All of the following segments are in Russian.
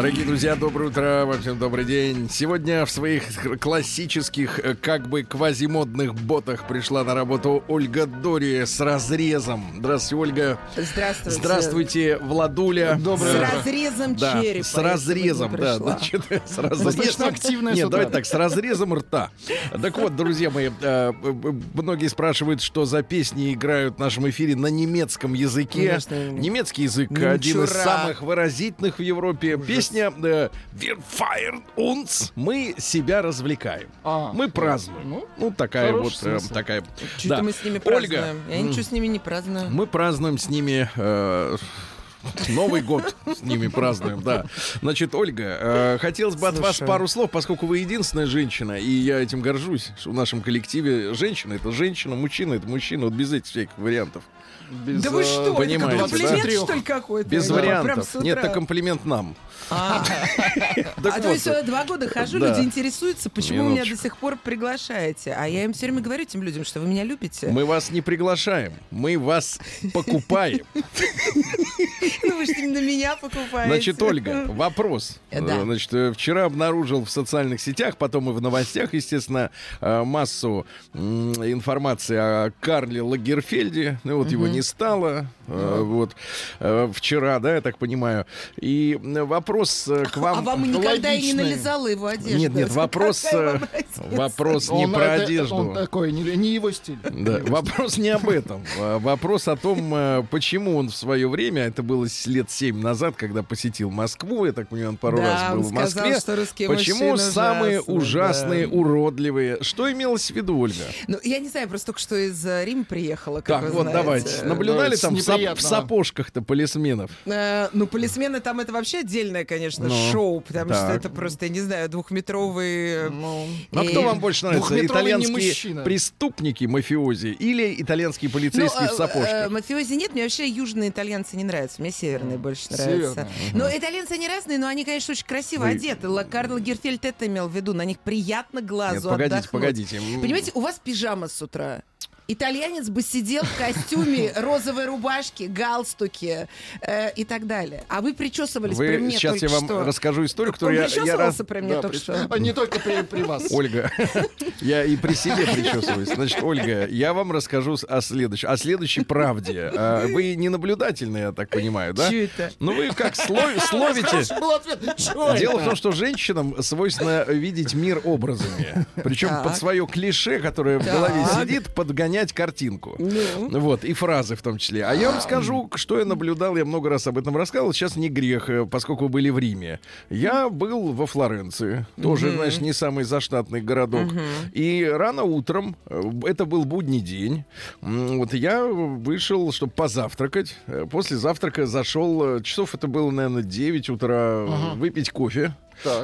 Дорогие друзья, доброе утро, всем добрый день. Сегодня в своих классических, э, как бы квазимодных ботах пришла на работу Ольга Дори с разрезом. Здравствуйте, Ольга. Здравствуйте. Здравствуйте, Владуля. С разрезом Да, черепа. с разрезом, да, значит, с Достаточно разрезом. активная Нет, давайте так, с разрезом рта. Так вот, друзья мои, э, э, многие спрашивают, что за песни играют в нашем эфире на немецком языке. Немецкий язык один из самых выразительных в Европе. Песня э, «Wir feiern uns». Мы себя развлекаем. А, Мы празднуем. ну, Ну, такая вот э, смысл. такая. Чё-то Да. мы с ними Ольга, празднуем. Я ничего с ними не праздную. мы празднуем с ними э, Новый год с ними празднуем, да. Значит, Ольга, э, хотелось бы от вас пару слов, поскольку вы единственная женщина, и я этим горжусь, что в нашем коллективе женщина это женщина, мужчина это мужчина, вот без этих всяких вариантов. Без, Да вы э, что, понимаете, это да? комплимент, 23. что ли, какой-то? Без Да, вариантов. Нет, это комплимент нам. А, а то есть два года хожу, Да. люди интересуются, почему меня до сих пор приглашаете. А я им все время говорю, этим людям, что вы меня любите. мы вас не приглашаем, мы вас покупаем. Ну вы же именно меня покупаете. Значит, Ольга, вопрос. Э, да. Э, Значит, вчера обнаружил в социальных сетях, потом и в новостях, естественно, массу информации о Карле Лагерфельде. Ну вот его не стало. э, Вот э, вчера, да, я так понимаю. И вопрос э, к вам. А вам никогда и не логичный. налезала его одежда. Нет, нет, вопрос, э, вопрос не Он про это- одежду. Он такой, не, не его стиль. Да, вопрос не об этом. А Вопрос о том, почему он в свое время, это было лет 7 назад, когда посетил Москву, я так понимаю, он пару Да, раз был он в сказал, Москве. что русские Почему самые ужасны, ужасные, да. уродливые? Что имелось в виду, Ольга? Ну, я не знаю, я просто только что из Рима приехала, как Так, вы вот знаете. давайте. Наблюдали там в, в сапожках-то полисменов? Э, ну, полисмены там это вообще отдельное, конечно, Ну, шоу, потому что это просто, я не знаю, двухметровые... Ну, А И- кто вам больше нравится? Не Итальянские преступники, мафиози или итальянские полицейские в э, э, сапожках? мафиози нет, мне вообще южные итальянцы не нравятся, мне северные больше нравятся. Но итальянцы они разные, но они, конечно, очень красиво одеты. Карл Герфельд это имел в виду, на них приятно глазу Нет, погодите, отдохнуть. погодите. Понимаете, у вас пижама с утра. Итальянец бы сидел в костюме, розовой рубашке, галстуке э, и так далее. А вы причесывались при Вы мне сейчас только я вам что. расскажу историю, Он которую я, я раз... причесывался при мне да, только при- что. а не только при, при вас. Ольга, я и при себе причесываюсь. Значит, Ольга, я вам расскажу о следующей, о следующей правде. А, Вы не наблюдательны, я так понимаю, да? Чё это? Ну вы как сло- словите? Дело в том, что женщинам свойственно видеть мир образами. Причем под свое клише, которое в голове сидит, подгонять картинку. Ну. Вот, и фразы в том числе. А я вам скажу, что я наблюдал, я много раз об этом рассказывал. Сейчас не грех, э, поскольку вы были в Риме. Я был во Флоренции, тоже, знаешь, не самый заштатный городок. И рано утром, э, это был будний день, вот я вышел, чтобы позавтракать. Э, После завтрака зашел, часов это было, наверное, 9 утра, э, выпить кофе.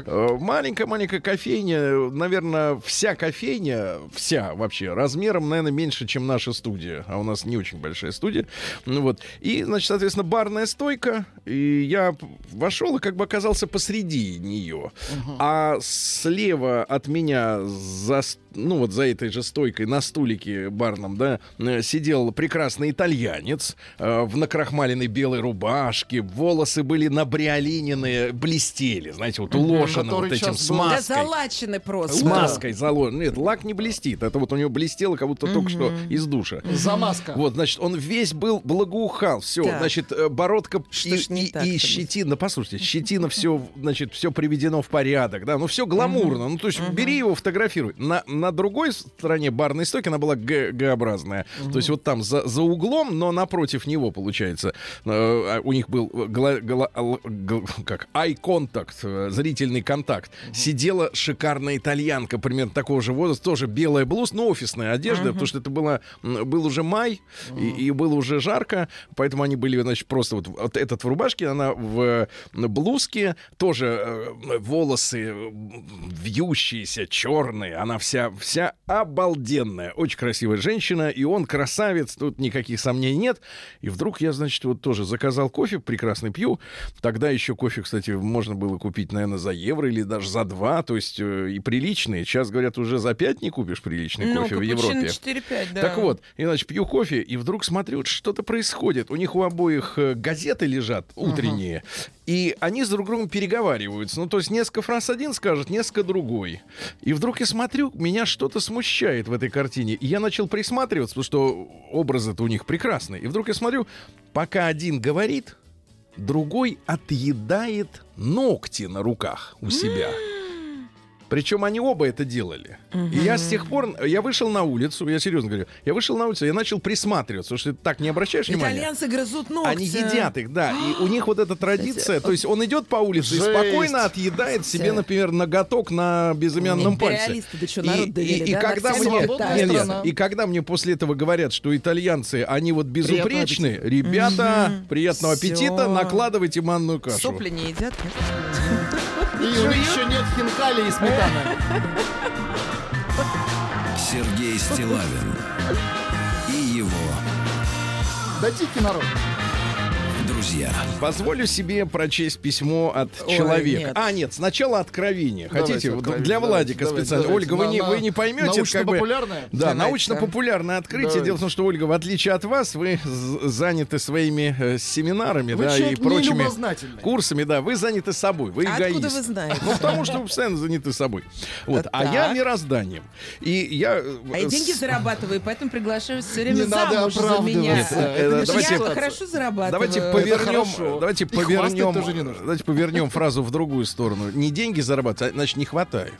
Э, Маленькая-маленькая кофейня, наверное, вся кофейня, вся вообще, размером, наверное, меньше, чем наша студия. А у нас не очень большая студия. Ну вот. И, значит, соответственно, барная стойка. И я вошел и как бы оказался посреди нее. А слева от меня за, с- ну вот за этой же стойкой на стулике барном, да, э, сидел прекрасный итальянец э, в накрахмаленной белой рубашке. Волосы были набриолиненные, блестели, знаете, вот уложены вот этим сейчас с был- Да залачены просто. С маской заложен. Нет, лак не блестит. Это вот у него блестело, как будто только что из душа. Замазка. Вот, значит, он весь был благоухал. Все, значит, э, бородка и, щетина. Послушайте, щетина все, значит, все приведено в порядок, да. Ну, все гламурно. Ну, то есть, бери его, фотографируй. На, на другой стороне барной стойки она была Г-образная. То есть, вот там за, за углом, но напротив него, получается, э, а у них был гла- гла- л- гл- как eye contact, э, зрительный контакт. Сидела шикарная итальянка, примерно такого же возраста, тоже белая блуз, но офисная одежда, потому что это было, был уже май, и, и было уже жарко, поэтому они были, значит, просто вот, вот этот в рубашке, она в э, блузке, тоже э, волосы вьющиеся, черные, она вся вся обалденная, очень красивая женщина, и он красавец, тут никаких сомнений нет. И вдруг я, значит, вот тоже заказал кофе, прекрасный пью. Тогда еще кофе, кстати, можно было купить, наверное, за евро или даже за два, то есть э, и приличные. Сейчас, говорят, уже за пять не купишь приличный Ну, кофе в Европе. 4-5, да. Так вот, иначе пью кофе, и вдруг смотрю, что-то происходит. У них у обоих э, газеты лежат утренние, и они с друг другом переговариваются. Ну, то есть несколько фраз один скажет, несколько другой. И вдруг я смотрю, меня что-то смущает в этой картине. И я начал присматриваться, потому что образы-то у них прекрасные. И вдруг я смотрю, пока один говорит, другой отъедает ногти на руках у себя. Причем они оба это делали. И я с тех пор, я вышел на улицу, я серьезно говорю, я вышел на улицу, я начал присматриваться, потому что ты так не обращаешь внимания. Итальянцы грызут ногти. Они едят их, да. И у них вот эта традиция. То есть он идет по улице и Жесть. спокойно отъедает себе, например, ноготок на безымянном пальце. Да что, и, довели, и- и когда мне, всем свободная нет, нет, страна. и когда мне после этого говорят, что итальянцы, они вот безупречны, ребята, приятного аппетита, накладывайте манную кашу. Сопли не едят? И еще нет хинкали и сметаны. Сергей Стилавин и его Да дикий народ. Друзья. Позволю себе прочесть письмо от Ой, человека. нет. А, нет, сначала откровение. Давайте Хотите? Откровение, Для Владика давайте, специально. давайте. Ольга, вы, На- не, на- вы не поймете, как бы... Научно-популярное? Да, Давайте. научно-популярное открытие. Давайте. Дело в том, что, Ольга, в отличие от вас, вы заняты своими э, семинарами, Вы да, и прочими курсами, да, вы заняты собой, вы А эгоист. откуда вы знаете? Ну, потому что вы постоянно заняты собой. Вот. А Так. я мирозданием. И я... э, А я деньги зарабатываю, поэтому приглашаю все время Не замуж за меня. Нет, э, что давайте- я хорошо зарабатываю. Давайте Это повернем, хорошо. давайте И повернем, тоже не нужно. давайте повернем фразу в другую сторону. Не деньги зарабатывать, а, значит, не хватает.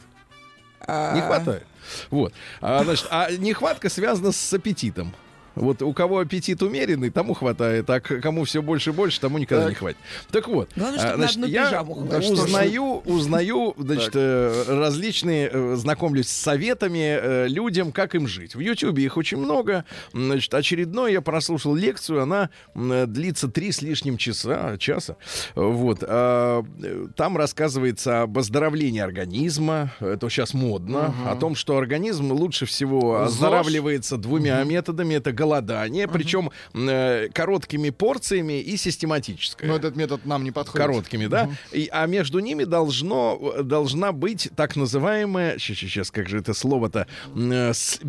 А, Не хватает. Вот. А, значит, а нехватка связана с аппетитом. Вот у кого аппетит умеренный, тому хватает, а кому все больше и больше, тому никогда Так. не хватит. Так вот, Главное, а, чтобы на значит, одну я узнаю, узнаю, значит, Так. э, различные, э, знакомлюсь с советами э, людям, как им жить. В Ютьюбе их очень много. Значит, очередной я прослушал лекцию, она э, длится три с лишним часа, часа. Вот. А, Там рассказывается об оздоровлении организма. Это сейчас модно. О том, что организм лучше всего оздоравливается двумя методами. Это голодание, причем э, короткими порциями и систематическое Но этот метод нам не подходит. короткими, да? И, а между ними должно, должна быть так называемая, сейчас, как же это слово-то, э, с-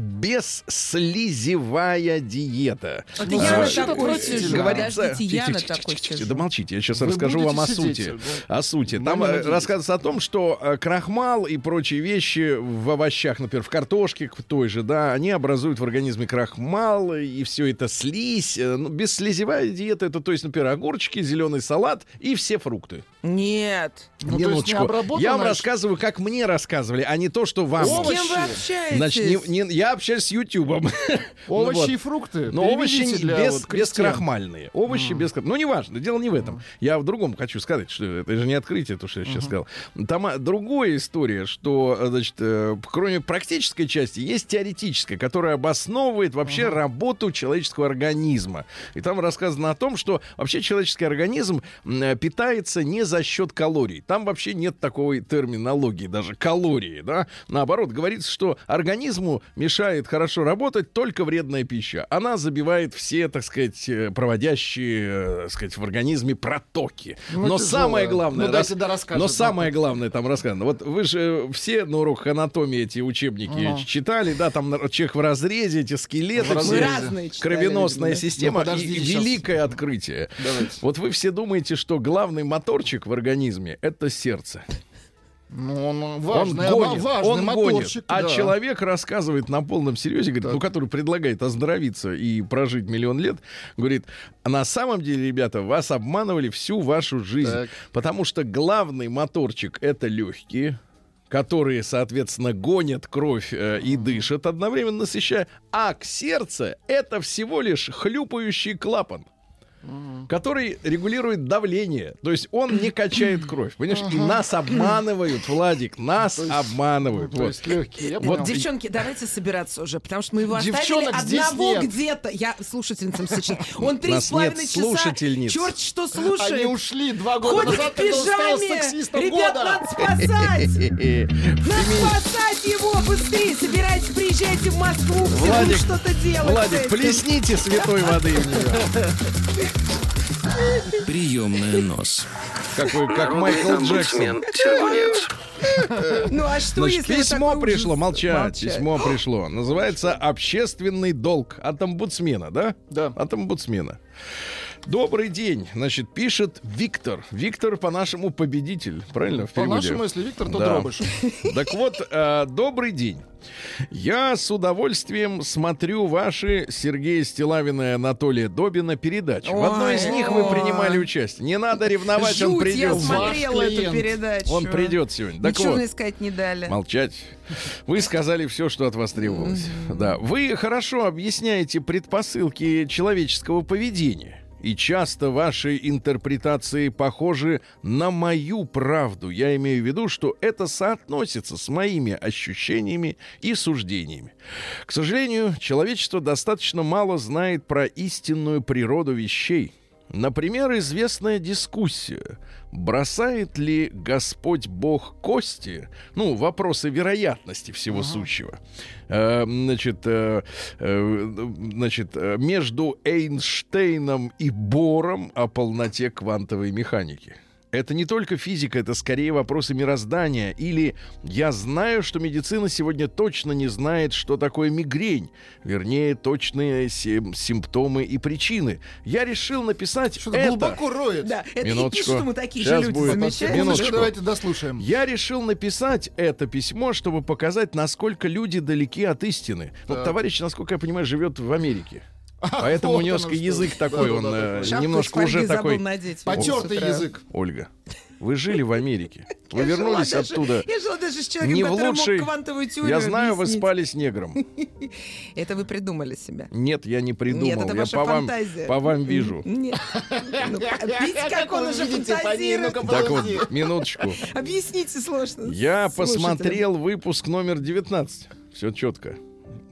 бесслизевая диета. Вот Ну, такой отвратительно. сижу. Говорится... Подождите. Да молчите, я сейчас Вы расскажу вам о сути. сидеть, О сути. Мы Там э, рассказывается о том, что э, крахмал и прочие вещи в овощах, например, в картошке в той же, да, они образуют в организме крахмал, и все это слизь. Э, Ну, бесслизевая диета, это, то есть, например, огурчики, зеленый салат и все фрукты. Нет. Ну, не Минуточку. обработанная я вам рассказываю, как мне рассказывали, а не то, что вам. С Овощи. кем вы общаетесь? Значит, не- не- я общаюсь с Ютубом. Овощи Ну вот. и фрукты. Но овощи не- для без, вот крестьян. бескрахмальные. Овощи без крах- Ну, неважно, дело не в этом. Я в другом хочу сказать, что это же не открытие, то, что я сейчас сказал. Там а, другая история, что, а, значит, э, кроме практической части, есть теоретическая, которая обосновывает вообще работу человеческого организма. И там рассказано о том, что вообще человеческий организм э, питается не за счет калорий. Там вообще нет такой терминологии, даже калории, да. Наоборот, говорится, что организму мешает хорошо работать только вредная пища. Она забивает все, так сказать, э, проводящие, э, так сказать, в организме протоки. Ну, Но самое главное... Ну, да расскажет, но да. самое главное там рассказано. Вот вы же все на уроках анатомии эти учебники Ага. читали, да, там человек в разрезе, эти скелеты, В разрезе. Кровеносная система Ну, и великое открытие. Вот вы все думаете, что главный моторчик в организме это сердце. Ну, он Он важный, гонит, важный он моторчик. гонит. А да. человек рассказывает на полном серьезе, говорит, Так. ну, который предлагает оздоровиться и прожить миллион лет, говорит, «А на самом деле, ребята, вас обманывали всю вашу жизнь, Так. потому что главный моторчик это легкие которые, соответственно, гонят кровь э, и дышат, одновременно насыщая, а к сердце это всего лишь хлюпающий клапан. Который регулирует давление. То есть он не качает кровь. Понимаешь? И нас обманывают, Владик, нас обманывают. То Вот. есть легкие. Я Вот. Девчонки, давайте собираться уже, потому что мы его Девчонок оставили здесь одного нет. где-то. Я слушательницам сейчас. Он три Нас с половиной нет часа. слушательниц. Черт, что Они слушает. ушли два года Ходит назад, в пижаме. Ребят, года. надо спасать. Надо спасать его быстрее. Собирайтесь, приезжайте в Москву. Владик, что-то делать. Владик, плесните святой воды в нее. Приемная нос. Какой, как Майкл Джексон. Сергунец. Ну а что, Значит, если письмо пришло, ужас? молчать, письмо пришло. Называется «Общественный долг» от омбудсмена, да? Да. От омбудсмена. Добрый день, значит, пишет Виктор. Виктор, по-нашему, победитель, правильно? В переводе? По-нашему, если Виктор, то Да. Дробыш. Так вот, э, добрый день. Я с удовольствием смотрю ваши Сергея Стилавина и Анатолия Добина передачи. В одной из них вы принимали участие. Не надо ревновать, он Жуть, я придет. смотрела Ваш эту передачу. Он придет сегодня. Так Ничего вот. мне сказать не дали. Молчать. Вы сказали все, что от вас требовалось. Да. Вы хорошо объясняете предпосылки человеческого поведения. И часто ваши интерпретации похожи на мою правду. Я имею в виду, что это соотносится с моими ощущениями и суждениями. К сожалению, человечество достаточно мало знает про истинную природу вещей. Например, известная дискуссия. Бросает ли Господь Бог кости? Ну, вопросы вероятности всего сущего. Э, значит, э, э, значит, э, между Эйнштейном и Бором о полноте квантовой механики. Это не только физика, это скорее вопросы мироздания. Или я знаю, что медицина сегодня точно не знает, что такое мигрень. Вернее, точные сим- симптомы и причины. Я решил написать Что-то это. глубоко роет. Да, это и Минуточку. пишут мы такие Сейчас же люди, будет. замечаешь? Минуточку. Давайте дослушаем. Я решил написать это письмо, чтобы показать, насколько люди далеки от истины. Вот Так. товарищ, насколько я понимаю, живет в Америке. Поэтому вот у него что. язык такой, он э, немножко уже такой. надеть. Потертый утра. язык. Ольга, вы жили в Америке. Вы Я жила вернулись даже- оттуда. Я жила даже с человеком, Не в лучшей... мог квантовую теорию Я знаю, вы объяснить. спали с негром. Это вы придумали себя. Нет, я не придумал. Нет, это я ваша по вам, фантазия. по вам вижу. Нет. Ну, Видите, как он вы уже видите по ней? фантазирует? Так вот, минуточку. Объясните сложно. Я посмотрел выпуск номер 19. Все четко.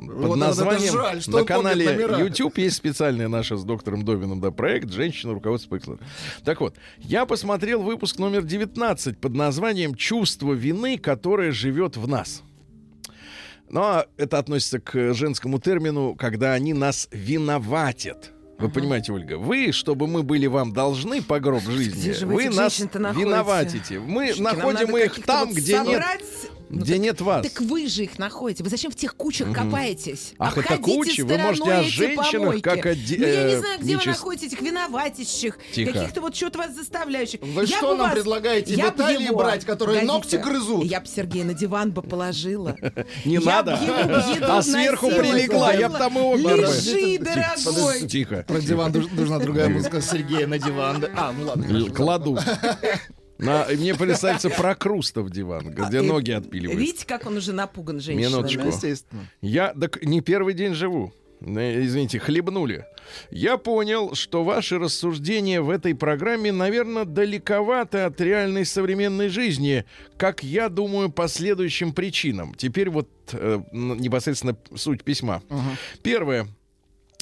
Под Вот названием жаль, что на канале номера. YouTube есть специальный наш с доктором Добином да, проект «Женщина. Руководство эксплуатации». Так вот, я посмотрел выпуск номер 19 под названием «Чувство вины, которое живет в нас». Но это относится к женскому термину, когда они нас виноватят. Вы понимаете, Ольга, вы, чтобы мы были вам должны по гроб жизни, вы нас виноватите. Мы Слушайте, находим их там, вот где нет, Ну, где нет вас. Так вы же их находите. Вы зачем в тех кучах копаетесь? Ах, это Обходите кучи? Вы можете о эти женщинах помойки. как о де- Ну, я не э, знаю, где вы нечист- находите этих виноватящих, Тихо. каких-то вот что-то вас заставляющих. Вы Я что бы нам вас- предлагаете, я в бы Италии его- брать, которые Погодите, ногти грызут? Я бы Сергея на диван бы положила. Не надо. А сверху прилегла, я б там бы. Лежи, Тихо, дорогой. Тихо. Про диван нужна другая музыка Сергея на диван. А, ну ладно. Кладу. На, мне представится прокрустов диван, где И ноги отпиливают. Видите, как он уже напуган женщинами? Минуточку. Естественно. Я так не первый день живу. Э, Извините, хлебнули. Я понял, что ваши рассуждения в этой программе, наверное, далековаты от реальной современной жизни, как я думаю, по следующим причинам. Теперь вот э, непосредственно суть письма. Первое.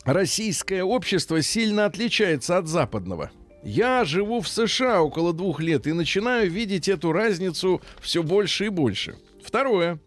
Российское общество сильно отличается от западного. Я живу в США около двух лет и начинаю видеть эту разницу все больше и больше. Второе.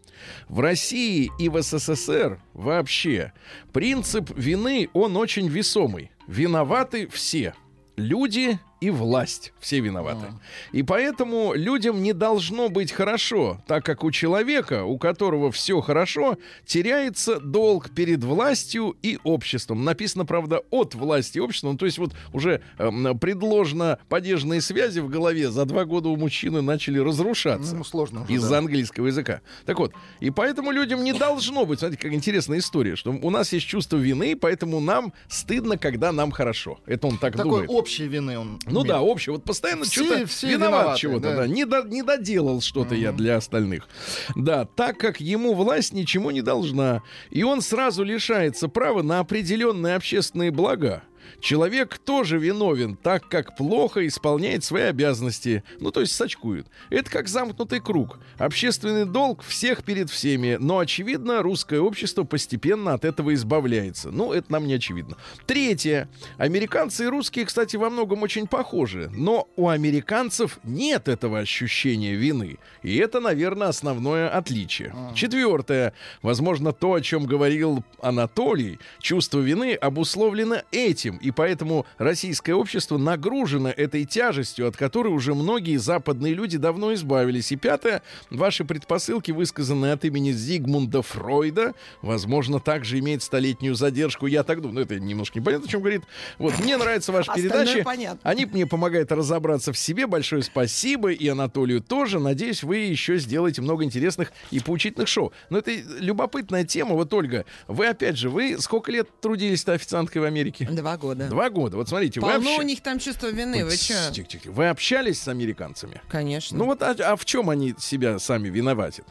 В России и в СССР вообще принцип вины, он очень весомый. Виноваты все. Люди и власть. Все виноваты. И поэтому людям не должно быть хорошо, так как у человека, у которого все хорошо, теряется долг перед властью и обществом. Написано, правда, от власти и общества. Ну, то есть вот уже эм, предложено падежные связи в голове за два года у мужчины начали разрушаться Ну, сложно уже, из-за да. английского языка. Так вот, и поэтому людям не должно быть, смотрите, как интересная история, что у нас есть чувство вины, поэтому нам стыдно, когда нам хорошо. Это он так Такой думает. общей вины он. Ну имеет. да, общее. Вот постоянно что-то виноват чего-то, да. да. Не, до- не доделал что-то я для остальных. Да, так как ему власть ничему не должна, и он сразу лишается права на определенные общественные блага. Человек тоже виновен, так как плохо исполняет свои обязанности. Ну, то есть сачкует. Это как замкнутый круг. Общественный долг всех перед всеми. Но, очевидно, русское общество постепенно от этого избавляется. Ну, это нам не очевидно. Третье. Американцы и русские, кстати, во многом очень похожи. Но у американцев нет этого ощущения вины. И это, наверное, основное отличие. Четвертое. Возможно, то, о чем говорил Анатолий, чувство вины обусловлено этим. И поэтому российское общество нагружено этой тяжестью, от которой уже многие западные люди давно избавились. И пятое. Ваши предпосылки, высказанные от имени Зигмунда Фройда, возможно, также имеет столетнюю задержку. Я так думаю. Ну, это немножко непонятно, о чем говорит. Вот, мне нравится ваша Остальное передача. понятно. Они мне помогают разобраться в себе. Большое спасибо. И Анатолию тоже. Надеюсь, вы еще сделаете много интересных и поучительных шоу. Но это любопытная тема. Вот, Ольга, вы опять же, вы сколько лет трудились-то официанткой в Америке? Два года. Два года. Вот смотрите, вы, Полно обща- у них там чувство вины, вы? Тихо, тихо, тихо. вы общались с американцами? Конечно. Ну вот, а, а в чем они себя сами виноватят?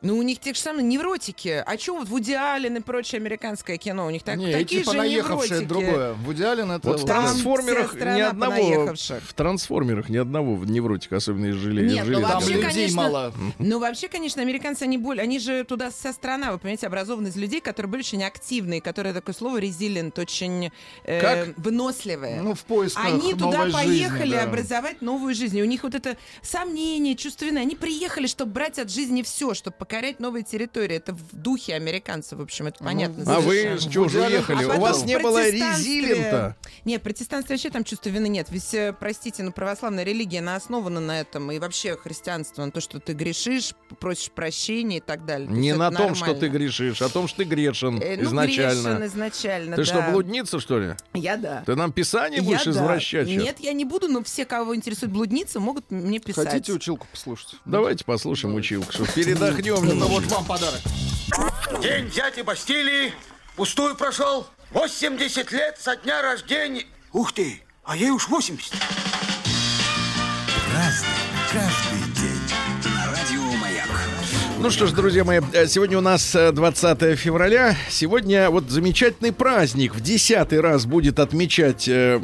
Ну, у них те же самые невротики. А что вот Вуди Аллен и прочее американское кино? У них так, Не, такие эти же понаехавшие невротики. другое. Вуди Аллен это... Вот в трансформерах ни одного. В трансформерах ни одного невротика, особенно из железа. Нет, ну вообще, людей конечно, мало. Ну, вообще, конечно, американцы, они более... Они же туда вся страна, вы понимаете, образованы из людей, которые были очень активные, которые, такое слово, резилент, очень э, Как? выносливые. Ну, в поисках Они туда поехали жизни, да. образовать новую жизнь. И у них вот это сомнение, чувство вины. Они приехали, чтобы брать от жизни все, чтобы покорять новые территории. Это в духе американцев, в общем, это понятно. А вы совершенно. с чего же Вуди Аллен- уехали? А У вас не было резилента? Нет, протестанство вообще там чувства вины нет. Ведь, э, простите, ну православная религия, она основана на этом. И вообще христианство, на то, что ты грешишь, просишь прощения и так далее. Не на том, что ты грешишь, а том, что ты грешен Э, ну, изначально. грешен изначально, Ты да. что, блудница, что ли? Я да. Ты нам писание Я будешь да. извращать? Нет, я не буду, но все, кого интересует блудница, могут мне писать. Хотите училку послушать? Давайте послушаем училку, что передохнем Это вот вам подарок. День дяди Бастилии пустую прошел. 80 лет со дня рождения. Ух ты, а ей уж 80. Ну что ж, друзья мои, э, сегодня у нас э, 20 февраля. Сегодня вот замечательный праздник. В десятый раз будет отмечать э,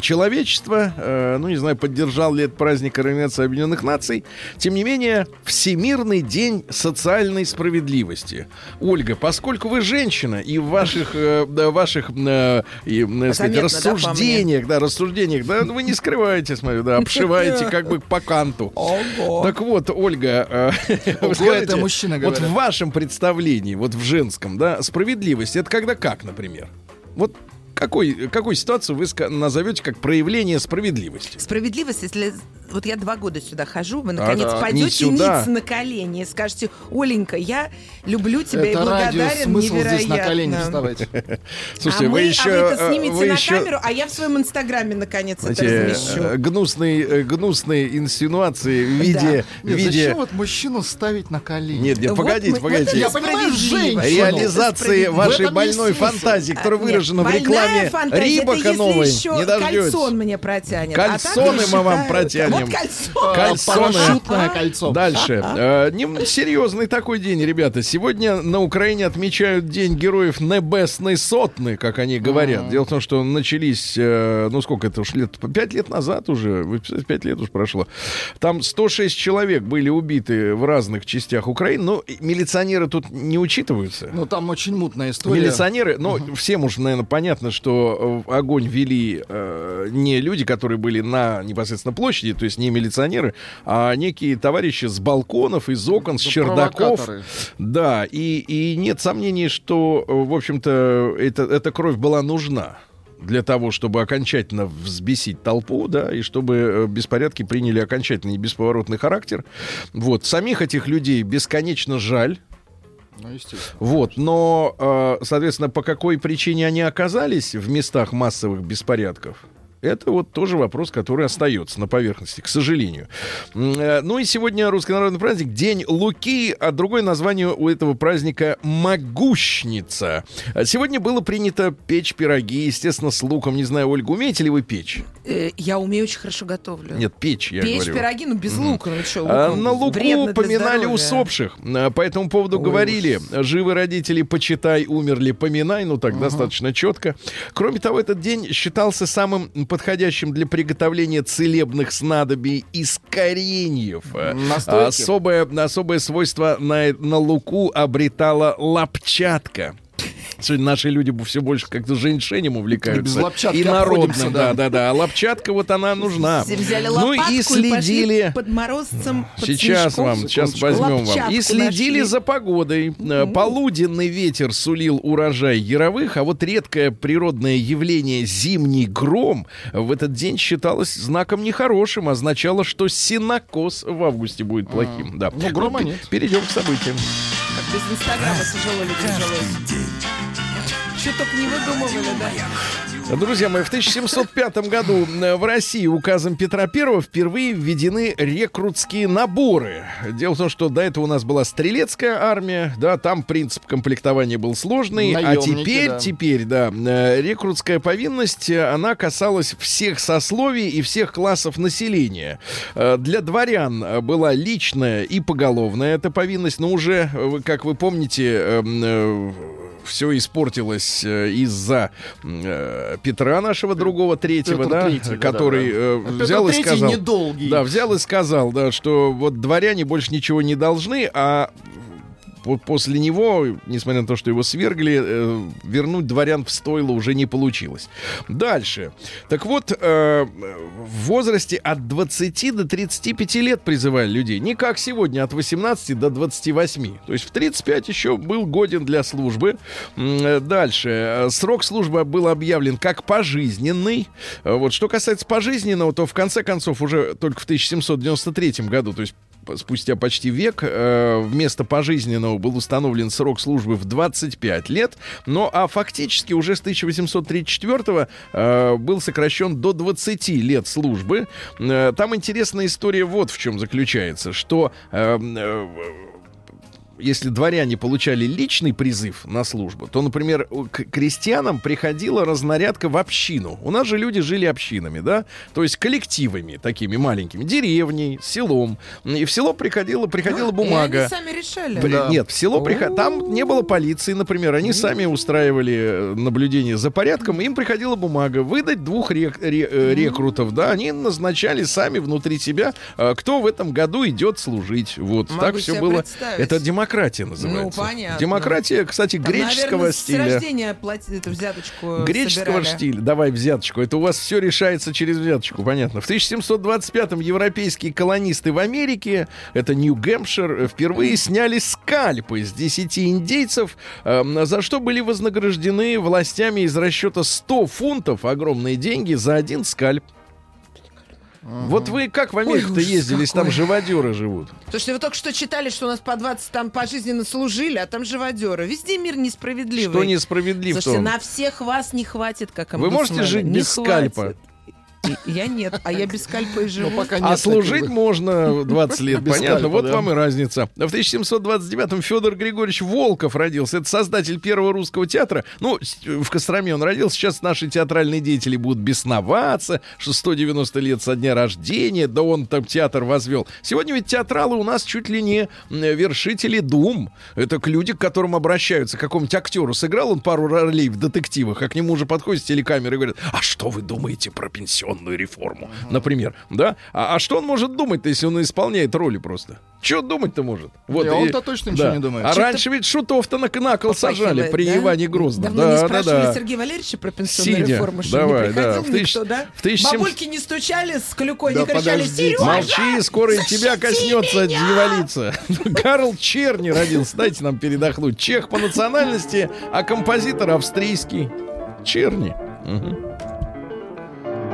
человечество. Э, ну, не знаю, поддержал ли этот праздник Организация Объединенных Наций. Тем не менее, Всемирный день социальной справедливости. Ольга, поскольку вы женщина, и в ваших, э, ваших э, и, э, сказать, Заметно, да, рассуждениях, да, рассуждениях, да, вы не скрываете, смотрю, да, обшиваете как бы по канту. Ого. Так вот, Ольга, э, вы Ого, это мужчина вот говорят. в вашем представлении, вот в женском, да, справедливость, это когда как, например? Вот какой, какую ситуацию вы назовете как проявление справедливости? Справедливость, если вот я два года сюда хожу, вы А, наконец да, не пойдете ниц на колени и скажете, Оленька, я люблю тебя и Это радио, благодарен смысл невероятно. здесь на колени вставать. Слушайте, а вы мы, еще... а вы это э, снимете вы на еще, камеру, а я в своем инстаграме наконец это знаете, размещу. э, гнусные, э, гнусные инсинуации в виде... в Нет, виде... зачем вот мужчину ставить на колени? Нет, нет, Вот погодите, мы- вот погодите. это Я понимаю, женщину. реализации вашей больной фантазии, которая А, выражена в рекламе Рибака это если новой. еще Не дождетесь. кальсон мне протянет. Кальсоны а так мы вам протянем. Вот кальсон. Кальсоны. Парашютное кольцо. Дальше. Э, серьезный такой день, ребята. Сегодня на Украине отмечают День героев Небесной Сотны, как они говорят. Дело в том, что начались, э, ну сколько это уж лет, пять лет назад уже, пять лет уж прошло. Там 106 человек были убиты в разных частях Украины, но милиционеры тут не учитываются. Ну, там очень мутная история. Милиционеры, ну, всем уж, наверное, понятно, что э, огонь вели э, не люди, которые были на непосредственно площади, то есть не милиционеры, а некие товарищи с балконов, из окон, с чердаков. Да, и, и нет сомнений, что, э, в общем-то, это, эта кровь была нужна для того, чтобы окончательно взбесить толпу, да, и чтобы э, беспорядки приняли окончательный и бесповоротный характер. Вот. Самих этих людей бесконечно жаль, Ну, естественно. вот, но, э, соответственно, по какой причине они оказались в местах массовых беспорядков? Это вот тоже вопрос, который остается на поверхности, к сожалению. Э, Ну и сегодня русский народный праздник День Луки, а другое название у этого праздника Могущница. Сегодня было принято печь пироги, естественно, с луком. Не знаю, Ольга, умеете ли вы печь? Э, Я умею очень хорошо готовлю. Нет, печь, я Печь говорю. пироги, ну без лука. Ну что, А, луком На луку поминали усопших. А, По этому поводу говорили, живы родители, почитай, умерли, поминай. Ну так достаточно четко. Кроме того, этот день считался самым подходящим для приготовления целебных снадобий из кореньев. Настойки? Особое, особое свойство на, на луку обретала лапчатка. Сегодня наши люди все больше как-то женьшенем увлекаются. Без лапчатки И народным, да, да. да. А лапчатка вот она нужна. Ну и следили... под морозцем, под Сейчас снежком. вам, сейчас возьмем вам. И следили нашли. за погодой. Э, Полуденный ветер сулил урожай яровых, а вот редкое природное явление зимний гром в этот день считалось знаком нехорошим, означало, что синокос в августе будет плохим. Да. Ну, грома нет. Перейдем к событиям. Без Инстаграма тяжело людям жилось. Что только не выдумывали, да? Друзья мои, в 1705 году э, в России указом Петра I впервые введены рекрутские наборы. Дело в том, что до этого у нас была стрелецкая армия, да, там принцип комплектования был сложный, а Наемники, теперь, да. теперь, да, э, рекрутская повинность, э, она касалась всех сословий и всех классов населения. Для дворян была личная и поголовная эта повинность, но уже, как вы помните, все испортилось э, из-за э, Петра нашего другого третьего, Петр да, Третий, который да, да. э, А Петр взял и сказал, недолгий. да, взял и сказал, да, что вот дворяне больше ничего не должны, а после него, несмотря на то, что его свергли, э, вернуть дворян в стойло уже не получилось. Дальше. Так вот, э, в возрасте от 20 до 35 лет призывали людей. Не как сегодня, от 18 до 28. То есть в 35 еще был годен для службы. Э, Дальше. Срок службы был объявлен как пожизненный. Вот. Что касается пожизненного, то в конце концов уже только в 1793 году, то есть спустя почти век э, вместо пожизненного был установлен срок службы в 25 лет, но а фактически уже с 1834 э, был сокращен до 20 лет службы. Э, там интересная история вот в чем заключается, что э, если дворяне получали личный призыв на службу, то, например, к крестьянам приходила разнарядка в общину. У нас же люди жили общинами, да? То есть коллективами такими маленькими, деревней, селом. И в село приходила, приходила И бумага. они сами решали. При- Да. Нет, в село приход... там не было полиции, например, они сами устраивали э, наблюдение за порядком, им приходила бумага выдать двух рек- ре- э, рекрутов, да, они назначали сами внутри себя, э, кто в этом году идет служить, вот Могу так все было. Это демократия называется. Ну, понятно. Демократия, кстати, Там, греческого наверное, С стиля. рождения платили эту взяточку. Греческого собирали. стиля. Давай взяточку. Это у вас все решается через взяточку, понятно. В 1725-м европейские колонисты в Америке, это Нью-Гэмпшир, э, впервые сняли скальпы с 10 индейцев, эм, за что были вознаграждены властями из расчета 100 фунтов, огромные деньги, за один скальп. Вот вы как в Америку-то ужас ездили, если там живодеры живут? Что вы только что читали, что у нас по 20 там пожизненно служили, а там живодеры. Везде мир несправедливый. Что несправедливо в Слушайте, на всех вас не хватит, как Вы можете жить Не без хватит. скальпа? Я нет, а я без скальпа и живу. Ну, пока А нет служить можно 20 лет, Без понятно. скальпа, вот да. вам и разница. В 1729-м Федор Григорьевич Волков родился. Это создатель первого русского театра. Ну, в Костроме он родился. Сейчас наши театральные деятели будут бесноваться, что 190 лет со дня рождения, да он там театр возвел. Сегодня ведь театралы у нас чуть ли не вершители дум. Это к люди, к которым обращаются. К какому-нибудь актеру сыграл он пару ролей в детективах, а к нему уже подходит с телекамеры и говорят, а что вы думаете про пенсионную реформу? Например, да? А, а что он может думать-то, если он исполняет роли просто? Что думать-то может? Вот, Не, и- он-то точно ничего да. не думает. А Что-то раньше ведь шутов-то на, на кол сажали при да? Иване Грозном. Давно не да, да, спрашивали да. Сергея Валерьевича про пенсионную Сидя. реформу, что Давай, не да. приходил В тысяч- никто, да? в тысяч семь- Бабульки не стучали с клюкой, Да не кричали. «Сережа!» Молчи, скоро и тебя коснется дьяволица. Карл Черни родился. Дайте нам передохнуть. Чех по национальности, а композитор австрийский. Черни.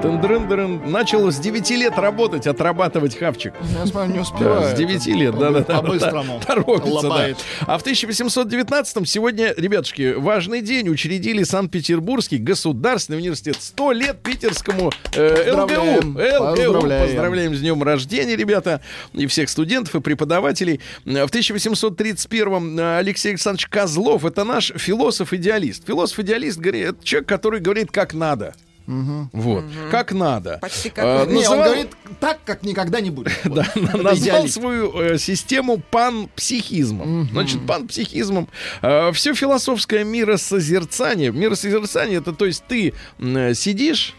Тын-дрын-дрын. Начал с 9 лет работать, отрабатывать хавчик. Я смотрю, не Да, успеваю. с 9 лет, да, да, да. По-быстрому. Торопится, да. А в 1819-м сегодня, ребятушки, важный день. Учредили Санкт-Петербургский государственный университет. 100 лет питерскому э, ЛГУ. Поздравляем. ЛГУ. Поздравляем. Поздравляем с днем рождения, ребята. И всех студентов, и преподавателей. В 1831-м э, Алексей Александрович Козлов, это наш философ-идеалист. Философ-идеалист, говорит, это человек, который говорит, как надо. Вот. Как надо. Почти как А, вы. Не, он называл- говорит так, как никогда не будет. Да, назвал свою э, систему панпсихизмом. Значит, панпсихизмом. все философское миросозерцание. Миросозерцание это то есть ты э, сидишь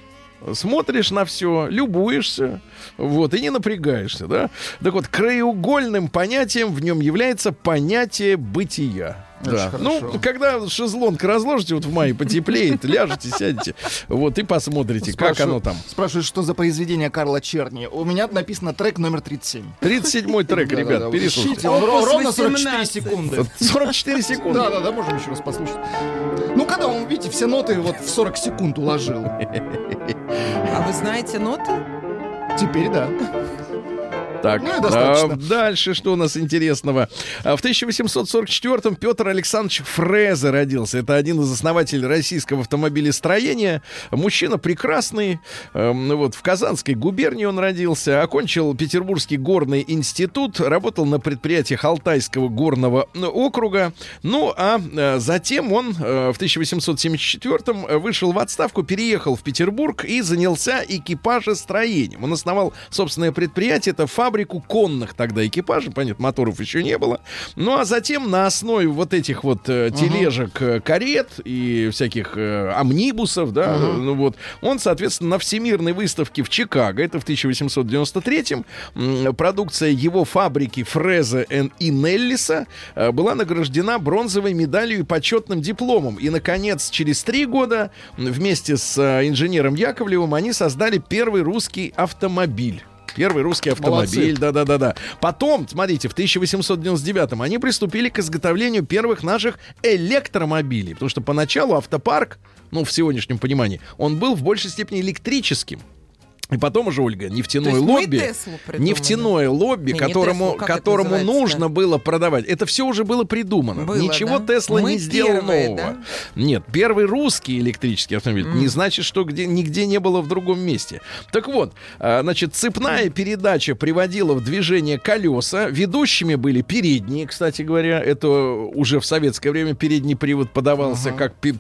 смотришь на все, любуешься, вот, и не напрягаешься, да? Так вот, краеугольным понятием в нем является понятие бытия. Да. Ну, когда шезлонг разложите, вот в мае потеплеет, ляжете, сядете, вот, и посмотрите, как Спрашиваю- оно там. Спрашивают, что за произведение Карла Черни. У меня написано трек номер 37. 37-й трек, ребят, переслушайте. он ровно 44 18. секунды. 44 секунды. Да, да, да, можем еще раз послушать. Ну, когда он, видите, все ноты вот в 40 секунд уложил. А вы знаете ноты? Теперь да. Так, Ну достаточно. а, дальше что у нас интересного? А, В 1844-м Петр Александрович Фрезе родился. Это один из основателей российского автомобилестроения. Мужчина прекрасный. Эм, ну вот, в Казанской губернии он родился. Окончил Петербургский горный институт. Работал на предприятиях Алтайского горного ну, округа. Ну, а э, затем он э, в 1874-м вышел в отставку, переехал в Петербург и занялся экипажестроением. Он основал собственное предприятие, это фабрику конных тогда экипажей, понятно, моторов еще не было. Ну, а затем на основе вот этих вот э, тележек, э, карет и всяких э, амнибусов, да, э, ну вот, он, соответственно, на Всемирной выставке в Чикаго, это в 1893-м, м, продукция его фабрики Фрезе и Неллиса э, была награждена бронзовой медалью и почетным дипломом. И, наконец, через три года вместе с э, инженером Яковлевым они создали первый русский автомобиль. Первый русский автомобиль, да-да-да-да. Потом, смотрите, в 1899-м они приступили к изготовлению первых наших электромобилей. Потому что поначалу автопарк, ну, в сегодняшнем понимании, он был в большей степени электрическим. И потом уже, Ольга, нефтяное есть лобби, нефтяное лобби, Не, не которому, Теслу, как которому нужно было продавать, это все уже было придумано. Было, Ничего да? Тесла Мы не сделал первые, нового. да? Нет, первый русский электрический автомобиль не значит, что где, нигде не было в другом месте. Так вот, а, значит, цепная передача приводила в движение колеса. Ведущими были передние, кстати говоря. Это уже в советское время передний привод подавался как пи-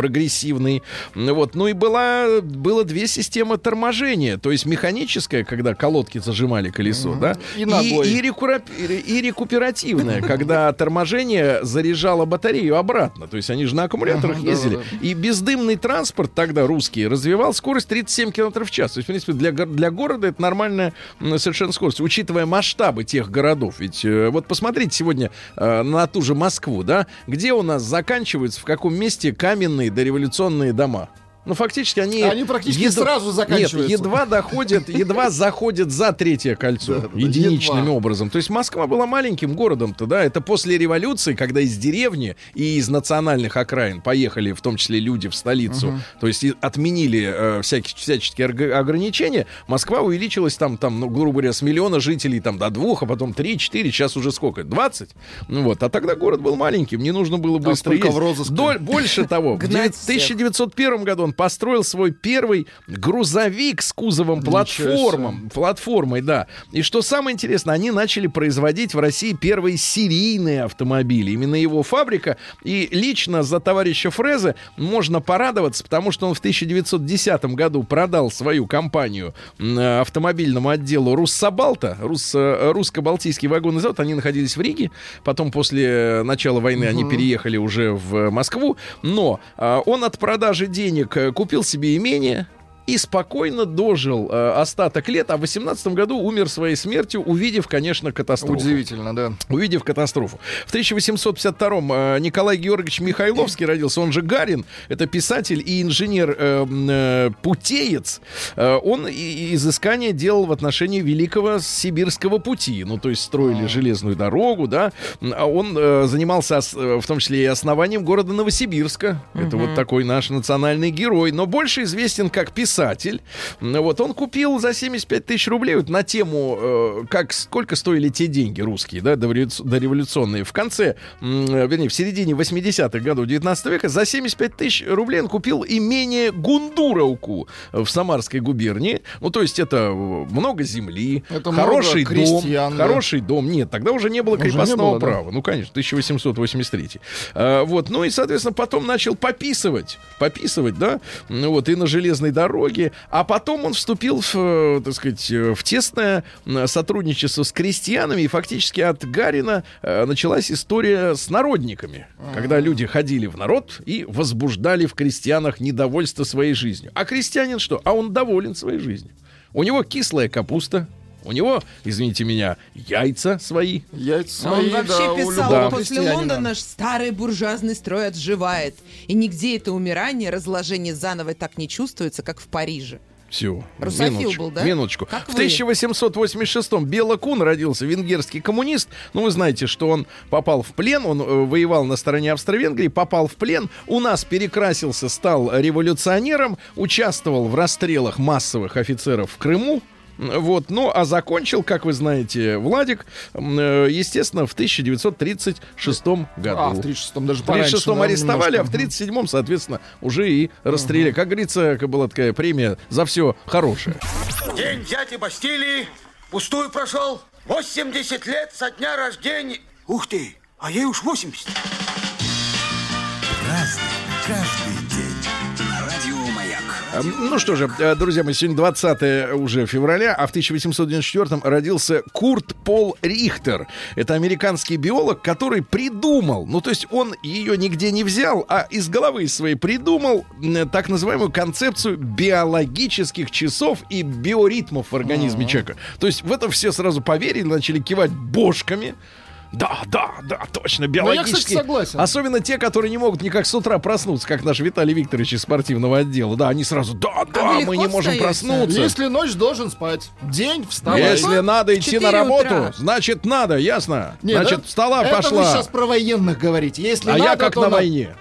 прогрессивный. Ну Вот. Ну и была, было две системы торможения. То есть механическая, когда колодки зажимали колесо, да? И ногой. и, рекура- и рекуперативная, когда торможение заряжало батарею обратно. То есть они же на аккумуляторах ездили. И бездымный транспорт тогда русский развивал скорость 37 км в час. То есть, в принципе, для, для города это нормальная совершенно скорость, учитывая масштабы тех городов. Ведь э, вот посмотрите сегодня э, на ту же Москву, да, где у нас заканчиваются, в каком месте каменные дореволюционные дома. Ну, фактически они... Они практически едва- сразу заканчиваются. Нет, едва доходят, едва заходят за третье кольцо. Единичным едва. образом. То есть Москва была маленьким городом-то, да, это после революции, когда из деревни и из национальных окраин поехали, в том числе люди в столицу, то есть отменили э, всякие, всяческие ограничения, Москва увеличилась там, там, ну, грубо говоря, с миллиона жителей там до двух, а потом три, четыре, сейчас уже сколько? 20? Ну вот, а тогда город был маленьким, не нужно было быстро сколько в ездить. розыске? Доль- больше того, в Гнать девять- 1901 году он построил свой первый грузовик с кузовом платформом, платформой, да. И что самое интересное, они начали производить в России первые серийные автомобили. Именно его фабрика. И лично за товарища Фрезе можно порадоваться, потому что он в 1910 году продал свою компанию э, автомобильному отделу Руссобалта, Руссо- русско-балтийский вагонный завод. Они находились в Риге. Потом после э, начала войны они переехали уже в Москву. Но а, он от продажи денег э, купил себе имение, и спокойно дожил э, остаток лет, а в 18 году умер своей смертью, увидев, конечно, катастрофу. Удивительно, да. Увидев катастрофу. В 1852-м э, Николай Георгиевич Михайловский родился, он же Гарин, это писатель и инженер э, э, путеец. Э, он и- и изыскания делал в отношении великого сибирского пути, ну то есть строили железную дорогу, да. А он э, занимался э, в том числе и основанием города Новосибирска. Это вот такой наш национальный герой, но больше известен как писатель писатель. Вот он купил за 75 тысяч рублей вот на тему, э, как сколько стоили те деньги русские, да, дореволюц- дореволюционные. В конце, э, вернее, в середине 80-х годов 19 века за 75 тысяч рублей он купил имение Гундуровку в Самарской губернии. Ну, то есть это э, много земли, Это хороший много дом, крестьян, да. хороший дом. Нет, тогда уже не было Уже крепостного было, да? права. Ну, конечно, 1883. А, вот, ну и, соответственно, потом начал пописывать, пописывать, да, ну вот, и на железной дороге. А потом он вступил в, э, так сказать, э, в тесное сотрудничество с крестьянами, и фактически от Гарина э, началась история с народниками, когда люди ходили в народ и возбуждали в крестьянах недовольство своей жизнью. А крестьянин что? А он доволен своей жизнью. У него кислая капуста, у него, извините меня, яйца свои, Яйца А Он свои, вообще да, писал, любого после. Лондона старый буржуазный строй отживает. И нигде это умирание, разложение заново так не чувствуется, как в Париже. Все. Русофил был, да? Минуточку. Как в вы? 1886-м Бела Кун родился, венгерский коммунист. Ну, вы знаете, что он попал в плен, он э, воевал на стороне Австро-Венгрии, попал в плен, у нас перекрасился, стал революционером, участвовал в расстрелах массовых офицеров в Крыму. Вот, ну, а закончил, как вы знаете, Владик, э, естественно, в 1936 году. А, в 36-м даже В пораньше, 36-м да, арестовали, а в немножко. 37-м, соответственно, уже и расстреляли. Как говорится, была такая премия за все хорошее. День дяди Бастилии пустую прошел. 80 лет со дня рождения. Ух ты, а ей уж 80. Разный, Ну что же, э, друзья мои, сегодня 20 уже февраля, а в 1894 родился Курт Пол Рихтер. Это американский биолог, который придумал, ну то есть он ее нигде не взял, а из головы своей придумал так называемую концепцию биологических часов и биоритмов в организме человека. То есть в это все сразу поверили, начали кивать бошками. Да, да, да, точно, Ну, я, кстати, биологически. согласен. Особенно те, которые не могут никак с утра проснуться, как наш Виталий Викторович из спортивного отдела. Да, они сразу, да, да, вы мы легко не можем проснуться. Если ночь должен спать, день вставай. Если надо идти на работу, утра. значит надо, ясно? Не, значит, да? встала, Это пошла. вы сейчас про военных говорите. Если а надо, я как то на на- войне.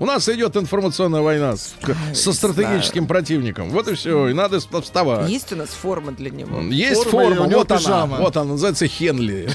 У нас идет информационная война с- со стратегическим противником. Вот и все. И надо вста- вставать. Есть у нас форма для него. Есть Форма, форма, вот она, пижама. вот она, называется Хенли.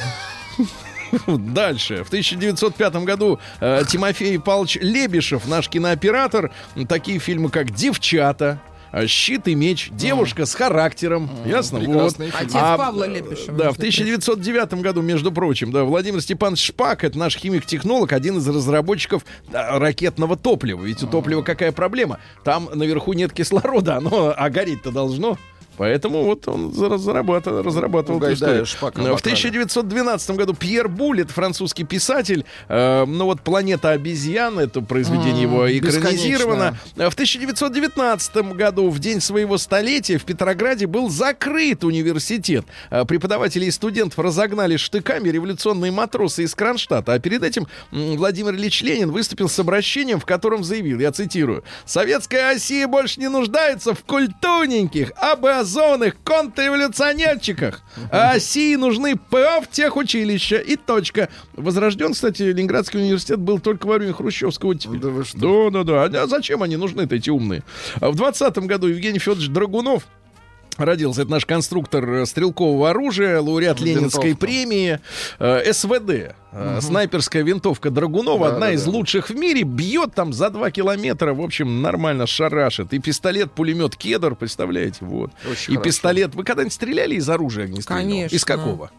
Дальше. В 1905 году э, Тимофей Павлович Лебешев, наш кинооператор, такие фильмы, как «Девчата», э, «Щит и меч», «Девушка с характером». Ясно? Вот. прекрасный фильм. Отец А, Павла Лепешева. Да, в между прочим. 1909 году, между прочим, да, Владимир Степанович Шпак, это наш химик-технолог, один из разработчиков да, ракетного топлива. Ведь у топлива какая проблема? Там наверху нет кислорода, оно, а гореть-то должно. Поэтому вот он за- зарабатывал, разрабатывал эту Угадаю, историю. Шпака В обокрали. 1912 году Пьер Буллет, французский писатель, э, ну вот «Планета обезьян», это произведение его экранизировано. В 1919 году, в день своего столетия, в Петрограде был закрыт университет. Э, Преподаватели и студентов разогнали штыками революционные матросы из Кронштадта. А перед этим Владимир Ильич Ленин выступил с обращением, в котором заявил, я цитирую, «Советская Россия больше не нуждается в культурненьких, образованных контрреволюционерчиках. А России нужны профтехучилища и точка». Возрожден, кстати, Ленинградский университет был только во время хрущевского. Да что? Да, да, да. А зачем они нужны-то, эти умные? А В 20 году Евгений Федорович Драгунов Родился это наш конструктор стрелкового оружия, лауреат Ленинской Винтовка. премии, э, СВД, э, снайперская винтовка Драгунова, Да, одна да, из да. лучших в мире, бьет там за 2 километра, в общем, нормально шарашит. И пистолет-пулемет Кедр, представляете, вот. Очень и хорошо. пистолет. Вы когда-нибудь стреляли из оружия огнестрельного? Конечно. Из какого?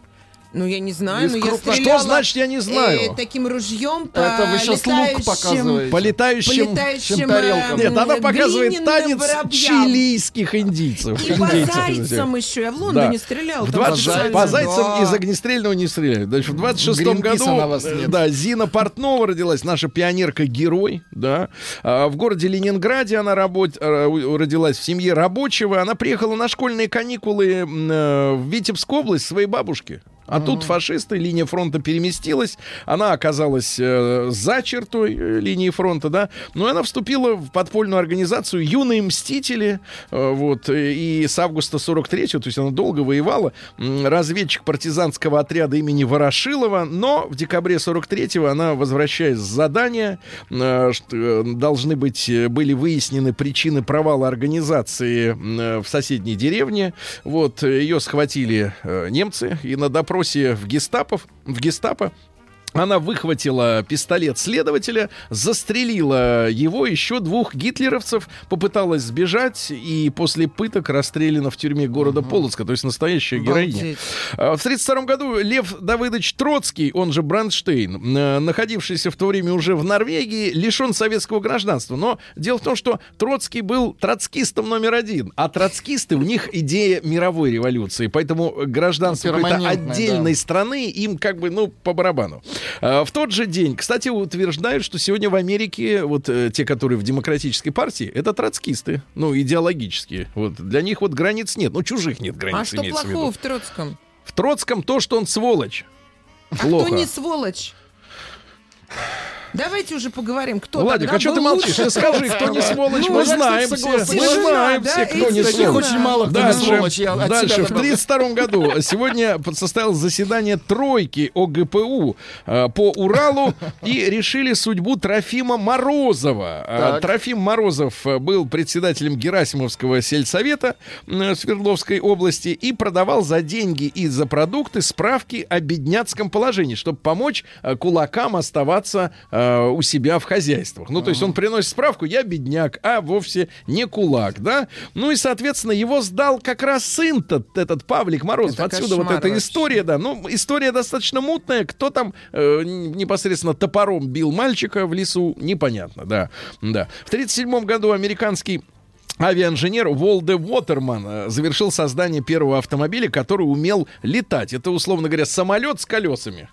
Ну, я не знаю, но я стреляла... Что значит я не знаю? э, таким ружьем по Это вы сейчас лук показываете. По летающим... По летающим... тарелкам. э, Нет, она показывает танец воробьям. чилийских индийцев. И по Индейцев. зайцам еще. Я в Лондоне Да. стрелял. В там 20 специально. по зайцам Да. из огнестрельного не стреляют. Дальше в 26 Гринписа году да, Зина Портнова родилась, наша пионерка-герой. Да. А в городе Ленинграде она работ- э, родилась в семье рабочего. Она приехала на школьные каникулы э, в Витебскую область своей бабушке. А тут фашисты, линия фронта переместилась, она оказалась э, за чертой э, линии фронта, да, но она вступила в подпольную организацию «Юные мстители», э, вот, э, и с августа 43-го, то есть она долго воевала, разведчик партизанского отряда имени Ворошилова, но в декабре 43-го она, возвращаясь с задания, э, э, должны быть, были выяснены причины провала организации э, в соседней деревне, вот, ее схватили э, немцы, и на допросе в гестапо, в гестапо она выхватила пистолет следователя, застрелила его, еще двух гитлеровцев, попыталась сбежать и после пыток расстреляна в тюрьме города Полоцка, то есть настоящая героиня. Обалдеть. А, В 1932 году Лев Давыдович Троцкий, он же Брандштейн, э, находившийся в то время уже в Норвегии, лишен советского гражданства. Но дело в том, что Троцкий был троцкистом номер один, а троцкисты, у них идея мировой революции, поэтому гражданство какой-то отдельной да. страны им как бы, ну, по барабану. А, В тот же день, кстати, утверждают, что сегодня в Америке вот э, те, которые в демократической партии, это троцкисты, ну, идеологические. Вот для них вот границ нет, ну, чужих нет границ, А что имеется в плохого в Троцком? В Троцком то, что он сволочь. А Плохо. кто не сволочь? Давайте уже поговорим, кто Владик, тогда а что ты молчишь? скажи, кто не сволочь, Ну, мы я, кстати, знаем все. Мы знаем да, все, кто не сволочь. очень мало кто не Дальше, сволочь. Дальше. В добавлю. 1932 году сегодня состоялось заседание тройки ОГПУ э, по Уралу и решили судьбу Трофима Морозова. Э. Трофим Морозов э, был председателем Герасимовского сельсовета Свердловской области и продавал за деньги и за продукты справки о бедняцком положении, чтобы помочь кулакам оставаться э, у себя в хозяйствах. Ну, то есть он приносит справку, я бедняк, а вовсе не кулак, да? Ну и, соответственно, его сдал как раз сын-то, этот Павлик Морозов. Это Отсюда вот эта история, да. Ну, история достаточно мутная. Кто там э, непосредственно топором бил мальчика в лесу, непонятно, да. да. В 1937 году американский Авиаинженер Волде Уотерман э, завершил создание первого автомобиля, который умел летать. Это, условно говоря, самолет с колесами.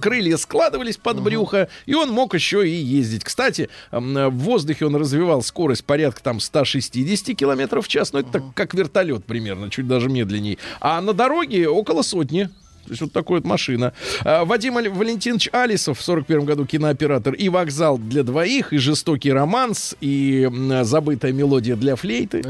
Крылья складывались под брюхо, и он мог еще и ездить. Кстати, в воздухе он развивал скорость порядка там 160 километров в час. Ну, это так, как вертолет примерно, чуть даже медленнее. А на дороге около сотни. То есть вот такой вот машина. А, Вадим Валентинович Алисов в 41 году кинооператор и «Вокзал для двоих», и «Жестокий романс», и «Забытая мелодия для флейты».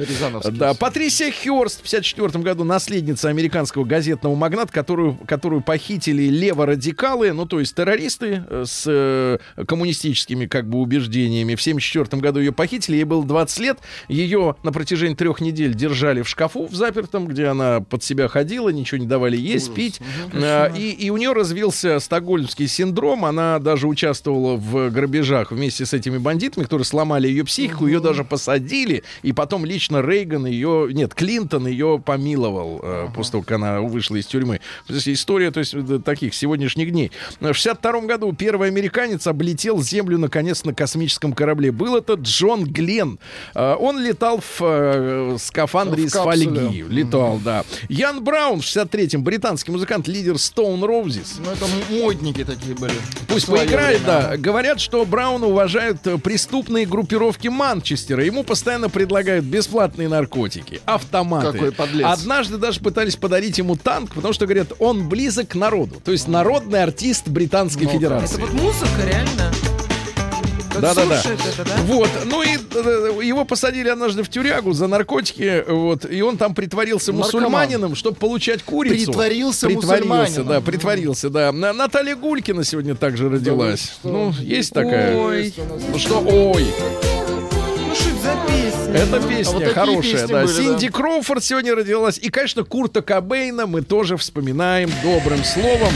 Да, Патрисия Хёрст в 54 году наследница американского газетного магната, которую, которую похитили леворадикалы, ну то есть террористы э, с э, коммунистическими как бы убеждениями. В 74 году ее похитили, ей было 20 лет. Ее на протяжении трех недель держали в шкафу в запертом, где она под себя ходила, ничего не давали есть, пить. А, И, и у нее развился стокгольмский синдром. Она даже участвовала в грабежах вместе с этими бандитами, которые сломали ее психику. Ее даже посадили. И потом лично Рейган ее... Нет, Клинтон ее помиловал э, после того, как она вышла из тюрьмы. То есть история то есть, э, таких сегодняшних дней. В 62 году первый американец облетел Землю наконец на космическом корабле. Был это Джон Гленн. Э, Он летал в э, скафандре В из капсуле. фольги. Летал, да. Ян Браун в 63-м, британский музыкант, лидер Stone Roses. Ну, это модники такие были. Пусть поиграет, время. да. Говорят, что Брауна уважают э, преступные группировки Манчестера. Ему постоянно предлагают бесплатные наркотики, автоматы. Какой подлец. Однажды даже пытались подарить ему танк, потому что, говорят, он близок к народу. То есть народный артист Британской Ну-ка. Федерации. Это вот музыка, реально. Слушает это, да? Вот, ну и э, его посадили однажды в тюрягу за наркотики, вот, и он там притворился Наркоман. мусульманином, чтобы получать курицу. Притворился Притворился, мусульманином. да, притворился, да. На- Наталья Гулькина сегодня также родилась. что? ну, есть такая. Ой, Ну что, ой, ну что это за песня? песня вот хорошая, песни да. были, Синди Кроуфорд сегодня родилась. И, конечно, Курта Кобейна мы тоже вспоминаем добрым словом.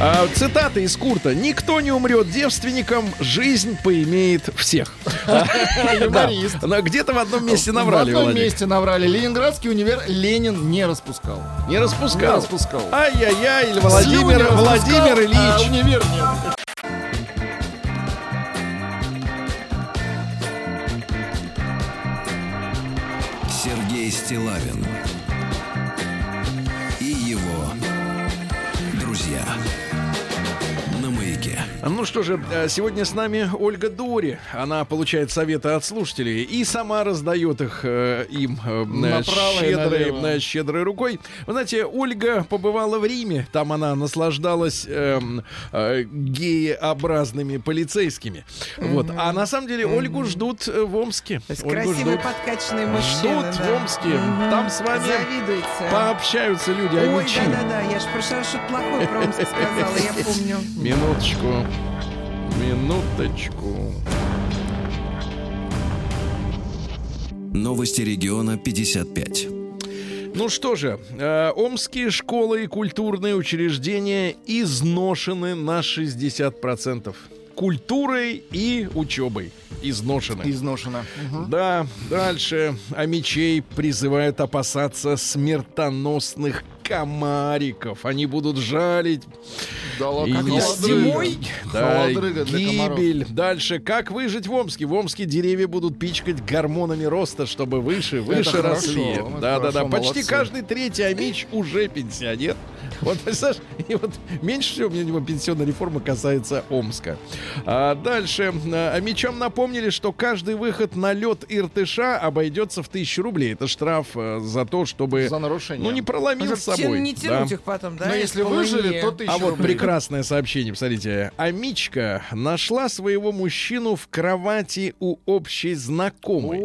А, цитата из Курта. «Никто не умрет девственником, жизнь поимеет всех». Юморист. Где-то в одном месте наврали, В одном месте наврали. Ленинградский универ Ленин не распускал. Не Не распускал. распускал. Ай-яй-яй, Слюни Владимир, распускал, Владимир а Ильич. универ нет. Сергей Стилавин Ну что же, э, сегодня с нами Ольга Дори. Она получает советы от слушателей и сама раздает их э, им э, щедрой, э, щедрой рукой. Вы знаете, Ольга побывала в Риме. Там она наслаждалась эм, э, гееобразными полицейскими. Вот. А на самом деле Ольгу ждут э, в Омске. То есть Ольгу красивые ждут. подкачанные мужчины. Ждут в да. Омске. Мгм. Там с вами Завидуете. Пообщаются люди, Ой, амичи. да-да-да, я же в раз что-то плохое про Омск сказала, я помню. Минуточку. Минуточку. Новости региона 55. Ну что же, э, омские школы и культурные учреждения изношены на 60%. Культурой и учебой изношены. Изношено. Мгм. Да, дальше. А мечей призывают опасаться смертоносных комариков. Они будут жалить Да и ладно, холодрыга. зимой. да, гибель. Дальше. Как выжить в Омске? В Омске деревья будут пичкать гормонами роста, чтобы выше, выше росли. это Да, да, да. хорошо, Почти молодцы. каждый третий амич уже пенсионер. Вот, представляешь, и вот меньше всего мне его пенсионная реформа касается Омска. А дальше. А, Амичам напомнили, что каждый выход на лед Иртыша обойдется в тысячу рублей. Это штраф э, за то, чтобы... За нарушение. Ну, не проломил с собой. не Да. тянуть их потом, да? Но если выжили, то тысяча А вот рублей. прекрасное сообщение, посмотрите. Амичка нашла своего мужчину в кровати у общей знакомой.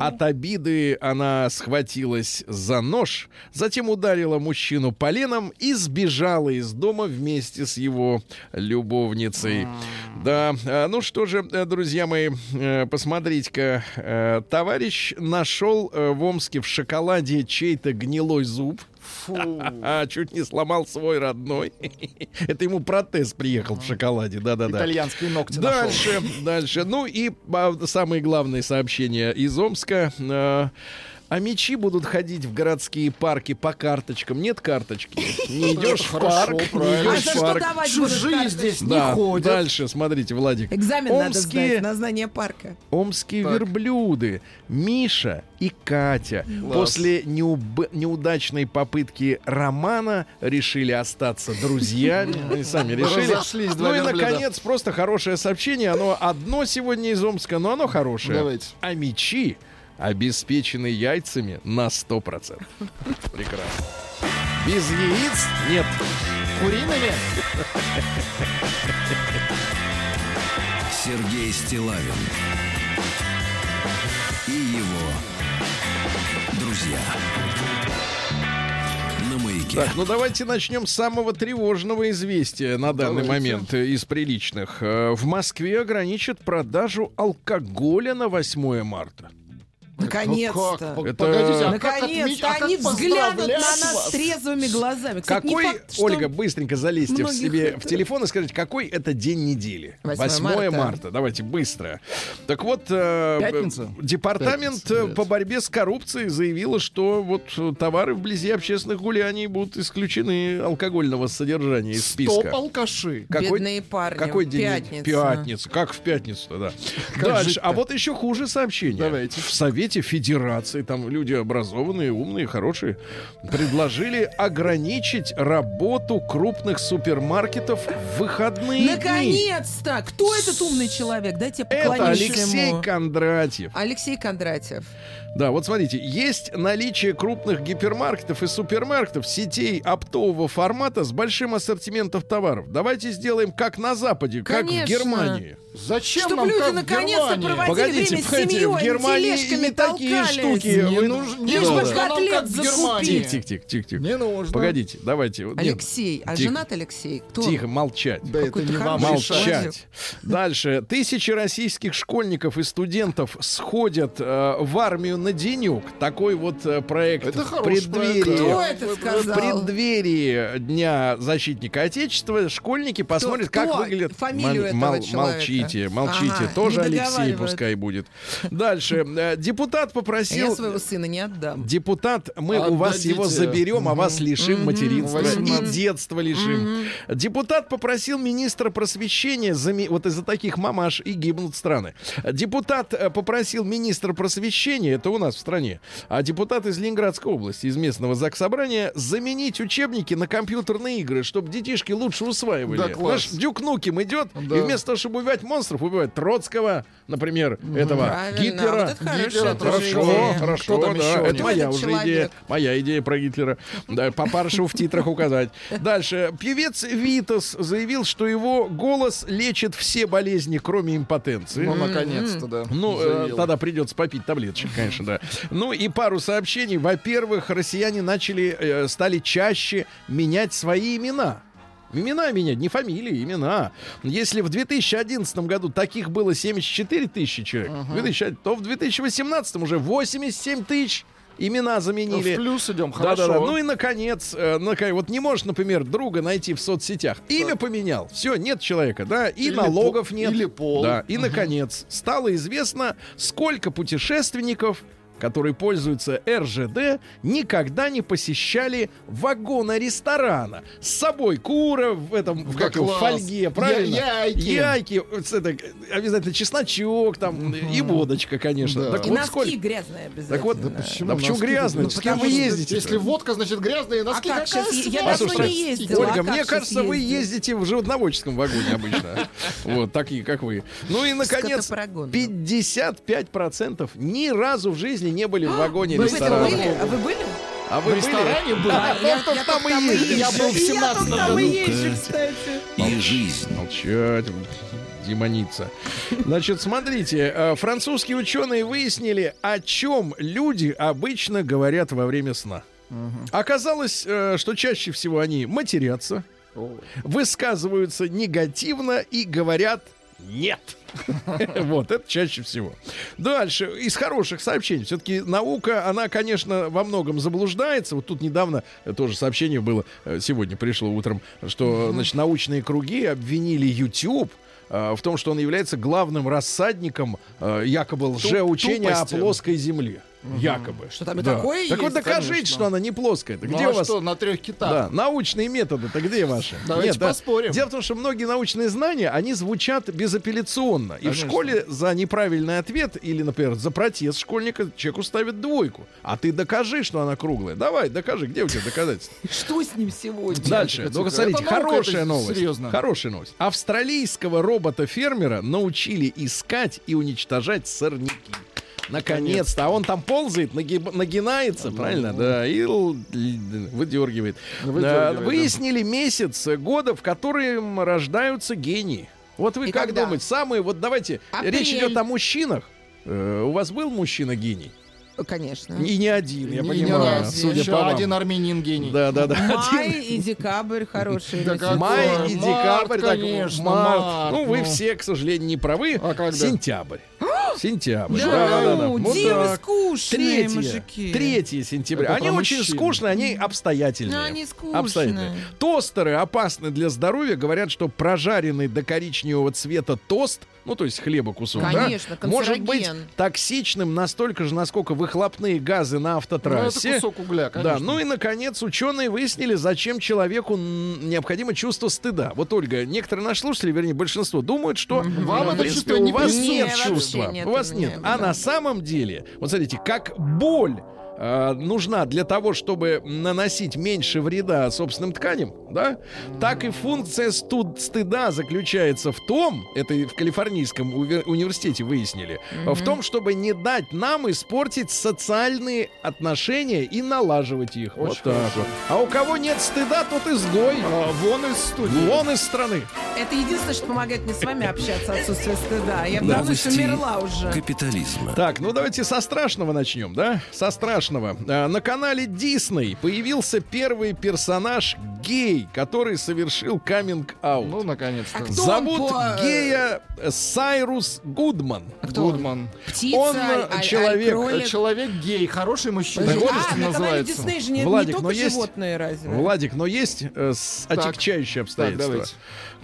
От обиды она схватилась за нож, затем ударила мужчину поленом и сбежала из дома вместе с его любовницей. Да, а, ну что же, э, друзья мои, э, посмотрите-ка, э, товарищ нашел в Омске в шоколаде чей-то гнилой зуб. А, чуть не сломал свой родной. Это ему протез приехал в шоколаде, да-да-да. Итальянские ногти. Дальше, дальше. Ну и а, самые главные сообщения из Омска. А, а мечи будут ходить в городские парки по карточкам. Нет карточки. Не идешь в Хорошо, парк, не. А идешь за в парк. Чужие здесь не Да, ходят. дальше, смотрите, Владик. Экзамен надо сдать Омские, на знание парка. омские Так. верблюды Миша и Катя после неуб- неудачной попытки романа решили остаться друзьями. Они сами решили. Ну и, наконец, просто хорошее сообщение. Оно одно сегодня из Омска, но оно хорошее. Давайте. А мечи обеспечены яйцами на 100%. Прекрасно. Без яиц нет. Куриными? Сергей Стилавин и его друзья. На маяке. Так, ну давайте начнем с самого тревожного известия на данный Давайте. момент из приличных. Э, В Москве ограничат продажу алкоголя на 8 марта. Наконец-то. Ну как? Это- Погодите, а Наконец-то а как они взглянут на нас вас? трезвыми глазами. Кстати, не Какой, факт, что- Ольга, быстренько залезьте в многих себе это- в телефон и скажите, какой это день недели? 8 марта. марта. Давайте быстро. Так вот, э, Пятница? департамент Пятница, э, по борьбе с коррупцией заявила, что вот э, товары вблизи общественных гуляний будут исключены алкогольного содержания из списка. Стоп, алкаши. Бедные парни. Какой день? Пятница. Пятница. Как в пятницу, да. Как Дальше. А вот еще хуже сообщение. Давайте. В Совете Федерации, там люди образованные, умные, хорошие, предложили ограничить работу крупных супермаркетов в выходные. Наконец-то! Кто этот умный человек? Дайте я Это поклонюсь Алексей ему. Кондратьев. Алексей Кондратьев. Да, вот смотрите, есть наличие крупных гипермаркетов и супермаркетов, сетей оптового формата с большим ассортиментом товаров. Давайте сделаем как на Западе, как в Конечно. Германии. Зачем Чтобы нам люди как в наконец-то Германии? проводили Погодите, время с погодите, семьей, в Германии и такие штуки. Не Вы- нужно, не Лишь нужно нам как закупить. Тихо, тихо, тихо, тихо. Не нужно. Погодите, давайте. Нет, Алексей. А Тихо. женат Алексей? Кто? Тихо, молчать. Да это не вам. Молчать. Дальше. Тысячи российских школьников и студентов сходят э, в армию на денек. Такой вот э, проект Это в преддверии. проект, Кто это В преддверии Дня защитника Отечества школьники посмотрят, кто? как выглядит... Фамилию Мол- этого человека. Молчите, молчите. Ага, Тоже Алексей пускай будет. Дальше. Э, Депутат А Я попросил... своего сына не отдам. Депутат, мы у вас Отдадите. его заберем, а вас лишим материнства и детства лишим. Депутат попросил министра просвещения, заме- вот из-за таких мамаш и гибнут страны. Депутат э, попросил министра просвещения, это у нас в стране, а депутат из Ленинградской области, из местного заксобрания, заменить учебники на компьютерные игры, чтобы детишки лучше усваивали. Да, класс. Наш Дюк Нуким идет, Да. и вместо того, чтобы убивать монстров, убивает Троцкого, например, этого Правильно. Гитлера. Вот это Гитлера, Хорошо, идея. хорошо, да, еще это моя уже человек. идея, моя идея про Гитлера. Да, папашу в титрах указать. Дальше. Певец Витас заявил, что его голос лечит все болезни, кроме импотенции. Ну, наконец-то, да. Ну, э, тогда придется попить таблеточек, конечно, да. Ну и пару сообщений. Во-первых, россияне начали, э, стали чаще менять свои имена. Имена менять, не фамилии, имена. Если в 2011 году таких было 74 тысячи человек, 2001, то в 2018 уже 87 тысяч имена заменили. В плюс идем, Да, хорошо. да, да. Ну и наконец, э, нака- вот не можешь, например, друга найти в соцсетях. Имя поменял. Все, нет человека, да, и Или налогов пол- нет. или пол. Да. И наконец стало известно, сколько путешественников которые пользуются РЖД, никогда не посещали вагона ресторана. С собой кура в этом в, Да как его, в фольге, правильно? Я- яйки. Яйки, это, обязательно чесночок там и водочка, конечно. Да. Так И вот носки сколько- грязные обязательно. Так вот, Да да почему почему, носки? грязные? Ну, с кем вы ездите? Если водка, значит грязные носки. А как щас- я давно не ездила, Ольга, а мне кажется, вы ездить? ездите в животноводческом вагоне обычно. Вот, такие, как вы. Ну и, наконец, Скотопарагон. 55% ни разу в жизни не были в вагоне Вы в этом ресторана. были? А вы были? А В вы были? ресторане был? Да, я- кто я там и ездил? Я был в И я 17 только там и году. езжу, кстати. И жизнь. Молчать, демоница. Значит, смотрите, э, французские ученые выяснили, о чем люди обычно говорят во время сна. Оказалось, э, что чаще всего они матерятся, высказываются негативно и говорят нет. Вот, это чаще всего. Дальше, из хороших сообщений. Все-таки наука, она, конечно, во многом заблуждается. Вот тут недавно тоже сообщение было, э, сегодня пришло утром, что, значит, научные круги обвинили YouTube э, в том, что он является главным рассадником э, якобы лжеучения о плоской земле. Якобы. Что там и Да. такое Так вот есть? докажите, конечно. что она не плоская. Так Ну, где а у вас что, на трех китах? да, научные методы-то где ваши? Давайте да. поспорим. Дело в том, что многие научные знания, они звучат безапелляционно. И в школе за неправильный ответ или, например, за протест школьника человеку ставят двойку. А ты докажи, что она круглая. Давай, докажи, где у тебя доказательства? Что с ним сегодня? Дальше. Ну-ка, смотрите, хорошая новость. серьезно. Хорошая новость. Австралийского робота-фермера научили искать и уничтожать сорняки. Наконец-то. А он там ползает, нагиб- нагинается, правильно? Да, и л- л- выдергивает. Выдергивает, Да, да. Выяснили месяц года, в котором рождаются гении. Вот вы И как когда? думаете, самые, вот давайте, Апрель. речь идет о мужчинах. Э, у вас был мужчина-гений? Конечно. И не один, я Не- не понимаю, раз. судя Еще по вам. один армянин гений. Да, да, да. Май и декабрь хорошие. Да Май и декабрь. так, конечно, март. март, Ну, вы ну. все, к сожалению, не правы. А когда? Сентябрь. Сентябрь. Да, ну, Вот девы так. скучные, мужики. 3 сентября. Это они очень мужчин. скучные, они обстоятельные. Ну, они скучные. Обстоятельные. Тостеры опасны для здоровья. Говорят, что прожаренный до коричневого цвета тост, ну, то есть хлеба кусок, да, Конечно, может быть токсичным настолько же, насколько выхлопные газы на Ну, это автотрассе. кусок угля, Да, конечно. ну и наконец ученые выяснили, зачем человеку необходимо чувство стыда. Вот Ольга, некоторые наши слушатели, вернее большинство, думают, что Вам это чувство у не вас нет чувства, у вас нет. А да. на самом деле, вот смотрите, как боль э, нужна для того, чтобы наносить меньше вреда собственным тканям, да, так и функция студ- стыда заключается в том, это и в Калифорнийском университете выяснили, в том, чтобы не дать нам испортить социальные отношения и налаживать их. вот Очень так вот. А у кого нет стыда, тот изгой. А, вон из студии. Вон из страны. Это единственное, что помогает мне с вами общаться, отсутствие стыда. Я давно умерла уже. Капитализма. Так, ну давайте со страшного начнем, да? Со страшного. А, на канале Дисней появился первый персонаж гей, который совершил каминг-аут. Ну, наконец-то. А кто Зовут по- гея э, Сайрус Гудман. Кто он? Гудман. Птица, Он, аль- э, аль- человек, аль-кролик? Человек гей, хороший мужчина. а, Гордость на канале называется. Дисней же не, не Владик, только но есть- животные разве? Владик, но есть э, с- Так. отягчающие Так, обстоятельства. давайте.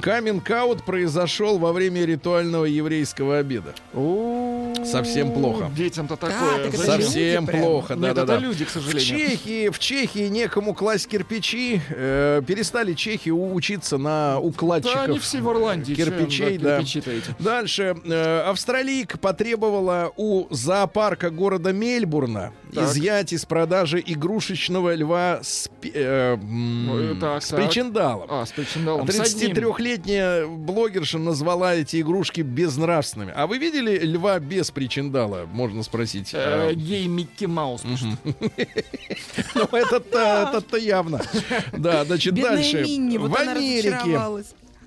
Каминг-аут произошел во время ритуального еврейского обеда. О, Совсем плохо. Детям-то так такое. люди Совсем прям? плохо, да, Нет, да, это да. люди, к В сожалению. Чехии, в Чехии некому класть кирпичи. э, перестали чехи учиться на укладчиков. Да, они все в Ирландии. чем, кирпичей, да. кирпичи-то эти. Дальше. Э, австралийка потребовала у зоопарка города Мельбурна Так. изъять из продажи игрушечного льва с, пи- э, м, Ой, так, с так. причиндалом. А, с причиндалом. с одним. 33-летняя блогерша назвала эти игрушки безнравственными. А вы видели льва без причиндала? Можно спросить. Э, А, Гей Микки Маус. Ну, это-то это-то явно. Да, значит, дальше. В Америке.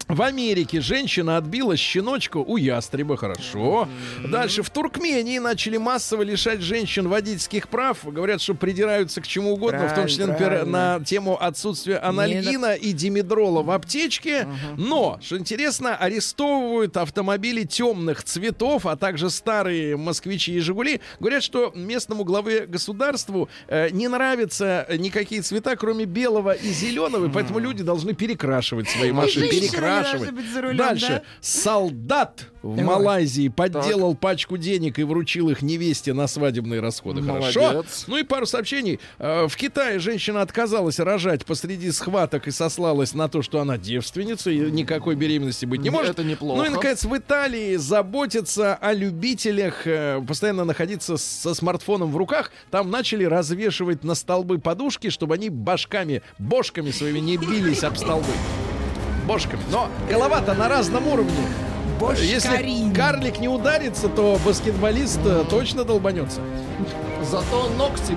В Америке женщина отбила щеночку у ястреба, хорошо. Дальше в Туркмении начали массово лишать женщин водительских прав. Говорят, что придираются к чему угодно, в том числе, например, Правильно, на тему отсутствия анальгина и димедрола в аптечке. Но, что интересно, арестовывают автомобили темных цветов, а также старые москвичи и Жигули. Говорят, что местному главе государству э, не нравятся никакие цвета, кроме белого и зеленого, и поэтому люди должны перекрашивать свои машины. Перекрашивать. За рулем, Дальше. да? Солдат в Ой. Малайзии подделал пачку денег и вручил их невесте на свадебные расходы. Хорошо. Молодец. Ну и пару сообщений. Э, В Китае женщина отказалась рожать посреди схваток и сослалась на то, что она девственница и никакой беременности быть не может. Это неплохо. Ну и, наконец, в Италии заботятся о любителях э, постоянно находиться со смартфоном в руках. Там начали развешивать на столбы подушки, чтобы они башками, бошками своими не бились об столбы. Бошками. Но голова-то на разном уровне. Если Бошкарин. карлик не ударится, то баскетболист э, точно долбанется. Зато ногти.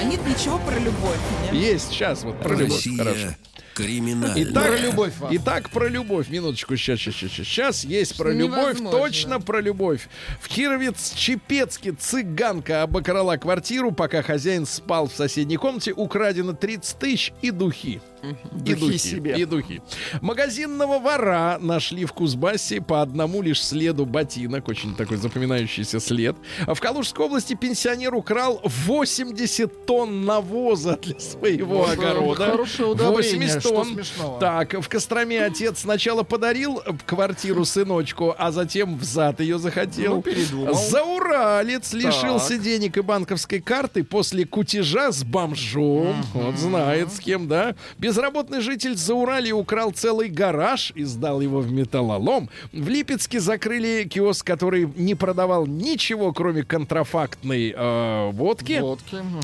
А нет ничего про любовь. нет? Есть, сейчас вот про любовь. Хорошо. Россия криминальная. Итак, Про любовь вам. Итак, про любовь. Минуточку, сейчас, сейчас, сейчас. Сейчас есть про любовь, Невозможно. точно про любовь. В Кировец-Чепецке цыганка обокрала квартиру, пока хозяин спал в соседней комнате. Украдено 30 тысяч и духи. И Духи себе. И духи. Магазинного вора нашли в Кузбассе по одному лишь следу ботинок. Очень такой запоминающийся след. В Калужской области пенсионер украл 80 тонн навоза для своего огорода. хорошее удобрение, 80 что смешного? Так, в Костроме отец сначала подарил квартиру сыночку, а затем взад ее захотел. Ну, передумал. Зауралец лишился денег и банковской карты после кутежа с бомжом. Вот знает с кем, да? Безработный житель Зауралья украл целый гараж и сдал его в металлолом. В Липецке закрыли киоск, который не продавал ничего, кроме контрафактной э, водки.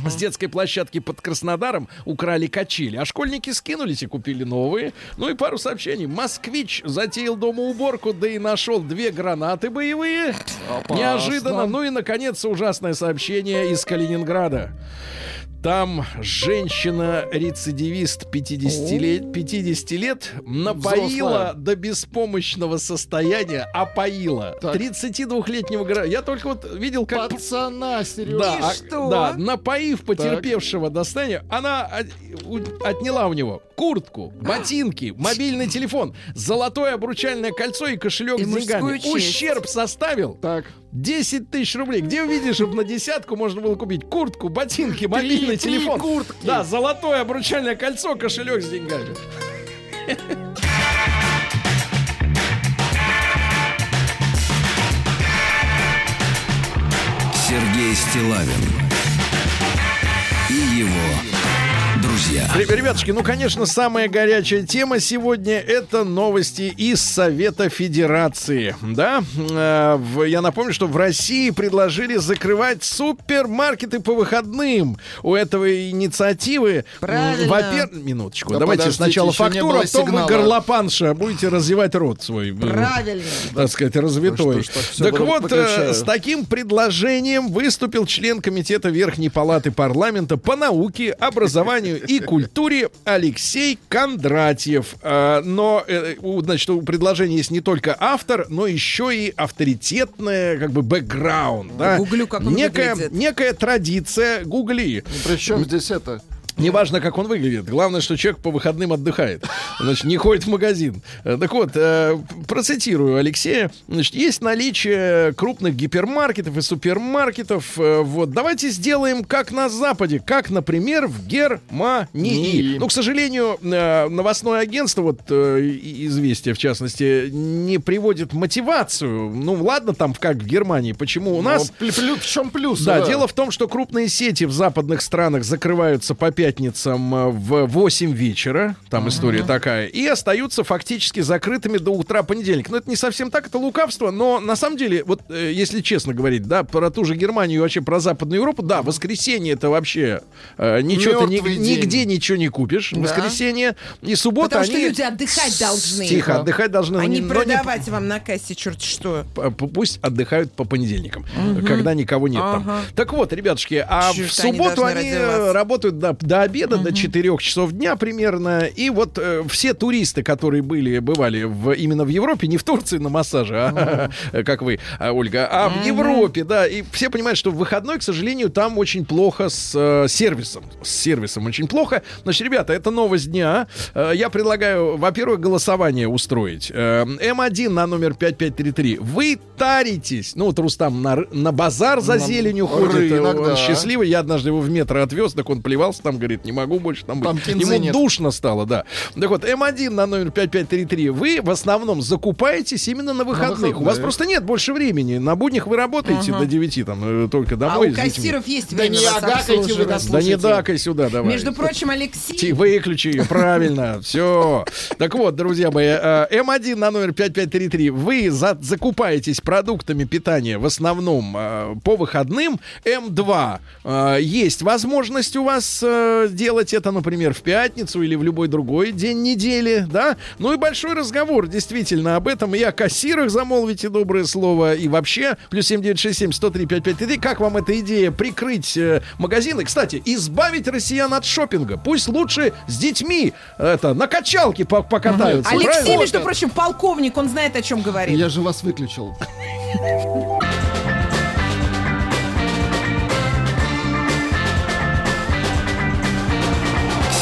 С детской площадки под Краснодаром украли качели, а школьники скинулись и купили новые. Ну и пару сообщений. Москвич затеял дома уборку, да и нашел две гранаты боевые. Опасно. Неожиданно. Ну и, наконец, ужасное сообщение из Калининграда. Там женщина-рецидивист 50 лет, 50 лет напоила Взрослая. до беспомощного состояния, опоила Так. 32-летнего гражданина. Я только вот видел, как Пацана, Сережа. да, И а- что? да, напоив потерпевшего до состояния, она от- у- отняла у него куртку, ботинки, мобильный телефон, золотое обручальное кольцо и кошелек И с деньгами. честь. Ущерб составил Так. 10 тысяч рублей. Где увидишь, чтобы на десятку можно было купить куртку, ботинки, мобильный три телефон? куртки. Да, золотое обручальное кольцо, кошелек с деньгами. Сергей Стилавин и его друзья. Реб- Ребятушки, ну, конечно, самая горячая тема сегодня это новости из Совета Федерации. Да, Э, я напомню, что в России предложили закрывать супермаркеты по выходным. У этого инициативы, Правильно. во-первых, минуточку, Да давайте сначала фактура, было потом вы горлопанша будете развивать рот свой. э, Правильно. так сказать, развитой. что ж, так вот, э, выключаю. с таким предложением выступил член комитета Верхней Палаты парламента по науке, образованию и культуре Алексей Кондратьев. Э, Но, э, у, значит, у предложения есть не только автор, но еще и авторитетная, как бы, бэкграунд. Да? Гуглю, как он некая, выглядит. некая традиция, гугли. Причем здесь это? Неважно, как он выглядит. Главное, что человек по выходным отдыхает. Значит, не ходит в магазин. Э, Так вот, э, процитирую Алексея. Значит, есть наличие крупных гипермаркетов и супермаркетов. Э, Вот, давайте сделаем как на Западе, как, например, в Германии. Ни. Ну, к сожалению, новостное агентство, вот известие в частности, не приводит мотивацию. Ну, ладно, там как в Германии, почему у нас... Ну, плю- плю- в чем плюс? Да, дело в том, что крупные сети в западных странах закрываются по пятницам э, в 8 вечера, там история такая, и остаются фактически закрытыми до утра понедельника. Но это не совсем так, это лукавство, но на самом деле, вот э, если честно говорить, да, про ту же Германию и вообще про Западную Европу, да, воскресенье это вообще э, ничего ты ни- нигде ничего не купишь. Да. Воскресенье и суббота Потому что они... люди отдыхать должны. Тихо, отдыхать должны. Не но продавать вам на кассе черт что. пусть отдыхают по понедельникам, когда никого нет там. Ага. Так вот, ребятушки, а Чё в они субботу они э, работают до, до обеда, до 4 часов дня примерно. И вот э, все туристы, которые были, бывали в, именно в Европе, не в Турции на массаже, а, как вы, а, Ольга, а в Европе, да, и все понимают, что в выходной, к сожалению, там очень плохо с э, сервисом. С сервисом очень плохо. Значит, ребята, это новость дня. Э, я предлагаю, во-первых, голосование устроить. Э, М1 на номер 5533. Вы таритесь. Ну, вот Рустам на, на базар за На зеленью ходит. рынок, да. счастливый. Я однажды его в метро отвез, так он плевался там, говорит, не могу больше там быть. Там Ему нет. душно стало, да. Так вот, М1 на номер 5533. Вы в основном закупаетесь именно на выходных. У вас выходных. просто нет больше времени. На буднях вы работаете до 9, там, э, только А домой. у с детьми. кассиров есть Да время не вас агакайте вы. Да не дакай сюда, давай. Между прочим, Алексей... Выключи ее, правильно, все. Так вот, друзья мои, э, М1 на номер 5533. Вы за- закупаетесь продуктами питания в основном э, по выходным. М2. э, Есть возможность у вас э, делать это, например, в пятницу или в любой другой день недели, да? Ну и большой разговор действительно об этом. И о кассирах замолвите доброе слово. И вообще, плюс 7967 103 5533. Как вам эта идея прикрыть э, магазины? Кстати, избавить россиян от шопинга. Пусть лучше с детьми это, на качалке по- покатаются. Алексей, правильно? между прочим, полковник, он знает, о чем говорит. Я же вас выключил.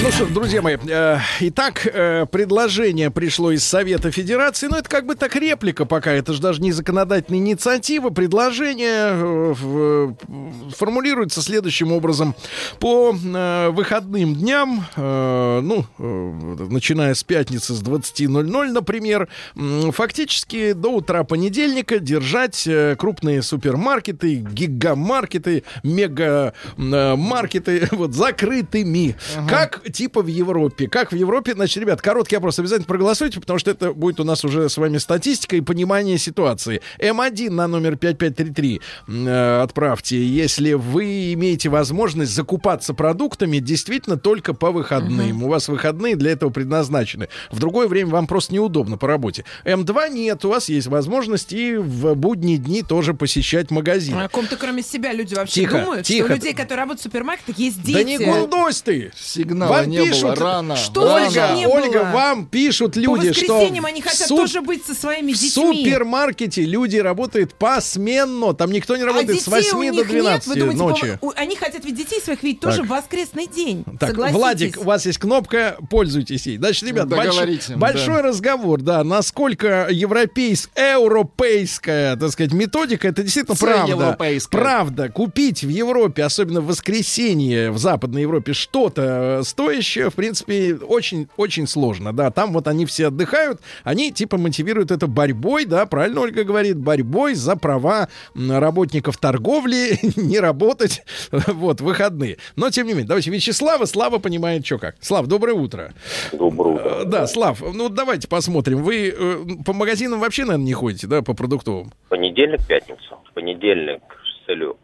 Ну что, друзья мои, э, итак, э, предложение пришло из Совета Федерации, но это как бы так реплика пока, это же даже не законодательная инициатива, предложение э, в- э, формулируется следующим образом. По э, выходным дням, э, ну, э, начиная с пятницы с 20.00, например, м, фактически до утра понедельника держать э, крупные супермаркеты, гигамаркеты, мегамаркеты вот закрытыми. Как типа в Европе. Как в Европе, значит, ребят, короткий опрос обязательно проголосуйте, потому что это будет у нас уже с вами статистика и понимание ситуации. М1 на номер 5533 м, э, отправьте, если вы имеете возможность закупаться продуктами действительно только по выходным. У вас выходные для этого предназначены. В другое время вам просто неудобно по работе. М2 нет, у вас есть возможность и в будние дни тоже посещать магазин. А О ком-то кроме себя люди вообще Тихо, думают, тихо. что у людей, которые работают в супермаркетах, есть дети. Да не гундось ты! Сигнала Вам не пишут, было рано. Что рано. Ольга, не Ольга, было? вам пишут По люди, что воскресеньям они в хотят суп- тоже быть со своими в детьми. супермаркете люди работают посменно. Там никто не а работает детей с 8 у до них 12 нет. Вы думаете, ночи. по- они хотят ведь детей своих видеть тоже Так. в воскресный день. Так, Согласитесь? Владик, у вас есть кнопка, пользуйтесь ей. Значит, ребят, больш- Договорите, большой да. разговор, да, насколько европейская, европейская, так сказать, методика, это действительно правда. Правда, купить в Европе, особенно в воскресенье в Западной Европе, что-то э, стоящее, в принципе, очень, очень сложно, да. Там вот они все отдыхают, они типа мотивируют это борьбой, да, правильно Ольга говорит, борьбой за права работников торговли не работать вот выходные. Но тем не менее, давайте Вячеслава, Слава понимает, что как. Слав, доброе утро. Доброе утро. Э, Да, Слав, ну давайте посмотрим. Вы э, по магазинам вообще, наверное, не ходите, да, по продуктовым? Понедельник, пятница. В понедельник с целью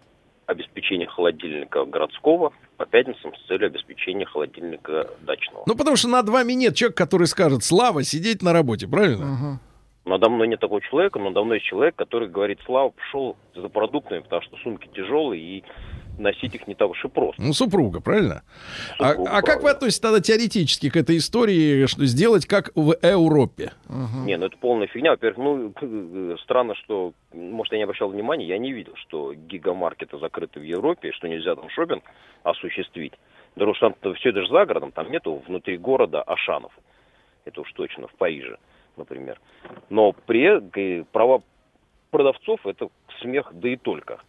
обеспечения холодильника городского, по пятницам с целью обеспечения холодильника дачного. Ну, потому что над вами нет человека, который скажет, Слава, сидеть на работе, правильно? Мгм. Надо мной нет такого человека, но давно есть человек, который говорит, Слава, пошел за продуктами, потому что сумки тяжелые и носить их не так уж и просто. Ну, супруга, правильно? А, Супруга, а как вы относитесь тогда теоретически к этой истории, что сделать как в Европе? Не, ну это полная фигня. Во-первых, ну, странно, что, может, я не обращал внимания, я не видел, что гигамаркеты закрыты в Европе, что нельзя там шопинг осуществить. Потому что там все это же за городом, там нету внутри города Ашанов. Это уж точно, в Париже, например. Но при э, права продавцов это смех, да и только.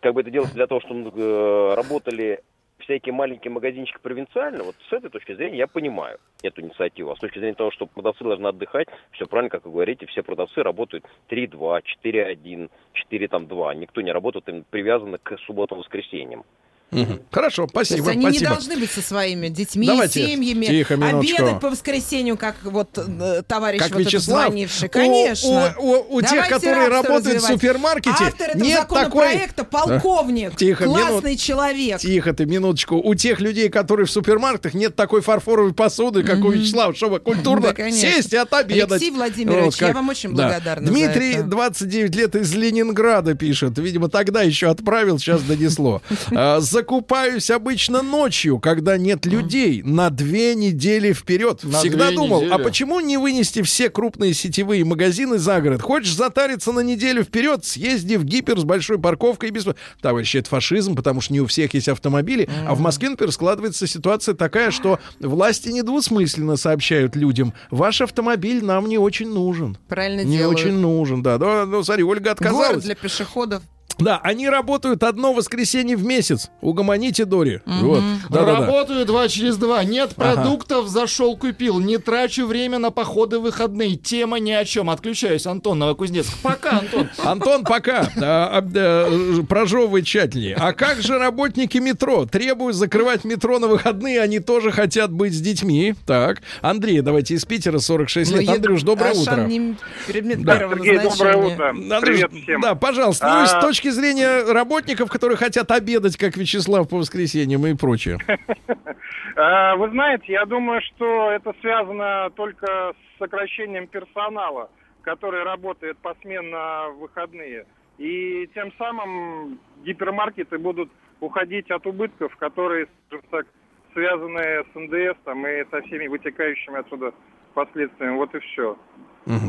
Как бы это делается для того, чтобы э, работали всякие маленькие магазинчики провинциально, вот с этой точки зрения я понимаю эту инициативу. А с точки зрения того, что продавцы должны отдыхать, все правильно, как вы говорите, все продавцы работают 3-2, 4-1, 4-2. Никто не работает им привязанно к субботам-воскресеньям. Мгм. Хорошо, То есть спасибо, они спасибо. не должны быть со своими детьми, Давайте, семьями, тихо, минуточку. обедать по воскресенью, как вот э, товарищ Как вот Вячеслав, звонивший. Конечно. у, у- у тех, которые работают в развивать. супермаркете, Автор этого нет такой... законопроекта полковник, Тихо, классный минут- человек. Тихо ты, минуточку. У тех людей, которые в супермаркетах, нет такой фарфоровой посуды, как у Вячеслава, чтобы культурно Да, конечно. сесть и отобедать. Алексей Владимирович, я вам очень Да. благодарна за Дмитрий, это. 29 лет, из Ленинграда пишет. Видимо, тогда еще отправил, сейчас донесло. А, Закупаюсь обычно ночью, когда нет людей, на две недели вперед. На Всегда думал, недели. а почему не вынести все крупные сетевые магазины за город? Хочешь затариться на неделю вперед, съезди в гипер с большой парковкой и без... Товарищи, это фашизм, потому что не у всех есть автомобили. А в Москве, например, складывается ситуация такая, что власти недвусмысленно сообщают людям, ваш автомобиль нам не очень нужен. Правильно Не делают. очень нужен, да. да. Ну, смотри, Ольга отказалась. Город для пешеходов. Да, они работают одно воскресенье в месяц. Угомоните, Дори. Вот. Да-да-да. Работаю два через два. Нет Ага. продуктов, зашел, купил. Не трачу время на походы в выходные. Тема ни о чем. Отключаюсь, Антон Новокузнецк. Пока, Антон. Антон, пока. А, а, э, прожевывай тщательнее. А как же работники метро? Требуют закрывать метро на выходные, они тоже хотят быть с детьми. Так. Андрей, давайте из Питера, 46 лет. Ну, Андрюш, доброе утро. Сергей, доброе утро. Привет всем. Да, пожалуйста. Ну, и с А, точки зрения работников, которые хотят обедать, как Вячеслав по воскресеньям и прочее. А, Вы знаете, я думаю, что это связано только с сокращением персонала, который работает посменно в выходные. И тем самым гипермаркеты будут уходить от убытков, которые, связаны с НДС там, и со всеми вытекающими отсюда последствиями. Вот и все.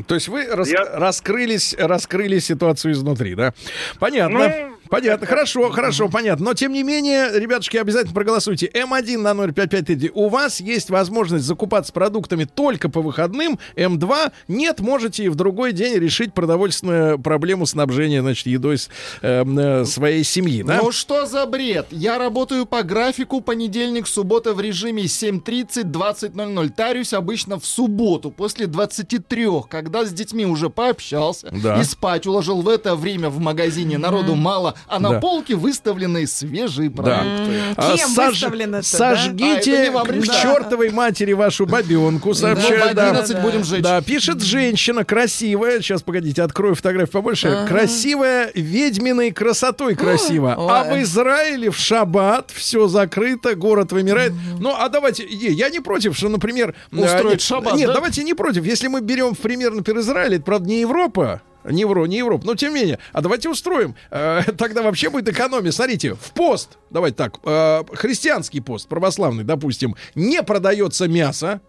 То есть вы рас- Я- раскрылись, раскрыли ситуацию изнутри, да? Понятно. Ну, Понятно, хорошо, хорошо, понятно. Но тем не менее, ребятушки, обязательно проголосуйте. М1 на 055 У вас есть возможность закупаться продуктами только по выходным. М2 нет, можете и в другой день решить продовольственную проблему снабжения, значит, едой с, эм, э, своей семьи, да? Ну что за бред? Я работаю по графику понедельник, суббота в режиме 7.30-20.00. Тарюсь обычно в субботу после 23, когда с детьми уже пообщался Да. и спать уложил в это время в магазине. Народу мало, а на Да. полке выставлены свежие Да. продукты. А, Кем сож- выставлено-то, да? Сожгите А, это не вам к чертовой матери вашу бабенку, Ну, сообщаю. да. 11 будем жечь. Да, пишет женщина красивая. Сейчас, погодите, открою фотографию побольше. Красивая, ведьминой красотой красиво. А в Израиле в шаббат все закрыто, город вымирает. Ну, а давайте, я не против, что, например... Устроить э, шаббат, Нет, да? давайте не против. Если мы берем в пример, например, Израиль, это, правда, не Европа, не Евро, не Европа, но тем не менее. А давайте устроим. Э, тогда вообще будет экономия. Смотрите, в пост, давайте так, э, христианский пост, православный, допустим, не продается мясо.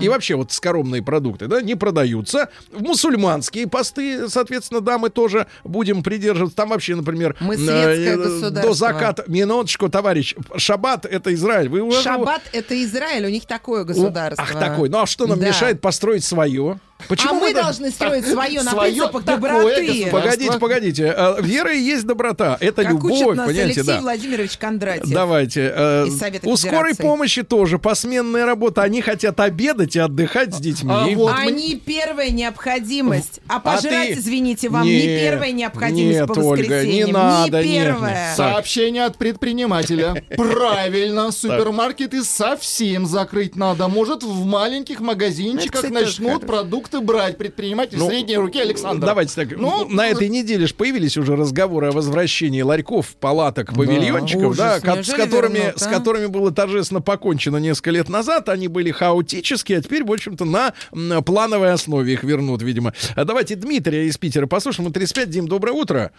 И вообще вот скоромные продукты, да, не продаются. В мусульманские посты, соответственно, да, мы тоже будем придерживаться. Там вообще, например, Мы э, государство. до заката. Минуточку, товарищ. Шаббат это Израиль. Вы уже- Шаббат это Израиль, у них такое государство. Ах, такой. Ну а что нам Да. мешает построить свое? Почему а мы так- должны строить свое на Своё принципах доброты. Погодите, погодите. Э, Вера и есть доброта. Это Как учит любовь, нас понимаете, Алексей да. Владимирович Кондратьев. Давайте. э, из Совета у скорой помощи тоже посменная работа. Они хотят обедать и отдыхать с детьми. А вот мы- Они первая необходимость. А А пожрать, ты- извините, вам не Нет, первая необходимость нет, по Ольга, не воскресеньям. надо, не нет, первая. нет. Сообщение от предпринимателя. Правильно, супермаркеты совсем закрыть надо. Может, в маленьких Ну, магазинчиках это, начнут продукцию продукты брать. Предприниматель Ну, средней руки Александр. Давайте так. Ну, Ну, на этой неделе же появились уже разговоры о возвращении ларьков, палаток, павильончиков, Ужас, да, ко- с которыми, вернут, с а? которыми было торжественно покончено несколько лет назад. Они были хаотические, а теперь, в общем-то, на м, плановой основе их вернут, видимо. А давайте Дмитрия из Питера послушаем. Ему 35. Дим, доброе утро.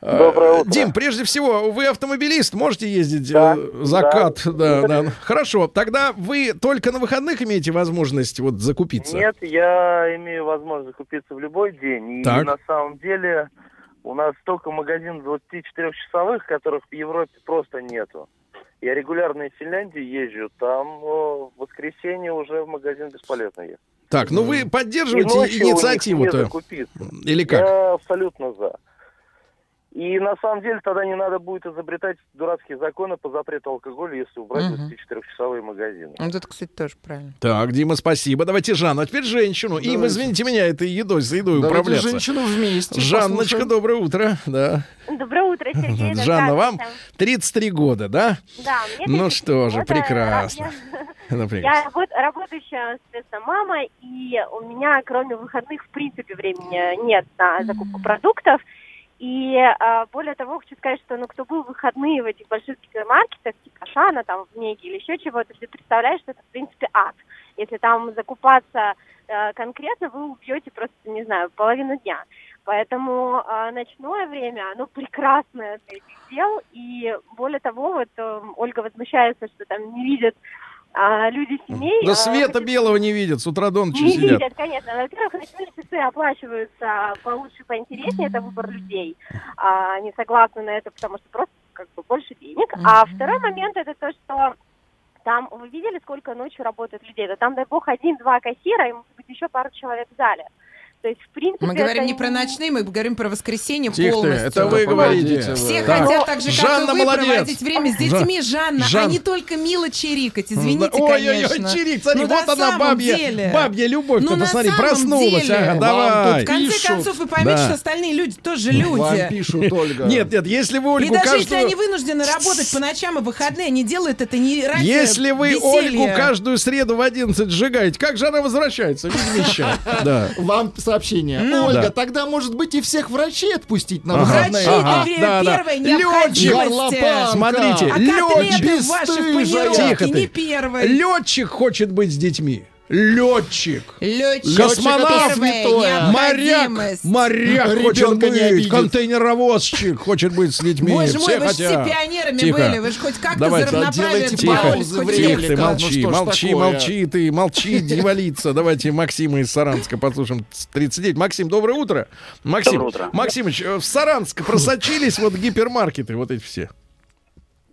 Доброе утро. Дим, прежде всего, вы автомобилист, можете ездить Да, э, закат? Да, да. Хорошо. Тогда вы только на выходных имеете возможность вот закупиться? Нет, я имею возможность закупиться в любой день. И Так. на самом деле у нас столько магазинов 24-часовых, которых в Европе просто нету. Я регулярно из Финляндии езжу, там о, в воскресенье уже в магазин бесполезно ехать. Так, ну вы поддерживаете инициативу-то? Или как? Я абсолютно за. И на самом деле тогда не надо будет изобретать дурацкие законы по запрету алкоголя, если убрать Мгм. 24-часовые магазины. Вот это, кстати, тоже правильно. Так, Дима, спасибо. Давайте Жанну, а теперь женщину. Им, Давайте. извините меня, этой едой за едой Давайте управляться. женщину вместе. Жанночка, послушаем. доброе утро. Да. Доброе утро, Сергей. Жанна, вам здравствуйте. 33 года, да? Да, мне Ну 34 что же, года. прекрасно. Я, Ну, я работ- работающая, соответственно, мама, и у меня, кроме выходных, в принципе, времени нет на закупку продуктов. И а, более того, хочу сказать, что ну, кто был в выходные в этих больших гипермаркетах, типа Шана, там, в Меге или еще чего-то, ты представляешь, что это, в принципе, ад. Если там закупаться э, конкретно, вы убьете просто, не знаю, половину дня. Поэтому э, ночное время, оно прекрасное для этих дел. И более того, вот э, Ольга возмущается, что там не видят а, люди семей. Да а, света хочу белого не видят, с утра до ночи не сидят. видят, конечно. Во-первых, ночные часы оплачиваются получше, поинтереснее, это выбор людей. А, они согласны на это, потому что просто как бы больше денег. А второй момент это то, что там, вы видели, сколько ночью работает людей? Да там, дай бог, один-два кассира и, может быть, еще пару человек в зале. То есть, в принципе, Мы говорим это не про ночные, мы говорим про воскресенье Тихо ты, полностью. это вы Да, говорите. Все. Так. хотят так же, как Жанна и вы, молодец. проводить время с детьми, Жанна, Жан- а не только мило чирикать. Извините, Ой-ой-ой, конечно. чирик, смотри, Ну, вот на она, бабья, деле. бабья любовь. Ну, Ты на посмотри, самом проснулась. деле. Ага, Вам давай. В конце Пишут. концов, вы поймете, Да. что остальные люди тоже Вам люди. пишут, Ольга. Нет, нет, если вы И Ольгу даже если каждую... они вынуждены работать по ночам и выходные, они делают это не ради Если вы веселья. Ольгу каждую среду в 11 сжигаете, как же она возвращается? Ведьмища. Да. Вам сообщение. Ну. Ольга, Да. тогда, может быть, и всех врачей отпустить на Ага. Врачи, выходные. Ага, это да, да. первая Лётчик, необходимость. Смотрите, А летчик, Тихо ты. не первой. летчик хочет быть с детьми. Летчик. Летчик. Космонавт святое. Моряк, моряк Ребенка хочет не быть, обидит. контейнеровозчик хочет быть с людьми. Боже все мой, вы же все пионерами Тихо. были. Вы же хоть как-то Давайте, за равноправие Тихо, Тихо ты, молчи, Ну молчи, такое? молчи ты, молчи, дьяволица. Давайте Максима из Саранска послушаем. 39. Максим, доброе утро. Максим, Доброе утро. Максимыч, э, в Саранск просочились вот гипермаркеты, вот эти все.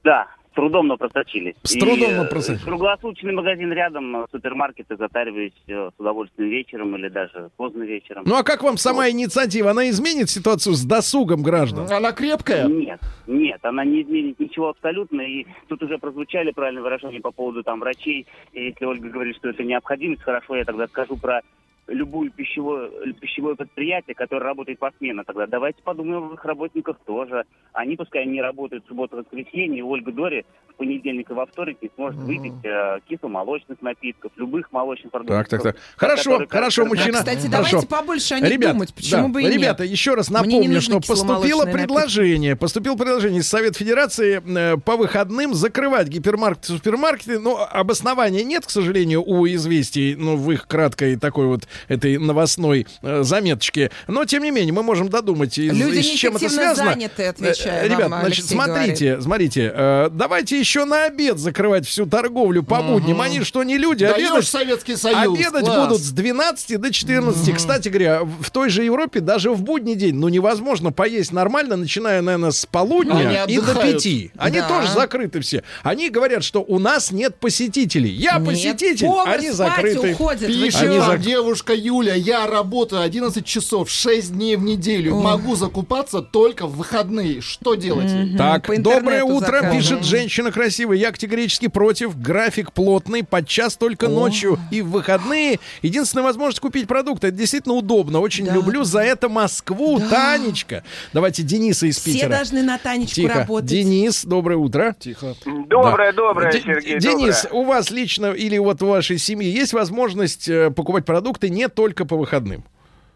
Да, трудом, но просочились. С трудом, но э, просочились. Круглосуточный магазин рядом, э, супермаркеты затариваюсь э, с удовольствием вечером или даже поздно вечером. Ну а как вам сама инициатива? Она изменит ситуацию с досугом граждан? Она крепкая? Нет, нет, она не изменит ничего абсолютно. И тут уже прозвучали правильные выражения по поводу там врачей. И если Ольга говорит, что это необходимость, хорошо, я тогда скажу про любую пищевое, пищевое предприятие, которое работает посменно. Тогда давайте подумаем об их работниках тоже. Они пускай не работают в субботу воскресенье, Ольга Дори в понедельник и во вторник не сможет выпить э, кисломолочных напитков, любых молочных продуктов. Так, так, так. Хорошо, которые- хорошо, мужчина. Кстати, Хорошо. давайте побольше о них Ребят, думать. Почему да, бы и нет? ребята, еще раз напомню, что поступило предложение, поступило предложение из Совета Федерации э, по выходным закрывать гипермаркеты, супермаркеты. Но обоснования нет, к сожалению, у известий, ну, в их краткой такой вот этой новостной э, заметочке. Но, тем не менее, мы можем додумать, из, Люди из чем это связано. заняты, отвечаю Э, Ребят, вам, значит, Алексей смотрите, смотрите, э, давайте еще на обед закрывать всю торговлю по будням. Они что, не люди? Даешь Обедать Советский Союз. Обедать класс. будут с 12 до 14. Кстати говоря, в той же Европе даже в будний день, ну, невозможно поесть нормально, начиная, наверное, с полудня Они и до. 5. Они Да. тоже закрыты все. Они говорят, что у нас нет посетителей. Я Нет, посетитель, повар они закрыты. уходит. Пишет Они чё? за- девушка Юля, я работаю 11 часов, 6 дней в неделю. Могу закупаться только в выходные. Что делать? ей? Так, доброе утро, заказываем. пишет женщина красивая. Я категорически против. График плотный, подчас только ночью и в выходные. Единственная возможность купить продукты. Это действительно удобно. Очень Да. люблю за это Москву. Танечка. Давайте Дениса из Все Питера. должны на Танечку Тихо. работать. Денис, доброе утро. Тихо. Доброе, Да. доброе, Де- Сергей, Денис, доброе. у вас лично или вот в вашей семье есть возможность э, покупать продукты не только по выходным.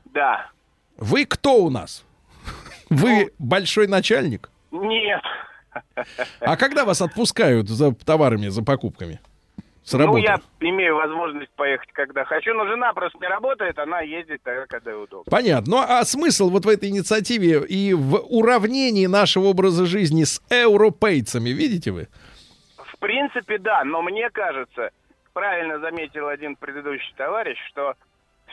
Да. Вы кто у нас? Вы большой начальник? Нет. А когда вас отпускают за товарами, за покупками? С работы? Ну, я имею возможность поехать, когда хочу, но жена просто не работает, она ездит тогда, когда ей удобно. Понятно. Ну а смысл вот в этой инициативе и в уравнении нашего образа жизни с европейцами, видите вы? В принципе, да, но мне кажется, правильно заметил один предыдущий товарищ, что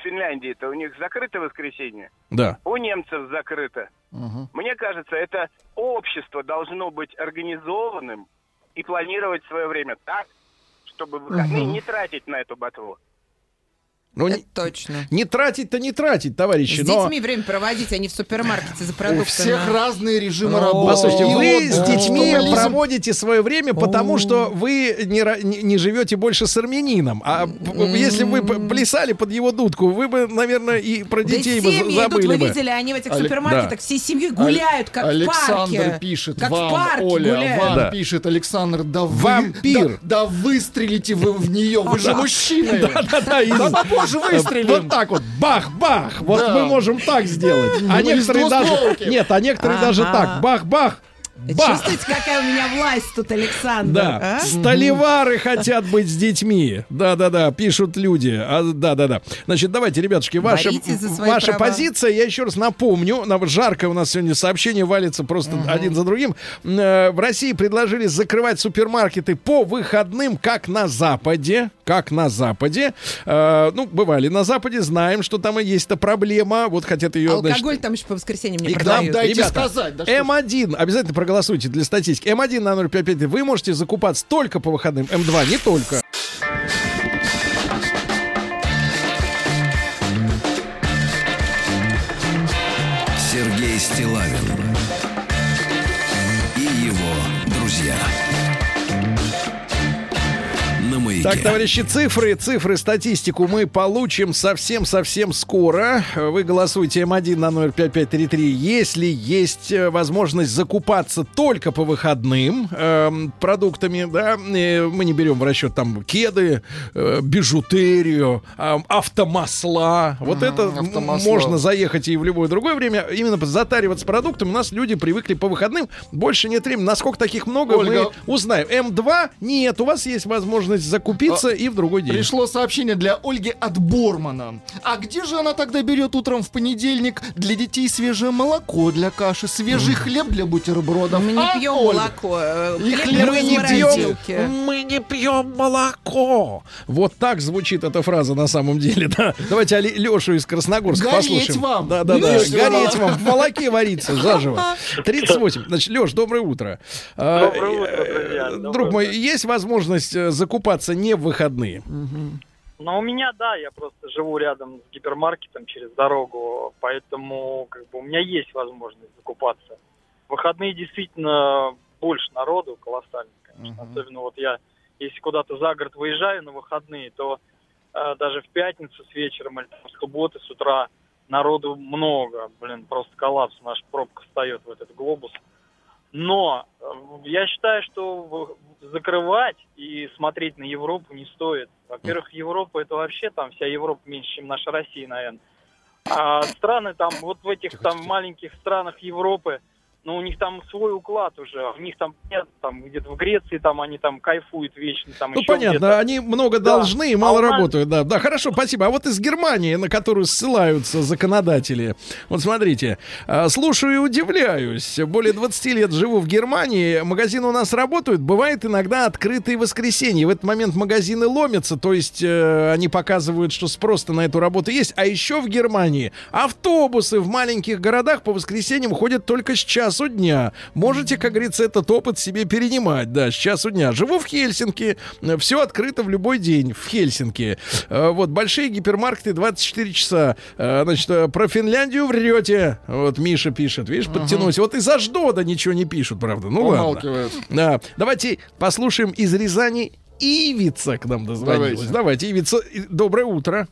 Финляндии-то у них закрыто воскресенье, Да. у немцев закрыто. Мне кажется, это общество должно быть организованным и планировать свое время так, чтобы выходные Мгм. не тратить на эту ботву. Ну, не, точно. Не тратить-то не тратить, товарищи, С но... детьми время проводить, а не в супермаркете за продуктами. У всех разные режимы работы. Послушайте, И вы с детьми проводите свое время, потому что вы не, живете больше с армянином. А если бы п- плясали под его дудку, вы бы, наверное, и про детей бы семьи за- идут, забыли вы видели, они в этих супермаркетах всей семьей гуляют, как Александр в парке. пишет как вам, в парке Оля, гуляют. вам пишет Александр, да вы, Вампир. да, выстрелите вы в нее, вы же Да. мужчины. Да-да-да, Да попозже выстрелим. Вот так вот, бах-бах. Вот мы можем так сделать. А Ну, из некоторые даже... Нет, а некоторые даже так, бах-бах. Бах! Чувствуете, какая у меня власть тут, Александр? Да, а? столевары хотят быть с детьми. Да-да-да, пишут люди. А, да-да-да. Значит, давайте, ребятушки, ваша, ваша права. позиция, я еще раз напомню, на- жарко у нас сегодня сообщение валится просто один за другим. Э, В России предложили закрывать супермаркеты по выходным, как на Западе. Как на Западе. Э, Ну, бывали на Западе, знаем, что там и есть эта проблема. Вот хотят ее... значит, Алкоголь там еще по воскресеньям не и к нам, продают. дайте ребята, сказать, да что ж. М1, обязательно проголосуйте для статистики. М1 на 055, вы можете закупаться только по выходным. М2 не только. Так, товарищи, цифры, цифры, статистику мы получим совсем-совсем скоро. Вы голосуйте М1 на 05533, если есть э, возможность закупаться только по выходным эм, продуктами, да, э, мы не берем в расчет там кеды, э, бижутерию, эм, автомасла. Вот это м, автомасла. можно заехать и в любое другое время. Именно затариваться продуктами. У нас люди привыкли по выходным. Больше нет времени. Насколько таких много, Ольга. мы узнаем. М2 нет, у вас есть возможность закупиться и в другой день. Пришло сообщение для Ольги от Бормана. А где же она тогда берет утром в понедельник для детей свежее молоко для каши, свежий хлеб для бутербродов? Мы не А, пьем Ольга? молоко. э, И хлеб мы не морозилки. Мы не пьем молоко. Вот так звучит эта фраза на самом деле, да. Давайте Лешу из Красногорска Гореть послушаем. вам. Да, да, да. Гореть вам. В молоке вариться заживо. 38. Значит, Леш, доброе утро. А, Доброе утро, э, друзья. э, Друг мой, утро. есть возможность э, закупаться не в выходные? Но у меня, да, я просто живу рядом с гипермаркетом через дорогу, поэтому как бы у меня есть возможность закупаться. В выходные действительно больше народу, колоссально, конечно. Особенно вот я, если куда-то за город выезжаю на выходные, то э, даже в пятницу с вечером или там с субботы с утра народу много. Блин, просто коллапс, наша пробка встает в этот глобус. Но э, я считаю, что закрывать и смотреть на Европу не стоит. Во-первых, Европа это вообще там вся Европа меньше, чем наша Россия, наверное. А страны там, вот в этих там маленьких странах Европы, ну, у них там свой уклад уже. У них там нет, там где-то в Греции там они там кайфуют вечно, там Ну, понятно, они много Да. должны и А мало нас- работают, да. Да, хорошо, спасибо. А вот из Германии, на которую ссылаются законодатели, вот смотрите, а, слушаю и удивляюсь. Более 20 лет живу в Германии, магазины у нас работают, бывает иногда открытые воскресенья. В этот момент магазины ломятся, то есть э, они показывают, что спрос на эту работу есть. А еще в Германии автобусы в маленьких городах по воскресеньям ходят только с часу дня. Можете, как говорится, этот опыт себе перенимать, да, с часу дня. Живу в Хельсинки, все открыто в любой день в Хельсинки. Э, Вот, большие гипермаркеты 24 часа. Э, Значит, э, про Финляндию врете. Вот Миша пишет, видишь, подтянулся. Вот из Аждода ничего не пишут, правда. Ну ладно. Да. Давайте послушаем из Рязани Ивица к нам дозвонилась. Давайте. Давайте, Ивица, доброе утро.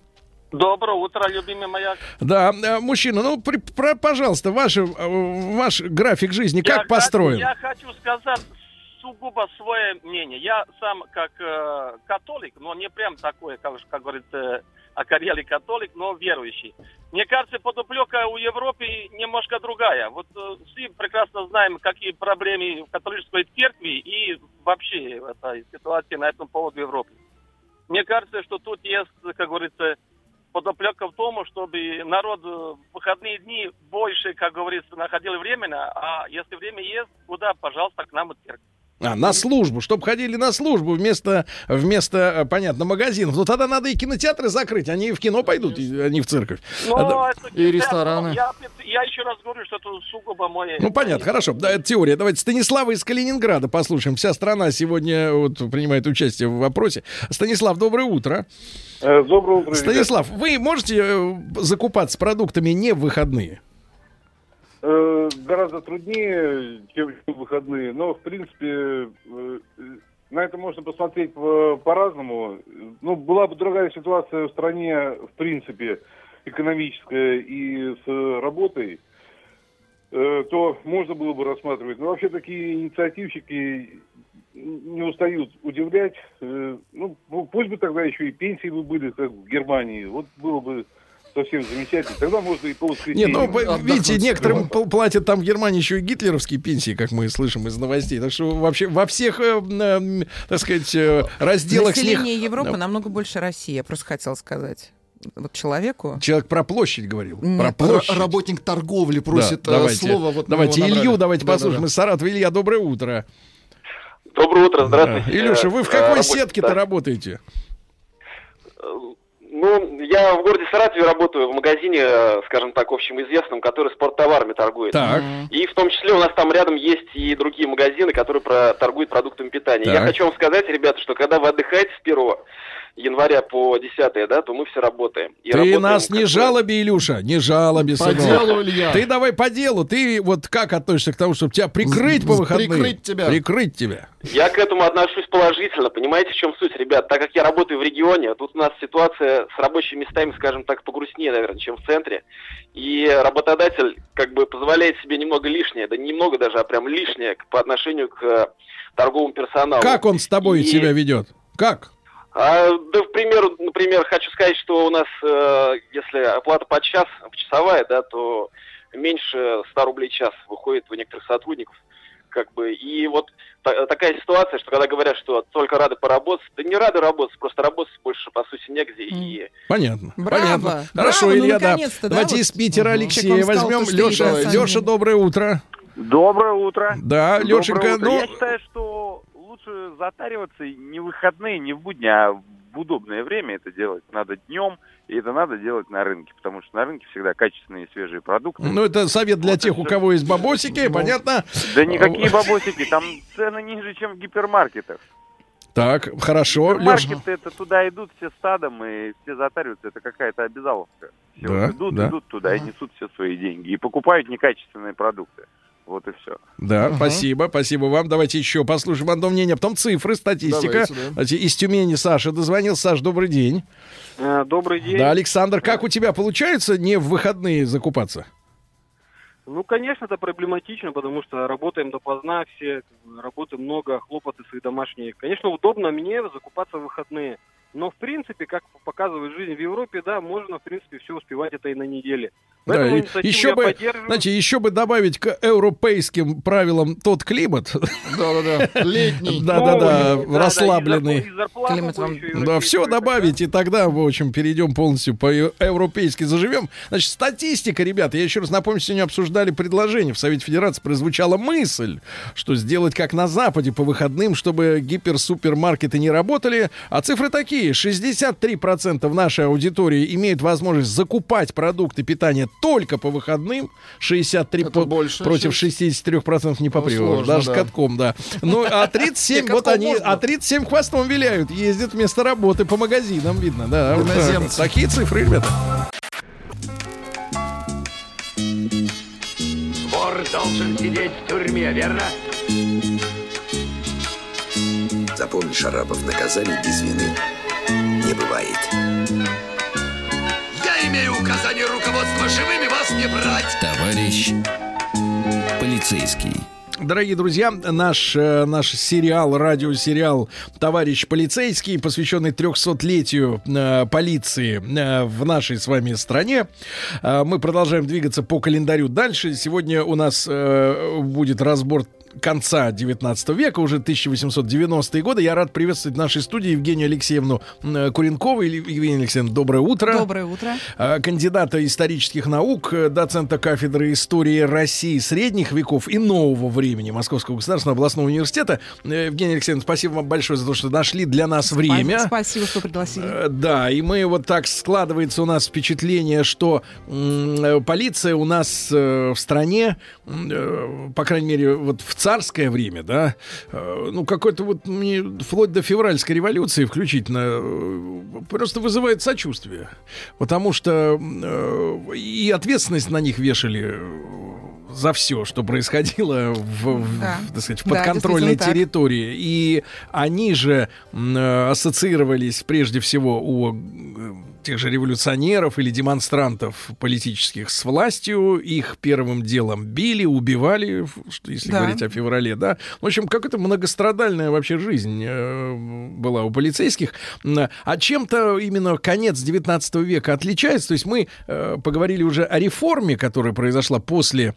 Доброе утро, любимый маяк. Да, э, мужчина, ну, при- про- пожалуйста, ваш, э, ваш график жизни Я как построен? Я хочу сказать сугубо свое мнение. Я сам как э, католик, но не прям такой, как, как говорится, окорелый католик, но верующий. Мне кажется, подоплека у Европы немножко другая. Вот э, все прекрасно знаем, какие проблемы в католической церкви и вообще эта ситуация на этом поводу в Европе. Мне кажется, что тут есть, как говорится, подоплека в том, чтобы народ в выходные дни больше, как говорится, находил временно, а если время есть, куда, пожалуйста, к нам в церковь. А, на службу, чтобы ходили на службу вместо, вместо, э, понятно, магазинов. Ну тогда надо и кинотеатры закрыть, они в кино пойдут, и- а не в церковь. Но А, это И рестораны. Я, я еще раз говорю, что это сугубо мое... Ну, понятно, хорошо. Да, это теория. Давайте Станислава из Калининграда послушаем. Вся страна сегодня вот, принимает участие в вопросе. Станислав, доброе утро. Доброе утро. Станислав, вы можете э, закупаться продуктами не в выходные? Э, гораздо труднее, чем выходные, но, в принципе, э, на это можно посмотреть по- по-разному. Ну, была бы другая ситуация в стране, в принципе, экономическая и с работой, э, то можно было бы рассматривать. Но вообще такие инициативщики не устают удивлять. Ну, пусть бы тогда еще и пенсии бы были, как в Германии. Вот было бы совсем замечательно. Тогда можно и по Нет, воскресеньям ну, вы- видите, отдохнуть. некоторым пл- платят там в Германии еще и гитлеровские пенсии, как мы слышим из новостей. Так что вообще во всех, э, м, так сказать, э, разделах с них... Население Европы Да. намного больше России, я просто хотела сказать. Вот человеку. Человек про площадь говорил. Нет. Про площадь. Работник торговли просит Да, э, давайте, слово. Вот давайте. Илью давайте Да-да-да. послушаем из Саратова. Илья, доброе утро. Доброе утро, здравствуйте. Да. Илюша, вы в Э, какой работе- сетке-то да. работаете? Ну, я в городе Саратове работаю в магазине, э, скажем так, общем известном, который спорттоварами торгует. Так. И в том числе у нас там рядом есть и другие магазины, которые про- торгуют продуктами питания. Я Так. хочу вам сказать, ребята, что когда вы отдыхаете с 1 января по 10, да, то мы все работаем. И Ты нас не жалоби, Илюша, не жалоби, По сынок. делу, Илья. Ты давай по делу. Ты вот как относишься к тому, чтобы тебя прикрыть по выходным? Прикрыть тебя. Прикрыть тебя. Я к этому отношусь положительно. Понимаете, в чем суть, ребят? Так как я работаю в регионе, тут у нас ситуация с рабочими местами, скажем так, погрустнее, наверное, чем в центре. И работодатель как бы позволяет себе немного лишнее, да не немного даже, а прям лишнее по отношению к э, торговому персоналу. Как он с тобой И- себя ведет? Как? А, да, в пример, например, хочу сказать, что у нас, э, если оплата по час, часовая, да, то меньше 100 рублей в час выходит у некоторых сотрудников. Как бы, и вот та- такая ситуация, что когда говорят, что только рады поработать, да не рады работать, просто работать больше, по сути, негде. И Понятно. Браво! Понятно. Браво, Хорошо, ну, Илья, да. наконец-то, да, Давайте вот. из Питера Мгм. Алексея сказал возьмем. что Леша. Леша, доброе утро. Доброе утро. Да, Доброе Лешенька, утро. ну- Я считаю, что лучше затариваться не в выходные, не в будни, а в удобное время это делать. Надо днем, и это надо делать на рынке, потому что на рынке всегда качественные и свежие продукты. Ну, это совет для тех, у кого есть бабосики, Ну, понятно? Да никакие бабосики, там цены ниже, чем в гипермаркетах. Так, хорошо. Маркеты это туда идут все стадом, и все затариваются, это какая-то обязаловка. Все Да, вот идут, да. идут туда и несут все свои деньги. И покупают некачественные продукты. Вот и все. Да, спасибо, спасибо вам. Давайте еще послушаем одно мнение, а потом цифры, статистика. Давайте, да. Из Тюмени Саша дозвонил. Саш, добрый день. Э, Добрый день. Да, Александр, как у тебя получается не в выходные закупаться? Ну, конечно, это проблематично, потому что работаем допоздна, все работы много, хлопоты свои домашние. Конечно, удобно мне закупаться в выходные. Но, в принципе, как показывает жизнь в Европе, да, можно, в принципе, все успевать это и на неделе. Да, Поэтому и инициативу еще бы, знаете, еще бы добавить к европейским правилам тот климат. Да-да-да, летний. Да-да-да, да, расслабленный. да, Климат вам- Да, все добавить, и тогда, в общем, перейдем полностью по-европейски заживем. Значит, статистика, ребята, я еще раз напомню, сегодня обсуждали предложение. В Совете Федерации прозвучала мысль, что сделать как на Западе по выходным, чтобы гипер-супермаркеты не работали. А цифры такие. 63% нашей аудитории имеют возможность закупать продукты питания только по выходным. 63 по- больше, против щас. 63% не попрешь. сложно, даже да. с катком, да. Ну, а 37, Не, вот они, можно. а 37 хвостом виляют, ездят вместо работы по магазинам, видно, да. вот. Такие цифры, ребята. Вор должен сидеть в тюрьме, верно? Запомни, Шарапов, наказание без вины не бывает. Живыми вас не брать. Товарищ полицейский. Дорогие друзья, наш, э, наш сериал, радиосериал «Товарищ полицейский», посвященный 300-летию э, полиции э, в нашей с вами стране. Э, мы продолжаем двигаться по календарю дальше. Сегодня у нас э, будет разбор конца 19 века, уже 1890-е годы. Я рад приветствовать в нашей студии Евгению Алексеевну э, Куренкову. Евгения Алексеевна, доброе утро. Доброе утро. Э, Кандидата исторических наук, э, доцента кафедры истории России средних веков и нового времени Московского государственного областного университета. Э, Евгения Алексеевна, спасибо вам большое за то, что нашли для нас время. Спасибо, что пригласили. Да, и мы вот так складывается у нас впечатление, что полиция у нас в стране, по крайней мере, вот в царское время, да, э, ну какой-то вот мне вплоть до февральской революции включительно э, просто вызывает сочувствие, потому что э, и ответственность на них вешали за все, что происходило в, в, Да. так сказать, в Да, подконтрольной так. территории. И они же ассоциировались прежде всего у тех же революционеров или демонстрантов политических с властью. Их первым делом били, убивали, если Да. говорить о феврале, да. В общем, какая-то многострадальная вообще жизнь э, была у полицейских. А чем-то именно конец 19 века отличается. То есть мы э, поговорили уже о реформе, которая произошла после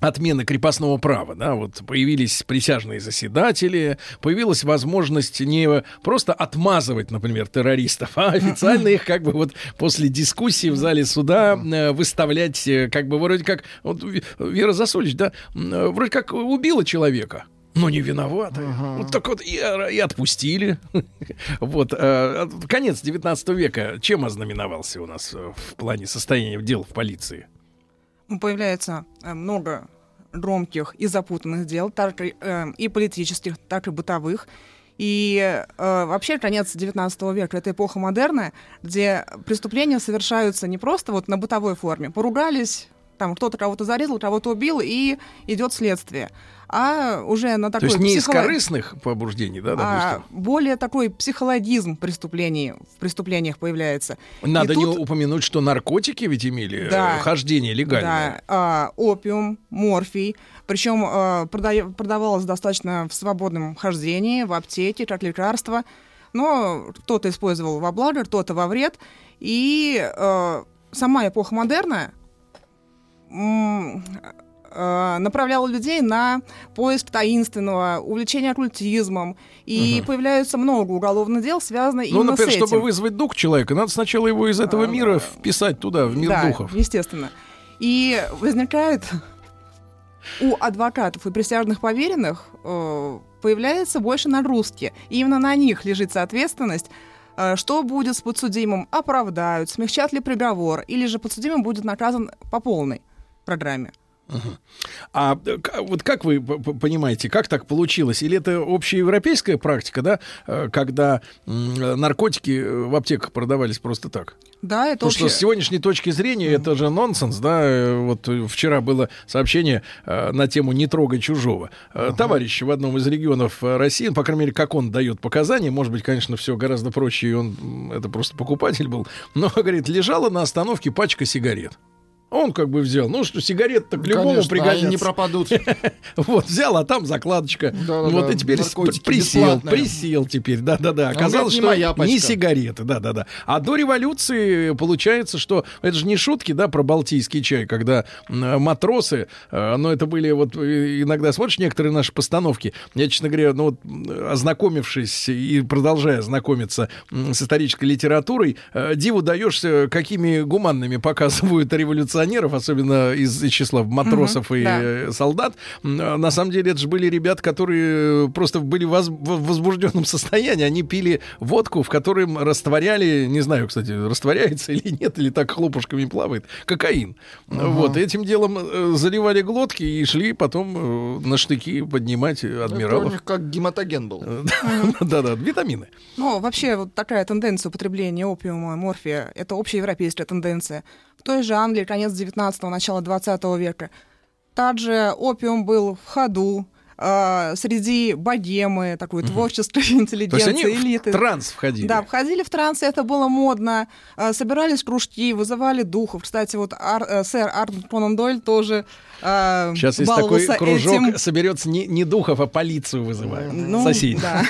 отмены крепостного права, да, вот появились присяжные заседатели, появилась возможность не просто отмазывать, например, террористов, а официально их как бы вот после дискуссии в зале суда э, выставлять э, как бы вроде как, вот Вера Засулич, да, э, вроде как убила человека, но не виновата. Вот так вот и, и отпустили. Вот. э, Конец 19 века чем ознаменовался у нас в плане состояния дел в полиции? Появляется э, много громких и запутанных дел, так и, э, и политических, так и бытовых. И э, вообще конец 19 века — это эпоха модерна, где преступления совершаются не просто вот на бытовой форме. Поругались, там кто-то кого-то зарезал, кого-то убил, и идет следствие. А уже на То такой есть не из психоло- корыстных побуждений, да, а допустим? более такой психологизм преступлений в преступлениях появляется. Надо И не тут- упомянуть, что наркотики ведь имели э, Да. хождение легальное. Да, а, опиум, морфий. Причем а, прода- продавалось достаточно в свободном хождении, в аптеке, как лекарство. Но кто-то использовал во благо, кто-то во вред. И а, сама эпоха модерна м, а, направляла людей на поиск таинственного, увлечение оккультизмом. И Мгм. появляется много уголовных дел, связанных Ну, именно например, с этим. чтобы вызвать дух человека, надо сначала его из этого мира вписать туда, в мир да, духов. естественно. И возникает у адвокатов и присяжных поверенных э, появляется больше нагрузки. И именно на них лежит ответственность, э, что будет с подсудимым, оправдают, смягчат ли приговор, или же подсудимый будет наказан по полной программе. А к- вот как вы понимаете, как так получилось? Или это общеевропейская практика, да, э, когда наркотики э, в аптеках продавались просто так? Да, это Потому что с сегодняшней точки зрения это же нонсенс, да. э, Вот вчера было сообщение на тему «Не трогай чужого». Э, Товарищ в одном из регионов России, ну, по крайней мере, как он дает показания, может быть, конечно, все гораздо проще, и он это просто покупатель был, но, говорит, лежала на остановке пачка сигарет. Он как бы взял, ну что, сигарет-то к любому Конечно, пригодятся. они не пропадут. Вот, взял, а там закладочка. Вот, и теперь присел, бесплатные. присел теперь, да-да-да. А Оказалось, не что не сигареты, да-да-да. А до революции получается, что это же не шутки, да, про балтийский чай, когда матросы, э, но это были вот э, иногда смотришь некоторые наши постановки, я, честно говоря, ну вот ознакомившись и продолжая знакомиться с исторической литературой, э, диву даешься, какими гуманными показывают революционеров, особенно из числа матросов Мгм, и да. э, солдат. А На самом деле это же были ребята, которые просто были воз- в возбужденном состоянии. Они пили водку, в которой растворяли, не знаю, кстати, растворяется или нет, или так хлопушками плавает, кокаин. Ага. Вот, этим делом э, заливали глотки и шли потом э, на штыки поднимать Это у адмиралов. них как гематоген был. Да-да, витамины. Ну, вообще, вот такая тенденция употребления опиума, морфия, это общеевропейская тенденция. В той же Англии конец 19-го, начало 20 века. Также опиум был в ходу, э, среди богемы, такой творческой То есть интеллигенции, они элиты. в транс входили. Да, входили в транс, и это было модно. Э, Собирались кружки, вызывали духов. Кстати, вот Ар- э, сэр Артур Конан Дойль тоже э, Сейчас есть такой кружок, этим. соберется не, не духов, а полицию вызывают. Ну, Соседей. да.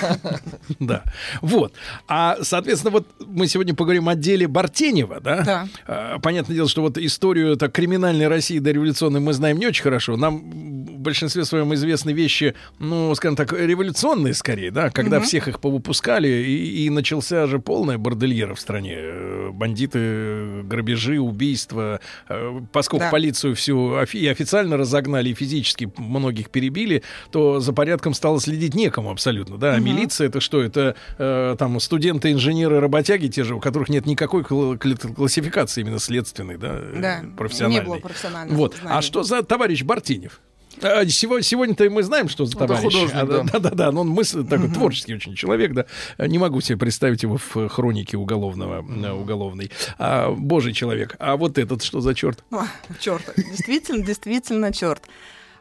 Да. Вот. А, соответственно, вот мы сегодня поговорим о деле Бартенева, да? Да. А, Понятное дело, что вот историю так, криминальной России дореволюционной мы знаем не очень хорошо. Нам в большинстве своем известны вещи, ну, скажем так, революционные скорее, да, когда Мгм. всех их повыпускали, и, и начался же полная бордельера в стране. Э, Бандиты, грабежи, убийства. Э, Поскольку Да. полицию всю и официально разогнали, и физически многих перебили, то за порядком стало следить некому абсолютно, да. А Мгм. милиция это что? Это э, там студенты, инженеры, работяги те же, у которых нет никакой кл- кл- классификации именно следственной, да, э, Да, профессиональной. не было профессиональных Вот. знаний. А что за товарищ Бартинев? А, Сегодня, сегодня-то мы знаем, что за Это товарищ. художник, А, да. да, да, да. но он мысль такой творческий очень человек, да. Не могу себе представить его в хронике уголовного, уголовной. А, божий человек. А вот этот что за черт? черт, действительно, действительно черт.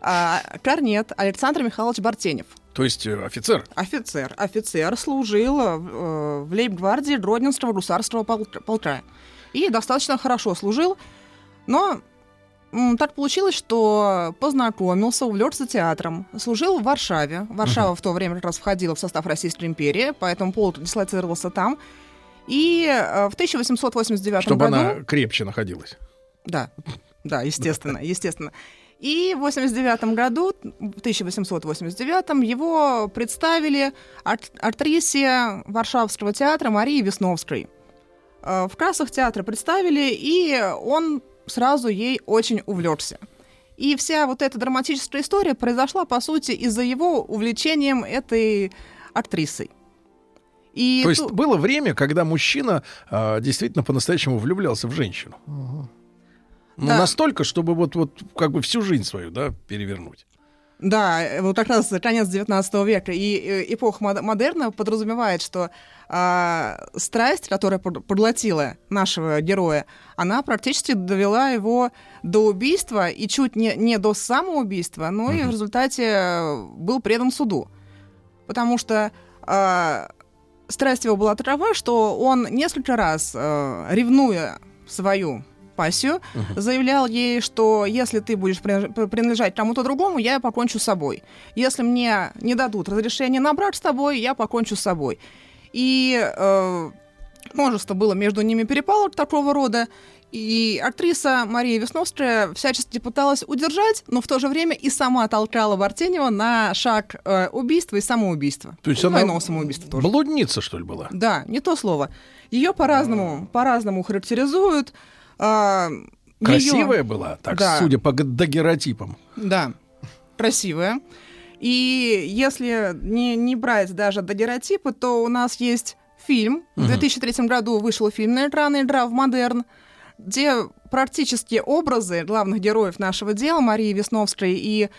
А, Корнет Александр Михайлович Бартенев. То есть э, офицер. Офицер. Офицер служил э, в лейб-гвардии Гродненского гусарского пол- полка. И достаточно хорошо служил, но так получилось, что познакомился, увлекся театром. Служил в Варшаве. Варшава в то время как раз входила в состав Российской империи, поэтому полк дислоцировался там. И э, в 1889 Чтобы году... она крепче находилась. Да, да, естественно, естественно. И в 89 году, в 1889 его представили ар- актрисе Варшавского театра Марии Весновской. Э, В кассах театра представили, и он сразу ей очень увлекся. И вся вот эта драматическая история произошла, по сути, из-за его увлечением этой актрисой. И То есть ту- было время, когда мужчина а, действительно по-настоящему влюблялся в женщину. Ну, Да. настолько, чтобы вот, вот как бы всю жизнь свою, да, перевернуть. Да, э, вот как раз конец 19 века и э, эпоха мод- модерна подразумевает, что а, страсть, которая поглотила нашего героя, она практически довела его до убийства и чуть не, не до самоубийства, но и в результате э, был предан суду. Потому что а, страсть его была такова, что он несколько раз, э, ревнуя свою пассию, заявлял ей, что если ты будешь принадлежать- кому-то другому, я покончу с собой. Если мне не дадут разрешения на брак с тобой, я покончу с собой. И э, множество было между ними перепалок такого рода. И актриса Мария Весновская всячески пыталась удержать, но в то же время и сама толкала Бартенева на шаг э, убийства и самоубийства. То есть И она двойного самоубийства тоже. блудница, что ли, была? Да, не то слово. Ее по-разному, по-разному характеризуют. А, Красивая была, так, Да. судя по дагеротипам. Да, красивая. И если не, не брать даже дагеротипы, то у нас есть фильм. В Мгм. 2003 году вышел фильм на экраны «Игра в модерн», где практически образы главных героев нашего дела, Марии Весновской и э,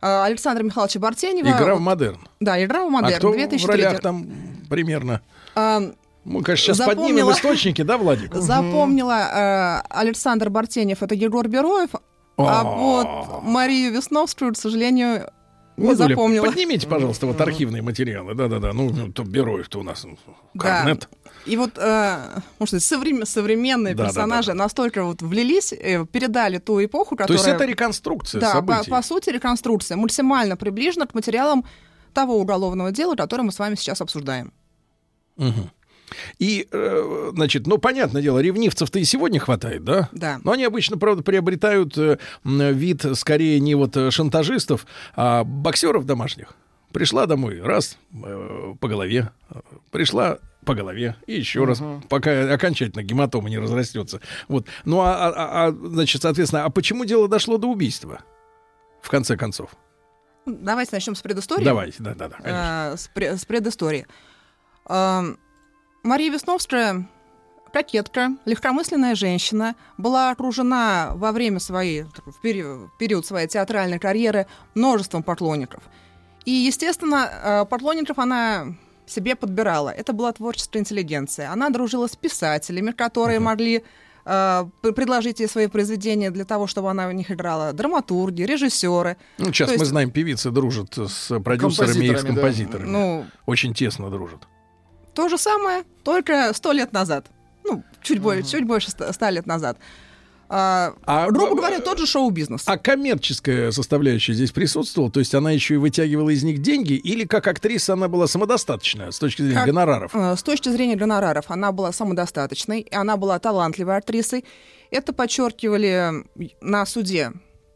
Александра Михайловича Бартенева. Игра в модерн. Да, «Игра в модерн», а кто 2003 в ролях там примерно? А, Мы, конечно, сейчас запомнила- поднимем источники, да, Владик? Запомнила э, Александр Бартенев, это Егор Бероев, а О. вот Марию Весновскую, к сожалению, не Владуля, запомнила. Поднимите, пожалуйста, вот архивные материалы. Да-да-да. Ну, ну, то Бероев-то у нас Да. корнет. И вот, э, сказать, современ- современные Да, да, персонажи настолько вот влились, э, передали ту эпоху, То которая... есть это реконструкция Да, по, событий. по сути, реконструкция максимально приближена к материалам того уголовного дела, которое мы с вами сейчас обсуждаем. Мгм. И, э, значит, ну, понятное дело, ревнивцев-то и сегодня хватает, да? Да. Но они обычно, правда, приобретают э, вид скорее не вот э, шантажистов, а боксеров домашних. Пришла домой, раз, по голове, пришла по голове, и еще раз, пока окончательно гематома не разрастется. Вот. Ну, а, а- а- а, значит, соответственно, а почему дело дошло до убийства? В конце концов. Давайте начнем с предыстории. Давайте, да-да-да, конечно. Э, с, пре- с предыстории. Эм, Мария Весновская, кокетка, легкомысленная женщина, была окружена во время своей, в период, в период своей театральной карьеры множеством поклонников. И, естественно, э, поклонников она себе подбирала. Это была творческая интеллигенция. Она дружила с писателями, которые могли э, предложить ей свои произведения для того, чтобы она в них играла. Драматурги, режиссеры. Ну, сейчас То мы есть- знаем, певицы дружат с продюсерами и Композиторами, с да. композиторами. Ну, Очень тесно дружат. То же самое, только сто лет назад. Ну, чуть, больше, чуть больше ста лет назад. А, А, грубо б- говоря, тот же шоу-бизнес. А коммерческая составляющая здесь присутствовала? То есть она еще и вытягивала из них деньги? Или как актриса она была самодостаточная с точки зрения Как- гонораров? э, С точки зрения гонораров она была самодостаточной, и она была талантливой актрисой. Это подчеркивали на суде.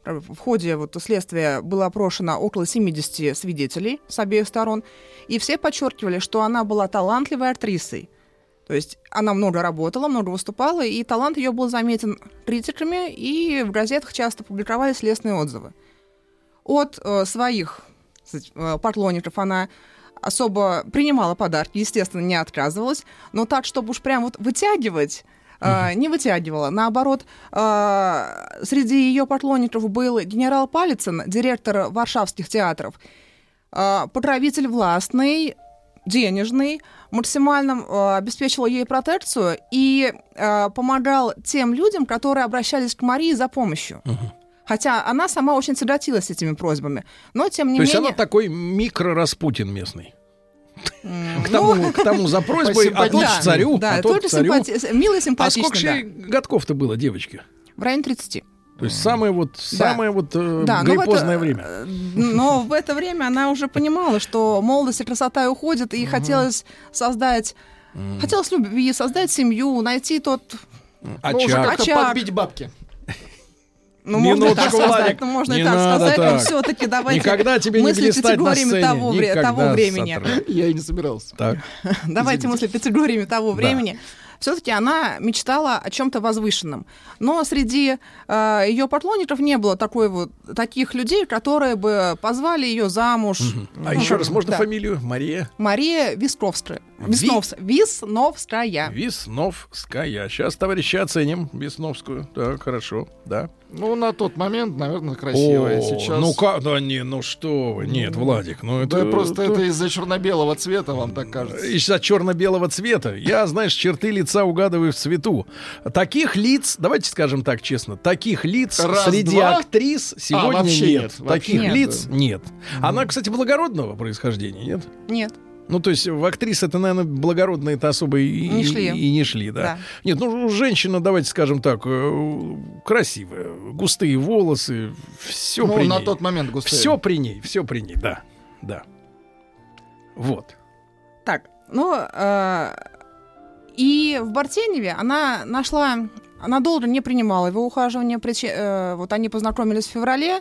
В ходе вот следствия было опрошено около 70 свидетелей с обеих сторон, и все подчеркивали, что она была талантливой актрисой. То есть она много работала, много выступала, и талант ее был заметен критиками, и в газетах часто публиковались лестные отзывы. От э, своих э, поклонников она особо принимала подарки, естественно, не отказывалась, но так, чтобы уж прям вот вытягивать, э, не вытягивала. Наоборот, э, среди ее поклонников был генерал Палицын, директор варшавских театров, э, покровитель властный, денежный, максимально э, обеспечивал ей протекцию и э, помогал тем людям, которые обращались к Марии за помощью. Хотя она сама очень тяготилась с этими просьбами. Но, тем не То есть менее... она такой микро-распутин местный. К тому, к тому за просьбой, а тут Да, царю, Да, а только к царю. симпати- милый, А симпатичный, сколько же да. годков-то было девочке? В районе 30. То есть самое вот, самое вот э, Да, но в это- гриппозное время. Но в это время она уже понимала, что молодость и красота уходят, и хотелось создать... Хотелось любви, создать семью, найти тот... Ну, уже как-то очаг. подбить бабки. Ну, можно и так сказать, Владик, ну, можно не и так надо сказать, но так. все-таки давайте Никогда тебе не мыслить блистать на категориями сцене, того, вре- того времени. Сатра. Я и не собирался. Так. Давайте мыслить категориями того Да. времени. Все-таки она мечтала о чем-то возвышенном. Но среди э, ее поклонников не было такой вот, таких людей, которые бы позвали ее замуж. А Ну, еще раз, можно да. фамилию? Мария Мария Висковская. Ви- Висновс- Висновская. Весновская. Сейчас, товарищи, оценим Весновскую. Так, хорошо, да. Ну, на тот момент, наверное, красивая. О, Сейчас... Ну как, да не, ну что вы, нет, Владик, ну это... Да просто это- это из-за черно-белого цвета, вам так кажется. Из-за черно-белого цвета. Я, знаешь, черты лица угадываю в цвету. Таких лиц, давайте скажем так честно, таких лиц Раз, среди два. актрис сегодня вообще нет. нет, Таких нет. лиц нет. Она, кстати, благородного происхождения, нет? Нет. Ну, то есть в актрисы это, наверное, благородные-то особо и Не и- шли. И, не шли, да. Да. Нет, ну, женщина, давайте скажем так, э, красивая, густые волосы, все ну, при на ней. тот момент густые. Все при ней, все при ней, да, да. Вот. Так, ну, э, и в Бартеневе она нашла, она долго не принимала его ухаживания, э, вот они познакомились в феврале,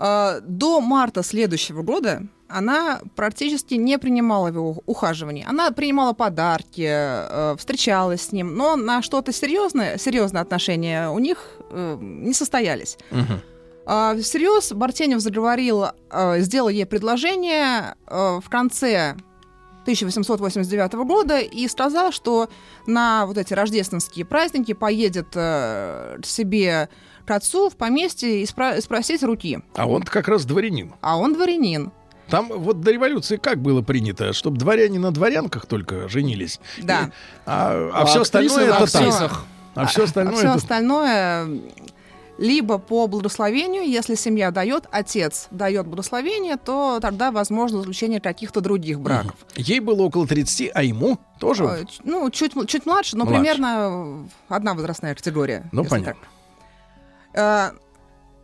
Э, до марта следующего года она практически не принимала его ухаживаний. Она принимала подарки, э, встречалась с ним, но на что-то серьезное, серьезные отношения у них э, не состоялись. А, Всерьез Бартенев заговорил, э, сделал ей предложение в конце 1889 года и сказал, что на вот эти рождественские праздники поедет э, к себе к отцу в поместье и спросить руки. А он как раз дворянин. А он дворянин. Там вот до революции как было принято, чтобы дворяне на дворянках только женились. Да. И- а А все актрисы остальное это так. актрисах. А все остальное все это остальное либо по благословению, если семья дает, отец дает благословение, то тогда возможно заключение каких-то других браков. Ей было около 30, а ему тоже. Э, ч- Ну, чуть, чуть младше, но Младше. примерно э, одна возрастная категория. Ну, понятно. так.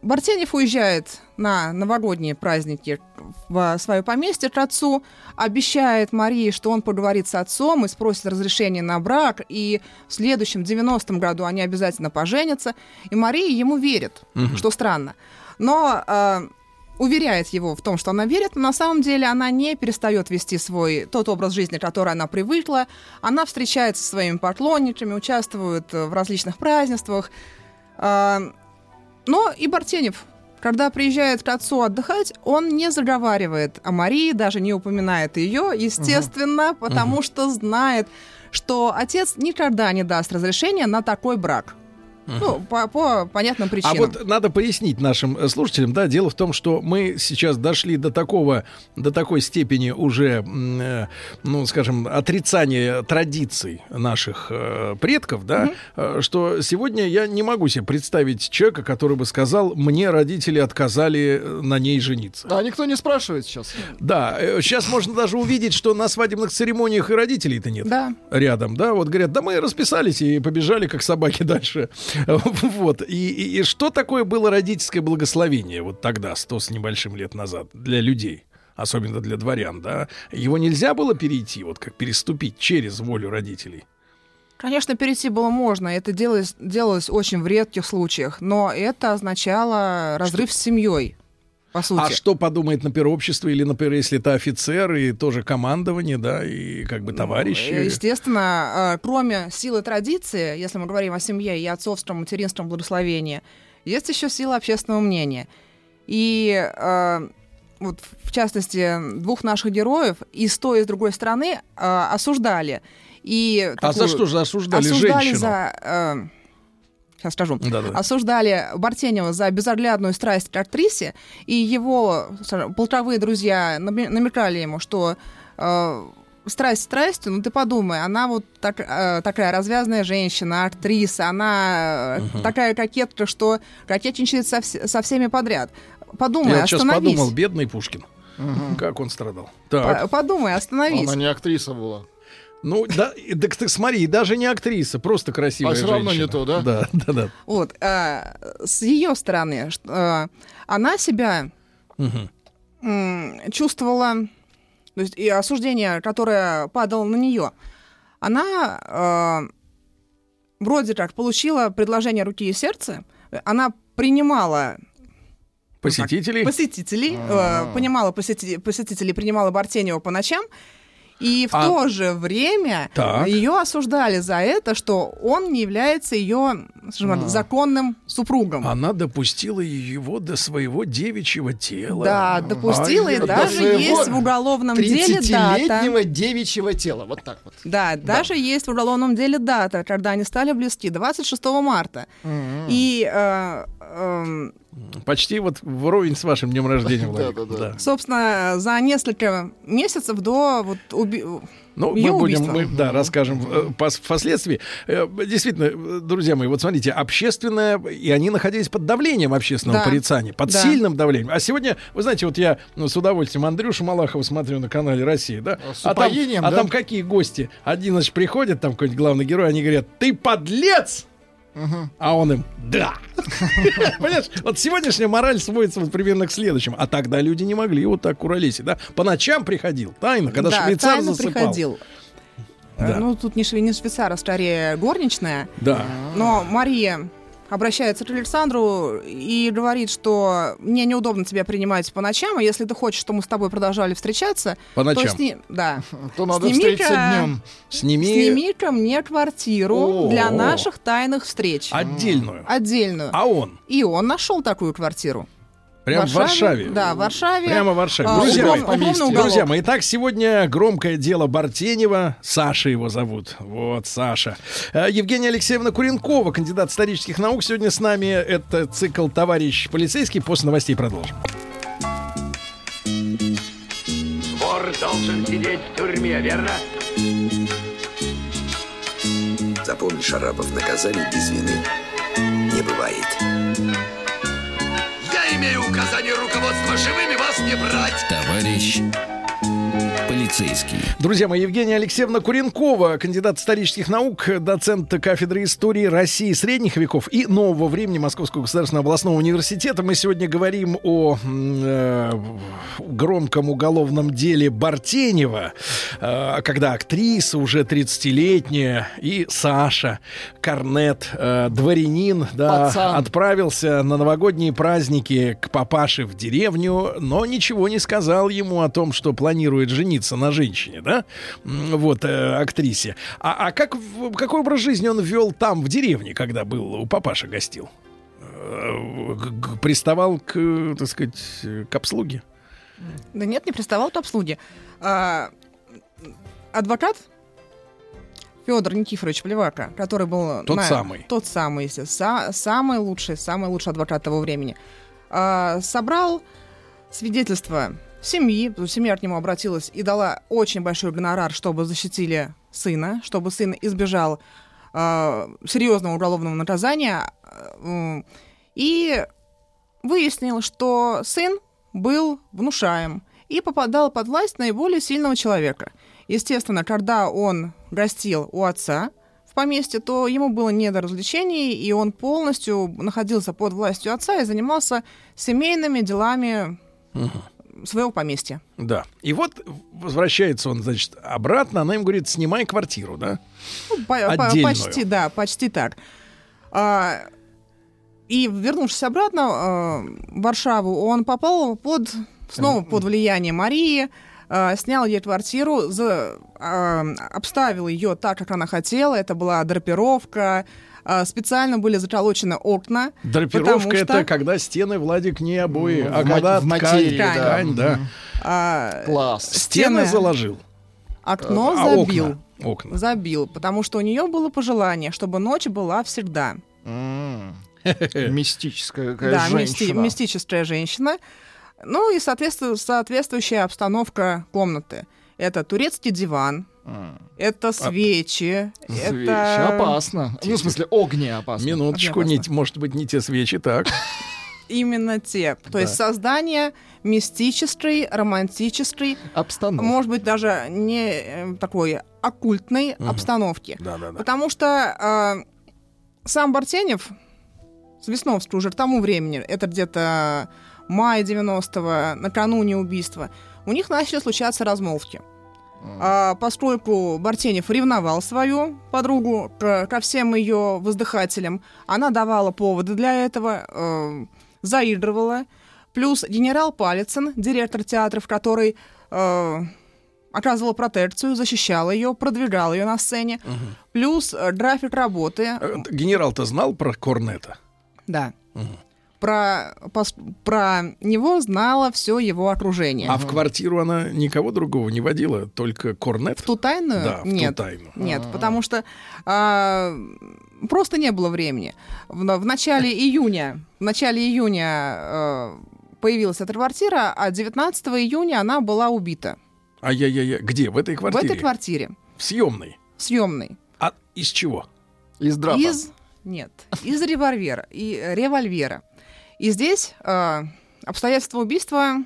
Э, Бартенев уезжает на новогодние праздники в свое поместье к отцу, обещает Марии, что он поговорит с отцом и спросит разрешение на брак, и в следующем, 90-м году они обязательно поженятся, и Мария ему верит, Мгм. что странно. Но э, уверяет его в том, что она верит, но на самом деле она не перестает вести свой тот образ жизни, который она привыкла. Она встречается со своими поклонниками, участвует э, в различных празднествах. А, Но и Бартенев, когда приезжает к отцу отдыхать, он не заговаривает о Марии, даже не упоминает ее, естественно, потому Мгм. что знает, что отец никогда не даст разрешения на такой брак. Ну, по, по понятным А причинам. вот надо пояснить нашим э, слушателям, да, дело в том, что мы сейчас дошли до такого, до такой степени уже, э, ну, скажем, отрицания традиций наших э, предков, да, э, что сегодня я не могу себе представить человека, который бы сказал, мне родители отказали э, на ней жениться. А никто не спрашивает сейчас. Да, э, сейчас можно даже увидеть, что на свадебных церемониях и родителей-то нет. Да. Рядом, да, вот говорят, да мы расписались и побежали как собаки дальше. Вот. И, и- и что такое было родительское благословение вот тогда, сто с небольшим лет назад, для людей? Особенно для дворян, да? Его нельзя было перейти, вот как переступить через волю родителей. Конечно, перейти было можно, это делалось, делалось очень в редких случаях, но это означало разрыв с семьей, по сути. А что подумает, например, общество или, например, если это офицер и тоже командование, да, и как бы товарищи? Э, Естественно, э, кроме силы традиции, если мы говорим о семье и отцовском, материнском благословении, есть еще сила общественного мнения. И э, вот в частности двух наших героев и с той, и с другой стороны э, осуждали. И А за такую- что же осуждали осуждали женщину? за э, сейчас скажу, Да-да. осуждали Бартенева за безоглядную страсть к актрисе, и его скажем, полтровые друзья наме- намекали ему, что э, страсть страстью, ну ты подумай, она вот так, э, такая развязная женщина, актриса, она Мгм. такая кокетка, что кокетничает со, вс- со всеми подряд. Подумай, Я вот сейчас остановись. подумал, бедный Пушкин. Как он страдал. По- Так. Подумай, остановись. Она не актриса была. Ну, да, так ты смотри, даже не актриса, просто красивая А всё равно не то, да? Да, да, да. Вот, а, с ее стороны, а, она себя м, чувствовала, то есть и осуждение, которое падало на нее, она а, вроде как получила предложение руки и сердца, она принимала Посетителей? посетителей, А. э, понимала посети- посетителей, принимала Бартенева по ночам, и в А- то же время Так. ее осуждали за это, что он не является ее скажем А. законным супругом. Она допустила его до своего девичьего тела. Да, допустила, и Ай, даже есть в уголовном деле дата. 30-летнего девичьего тела. Вот так вот. Да, даже есть в уголовном деле дата, когда они стали близки, 26 марта. И, э, эм, Почти вот вровень с вашим днем рождения, Владик. Да. собственно, за несколько месяцев до вот уби- Ну, мы будем, убийства. мы, да, расскажем э, пос- впоследствии. Э, Действительно, друзья мои, вот смотрите, общественное, и они находились под давлением общественного Да. порицания, под Да. сильным давлением. А сегодня, вы знаете, вот я ну, с удовольствием Андрюшу Малахова смотрю на канале России, да? С а там, а да? там какие гости? Один, значит, приходит, там какой-нибудь главный герой, они говорят, ты подлец! А он им, да. Понимаешь, вот сегодняшняя мораль сводится вот примерно к следующему. А тогда люди не могли вот так куролесить, да? По ночам приходил, тайно, когда да, швейцар тайно засыпал. приходил. Да. Ну, тут не, шве- не швейцар, а скорее горничная. Да. Но Мария обращается к Александру и говорит, что мне неудобно тебя принимать по ночам, а если ты хочешь, чтобы мы с тобой продолжали встречаться, По ночам. то, сни... да. То надо встретиться днем. Сними Сними-ка мне квартиру для наших тайных встреч. отдельную. Отдельную. А он? И он нашел такую квартиру. Прям в Варшаве. Да, в Варшаве. Прямо в Варшаве. А, Друзья, углов- мои, уголок. друзья мои, итак, сегодня громкое дело Бартенева. Саша его зовут. Вот, Саша. Э, Евгения Алексеевна Куренкова, кандидат исторических наук, сегодня с нами. Это цикл «Товарищ полицейский». После новостей продолжим. Вор должен сидеть в тюрьме, верно? Запомни, Шарапов, наказаний без вины не бывает. Указание руководства живыми вас не брать. Товарищ полицейский. Друзья мои, Евгения Алексеевна Куренкова, кандидат исторических наук, доцент кафедры истории России средних веков и нового времени Московского государственного областного университета. Мы сегодня говорим о э, громком уголовном деле Бартенева, э, когда актриса уже 30-летняя и Саша, корнет, э, дворянин, да, Пацан. отправился на новогодние праздники к папаше в деревню, но ничего не сказал ему о том, что планирует жениться на женщине, да, вот, э, актрисе. А, а как, какой образ жизни он вел там, в деревне, когда был у папаши гостил? Э, Приставал к, так сказать, к обслуге? Да нет, не приставал к обслуге. А, адвокат Федор Никифорович Плевака, который был... Тот самый. Тот самый, естественно. Са- самый лучший, самый лучший адвокат того времени. А, собрал свидетельство семьи, семья к нему обратилась и дала очень большой гонорар, чтобы защитили сына, чтобы сын избежал а, серьезного уголовного наказания. М, И выяснил, что сын был внушаем и попадал под власть наиболее сильного человека. Естественно, когда он гостил у отца в поместье, то ему было не до развлечений, и он полностью находился под властью отца и занимался семейными делами своего поместья. Да. И вот возвращается он, значит, обратно, она им говорит, снимай квартиру, да? Ну, по- по- Отдельную. почти, да, почти так. А, и вернувшись обратно а, в Варшаву, он попал под снова под влияние Марии, а, снял ей квартиру, за- а, обставил ее так, как она хотела. Это была драпировка, а, специально были заколочены окна. Драпировка что, это когда стены, Владик, не обои, В а ма- когда в материи, ткань, да. ткань, да. а, Класс. Стены стены- заложил. окно А, забил. окна, окна. Забил, потому что у нее было пожелание, чтобы ночь была всегда. Мистическая какая да, мисти- женщина. мистическая женщина. Ну и соответству- соответствующая обстановка комнаты. Это турецкий диван, это свечи, Свечи это... опасно. Ну, в смысле, огне опасно. Минуточку, не, может быть, не те свечи, так. Именно те. То Да. есть создание мистической, романтической, обстановки. может быть, даже не э, такой оккультной Мгм. обстановки. Да, да, да. Потому что э, сам Бартенев с Весновской уже к тому времени, это где-то май 90-го, накануне убийства, у них начали случаться размолвки. А, поскольку Бартенев ревновал свою подругу к- ко всем ее воздыхателям, она давала поводы для этого, э, заигрывала. Плюс генерал Палицын, директор театров, который э, оказывал протекцию, защищал ее, продвигал ее на сцене. Плюс э, график работы. Э, Генерал-то знал про Корнета? Да. Про, про него знало все его окружение. А в квартиру она никого другого не водила, только Корнет? В ту тайную? Да, в ту Нет. тайну. Нет, потому что а, просто не было времени. В, в начале июня, в начале июня э, появилась эта квартира, а 19 июня она была убита. Ай-яй-яй, где? В этой квартире? В этой квартире, В съемной. съемной. А из чего? Из Из нет, из револьвера и револьвера. И здесь э, обстоятельства убийства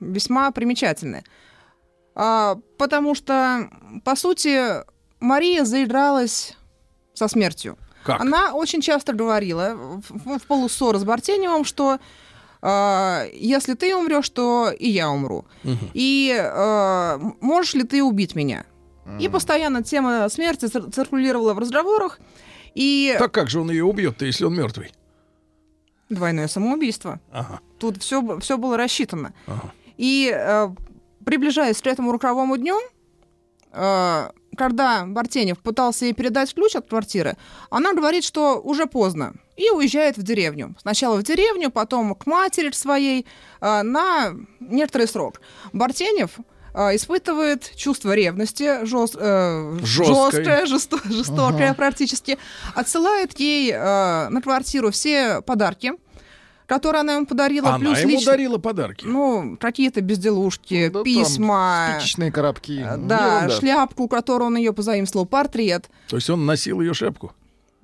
весьма примечательны, А, потому что по сути Мария заигралась со смертью. Как? Она очень часто говорила в, в- полуссоры с Бартеневым, что э, если ты умрешь, то и я умру. И э, можешь ли ты убить меня? И постоянно тема смерти цир- циркулировала в разговорах. И Так как же он ее убьет-то, если он мертвый? Двойное самоубийство. Ага. Тут все, все было рассчитано. Ага. И э, приближаясь к этому роковому дню, э, когда Бартенев пытался ей передать ключ от квартиры, она говорит, что уже поздно, и уезжает в деревню. Сначала в деревню, потом к матери своей э, на некоторый срок. Бартенев э, испытывает чувство ревности, жест- э, жесткое, жесто- жестокое Ага. практически, отсылает ей э, на квартиру все подарки, которые она ему подарила. Она плюс ему лично- дарила подарки. ну, какие-то безделушки, письма. Спичечные коробки. э, Да, Ерунда. шляпку, которую он ее позаимствовал, портрет. То есть он носил ее шапку?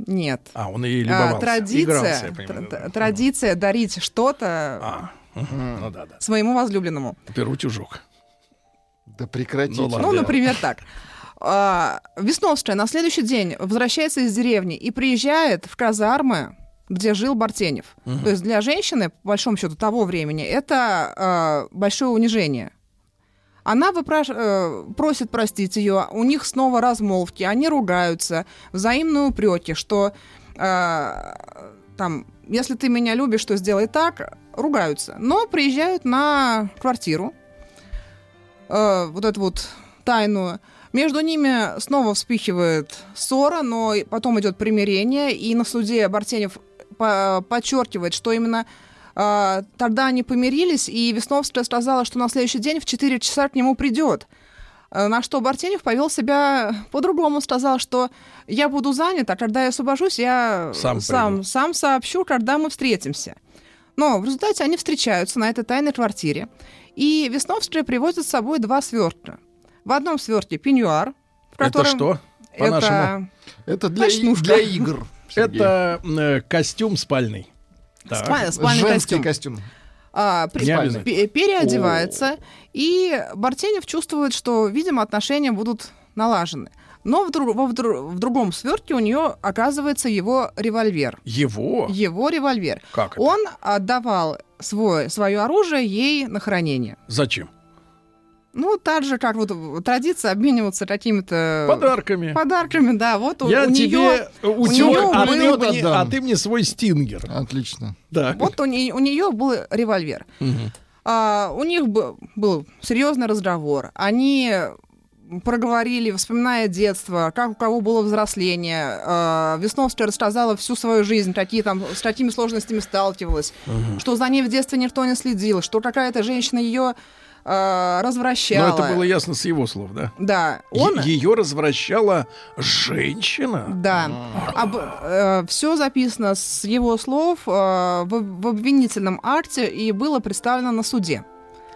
Нет. А, он ей А, любовался. традиция, Игрался, я понимаю, тр- тр- традиция дарить что-то Ну да, да. своему возлюбленному. Теперь утюжок. Да прекратите. Ну, ладно. Ну, например, так. А, Весновская на следующий день возвращается из деревни и приезжает в казармы, где жил Бартенев. Мгм. То есть для женщины, по большому счету, того времени, это а, большое унижение. Она выпраш- э, просит простить ее, у них снова размолвки, они ругаются, взаимные упреки, что э, там, если ты меня любишь, то сделай так, ругаются. Но приезжают на квартиру, э, вот эту вот тайную. Между ними снова вспыхивает ссора, но потом идет примирение, и на суде Бартенев по- подчеркивает, что именно э, тогда они помирились, и Весновская сказала, что на следующий день в 4 часа к нему придет. Э, На что Бартенев повел себя по-другому, сказал, что я буду занят, а когда я освобожусь, я Сам сам, сам сообщу, когда мы встретимся. Но в результате они встречаются на этой тайной квартире, и Весновская привозит с собой два свертка. В одном свертке пеньюар, в Это котором... что? По-нашему? Это для, Ночнушка. для игр. Сергей. Это э, костюм спальный. Так. Спа- спальный Женский костюм. костюм. А, при- пе- переодевается, и Бартенев чувствует, что, видимо, отношения будут налажены. Но в, друг- в в другом свертке у нее оказывается его револьвер. Его? Его револьвер. Как это? Он отдавал свой, свое оружие ей на хранение. Зачем? Ну, так же, как вот традиция обмениваться какими-то... Подарками. Подарками, да. Вот у- Я у тебе нее... у у тебя- неё а, был- ты мне, а ты мне свой стингер. Отлично. Да. Вот у, не- у нее был револьвер. Мгм. А, у них бы- был серьезный разговор. Они проговорили, вспоминая детство, как у кого было взросление. А, Весновская рассказала всю свою жизнь, какие там, с какими сложностями сталкивалась, Мгм. что за ней в детстве никто не следил, что какая-то женщина ее а, развращала. Но это было ясно с его слов, да? Да, он... Ее развращала женщина? Да. все записано с его слов э, в, в обвинительном акте и было представлено на суде.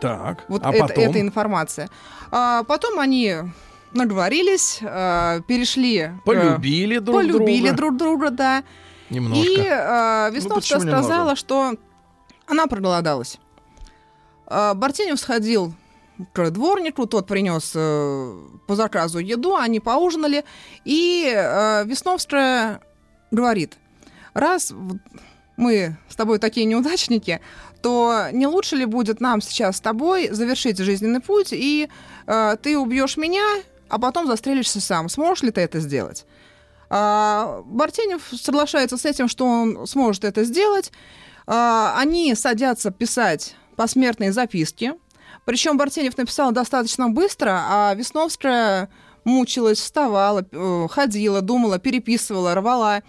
Так, Вот а это- потом? эта информация. А потом они наговорились, э, перешли... к- Полюбили друг полюбили друга. друг друга, да. Немножко. И э, Ну, Весновская немного? сказала, что она проголодалась. А, Бартенев сходил к дворнику, тот принес э, по заказу еду, они поужинали, и э, Весновская говорит, раз мы с тобой такие неудачники, то не лучше ли будет нам сейчас с тобой завершить жизненный путь, и э, ты убьешь меня, а потом застрелишься сам. Сможешь ли ты это сделать? А, Бартенев соглашается с этим, что он сможет это сделать. А, Они садятся писать посмертные записки. Причем Бартенев написал достаточно быстро, а Весновская мучилась, вставала, э, ходила, думала, переписывала, рвала.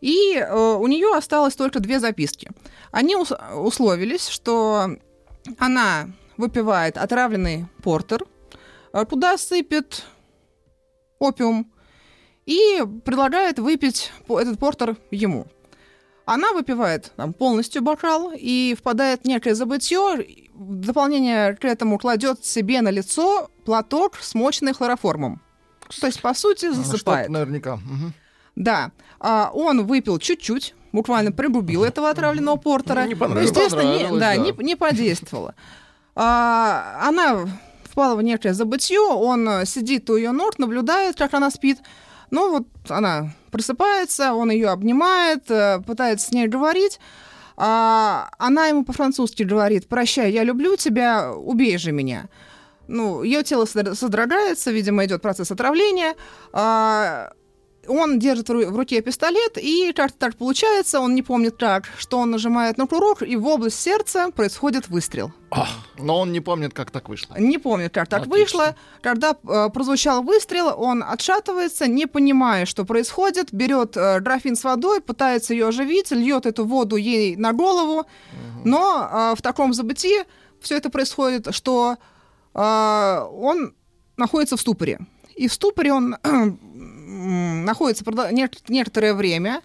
И э, у нее осталось только две записки. Они ус- условились, что она выпивает отравленный портер, э, туда сыпет опиум и предлагает выпить этот портер ему. Она выпивает там, полностью бокал и впадает в некое забытье. В дополнение к этому кладет себе на лицо платок, смоченный хлороформом. То есть, по сути, засыпает. Что-то наверняка. Мгм. Да. А, он выпил чуть-чуть, буквально пригубил этого отравленного портера. Ну, не Ну, понравилось. естественно, не, да, да. Не, не подействовало. А, она впала в некое забытье, он сидит у ее ног, наблюдает, как она спит. Ну вот она просыпается, он ее обнимает, э, пытается с ней говорить. А она ему по-французски говорит, прощай, я люблю тебя, убей же меня. Ну, ее тело содр- содрогается, видимо, идет процесс отравления. А, он держит в ру- в руке пистолет, и как-то так получается, он не помнит как, что он нажимает на курок, и в область сердца происходит выстрел. Но он не помнит, как так вышло. Не помнит, как так вышло. Когда э, прозвучал выстрел, он отшатывается, не понимая, что происходит, берет э, графин с водой, пытается ее оживить, льет эту воду ей на голову, но э, в таком забытии все это происходит, что э, он находится в ступоре. И в ступоре он м, находится некоторое время,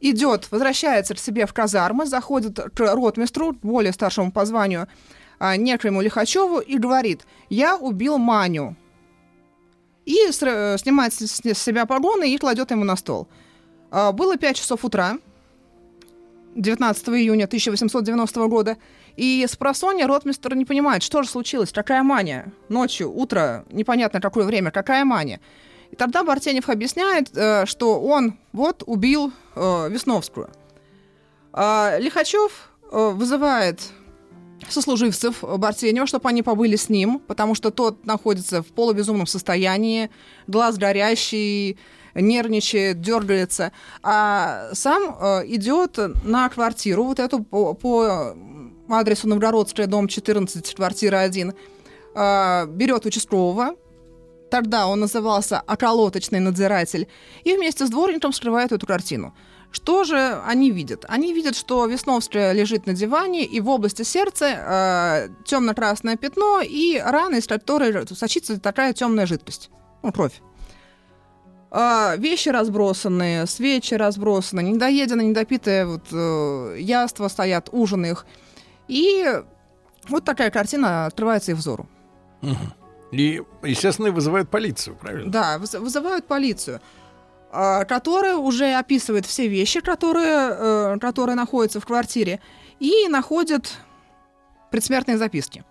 идет, возвращается к себе в казармы, заходит к ротмистру, более старшему по званию, а, некоему Лихачеву, и говорит, я убил Маню. И снимает с с себя погоны и кладет ему на стол. А, Было 5 часов утра, 19 июня 1890 года, и с просонья ротмистр не понимает, что же случилось, какая мания. Ночью, утро, непонятно какое время, какая мания. И тогда Бартенев объясняет, э, что он вот убил э, Весновскую. А Лихачев э, вызывает сослуживцев Бартенева, чтобы они побыли с ним, потому что тот находится в полубезумном состоянии, глаз горящий, нервничает, дергается, а сам идет на квартиру, вот эту по, адресу Новгородская, дом 14, квартира 1, э, берет участкового, тогда он назывался околоточный надзиратель, и вместе с дворником скрывает эту картину. Что же они видят? Они видят, что Весновская лежит на диване, и в области сердца э, темно-красное пятно и рана, из которой сочится такая темная жидкость, ну, кровь. А, вещи разбросанные, свечи разбросаны, недоеденные, недопитые вот, э, яства стоят, ужины их. И вот такая картина открывается их взору. И, естественно, вызывают полицию, правильно? Да, выз- вызывают полицию, а, которая уже описывает все вещи, которые, э, которые находятся в квартире, и находит предсмертные записки.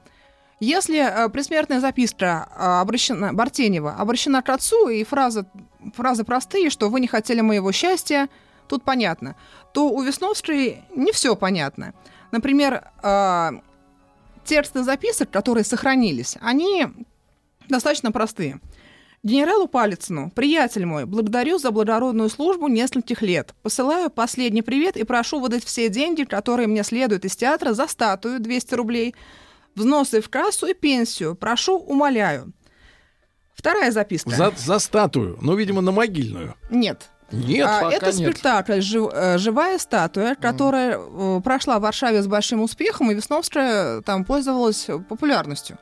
Если э, предсмертная записка а, обращена, Бартенева обращена к отцу, и фраза, фразы простые, что вы не хотели моего счастья, тут понятно, то у Весновской не все понятно. Например, а, тексты записок, которые сохранились, они достаточно простые. Генералу Палицыну, приятель мой, благодарю за благородную службу нескольких лет. Посылаю последний привет и прошу выдать все деньги, которые мне следуют из театра за статую 200 рублей, взносы в кассу и пенсию. Прошу, умоляю. Вторая записка. За, за статую, ну, видимо, на могильную. Нет. Нет, А, пока это нет. спектакль «Жив- э, «Живая статуя», которая э, прошла в Варшаве с большим успехом, и Весновская там пользовалась популярностью.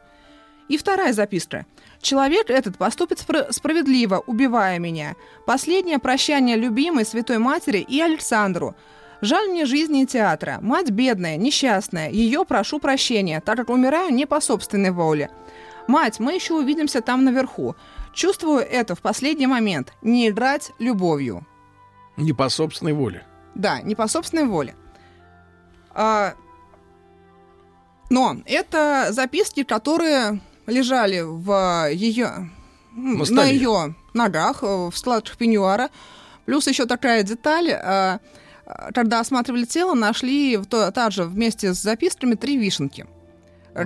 И вторая записка. «Человек этот поступит спро- справедливо, убивая меня. Последнее прощание любимой Святой Матери и Александру. Жаль мне жизни и театра. Мать бедная, несчастная. Ее прошу прощения, так как умираю не по собственной воле. Мать, мы еще увидимся там наверху. Чувствую это в последний момент. Не играть любовью. Не по собственной воле. Да, не по собственной воле. А, но это записки, которые лежали в ее, На ее ногах, э, в складках пеньюара. Плюс еще такая деталь. а, а, Когда осматривали тело, нашли в то- также вместе с записками три вишенки.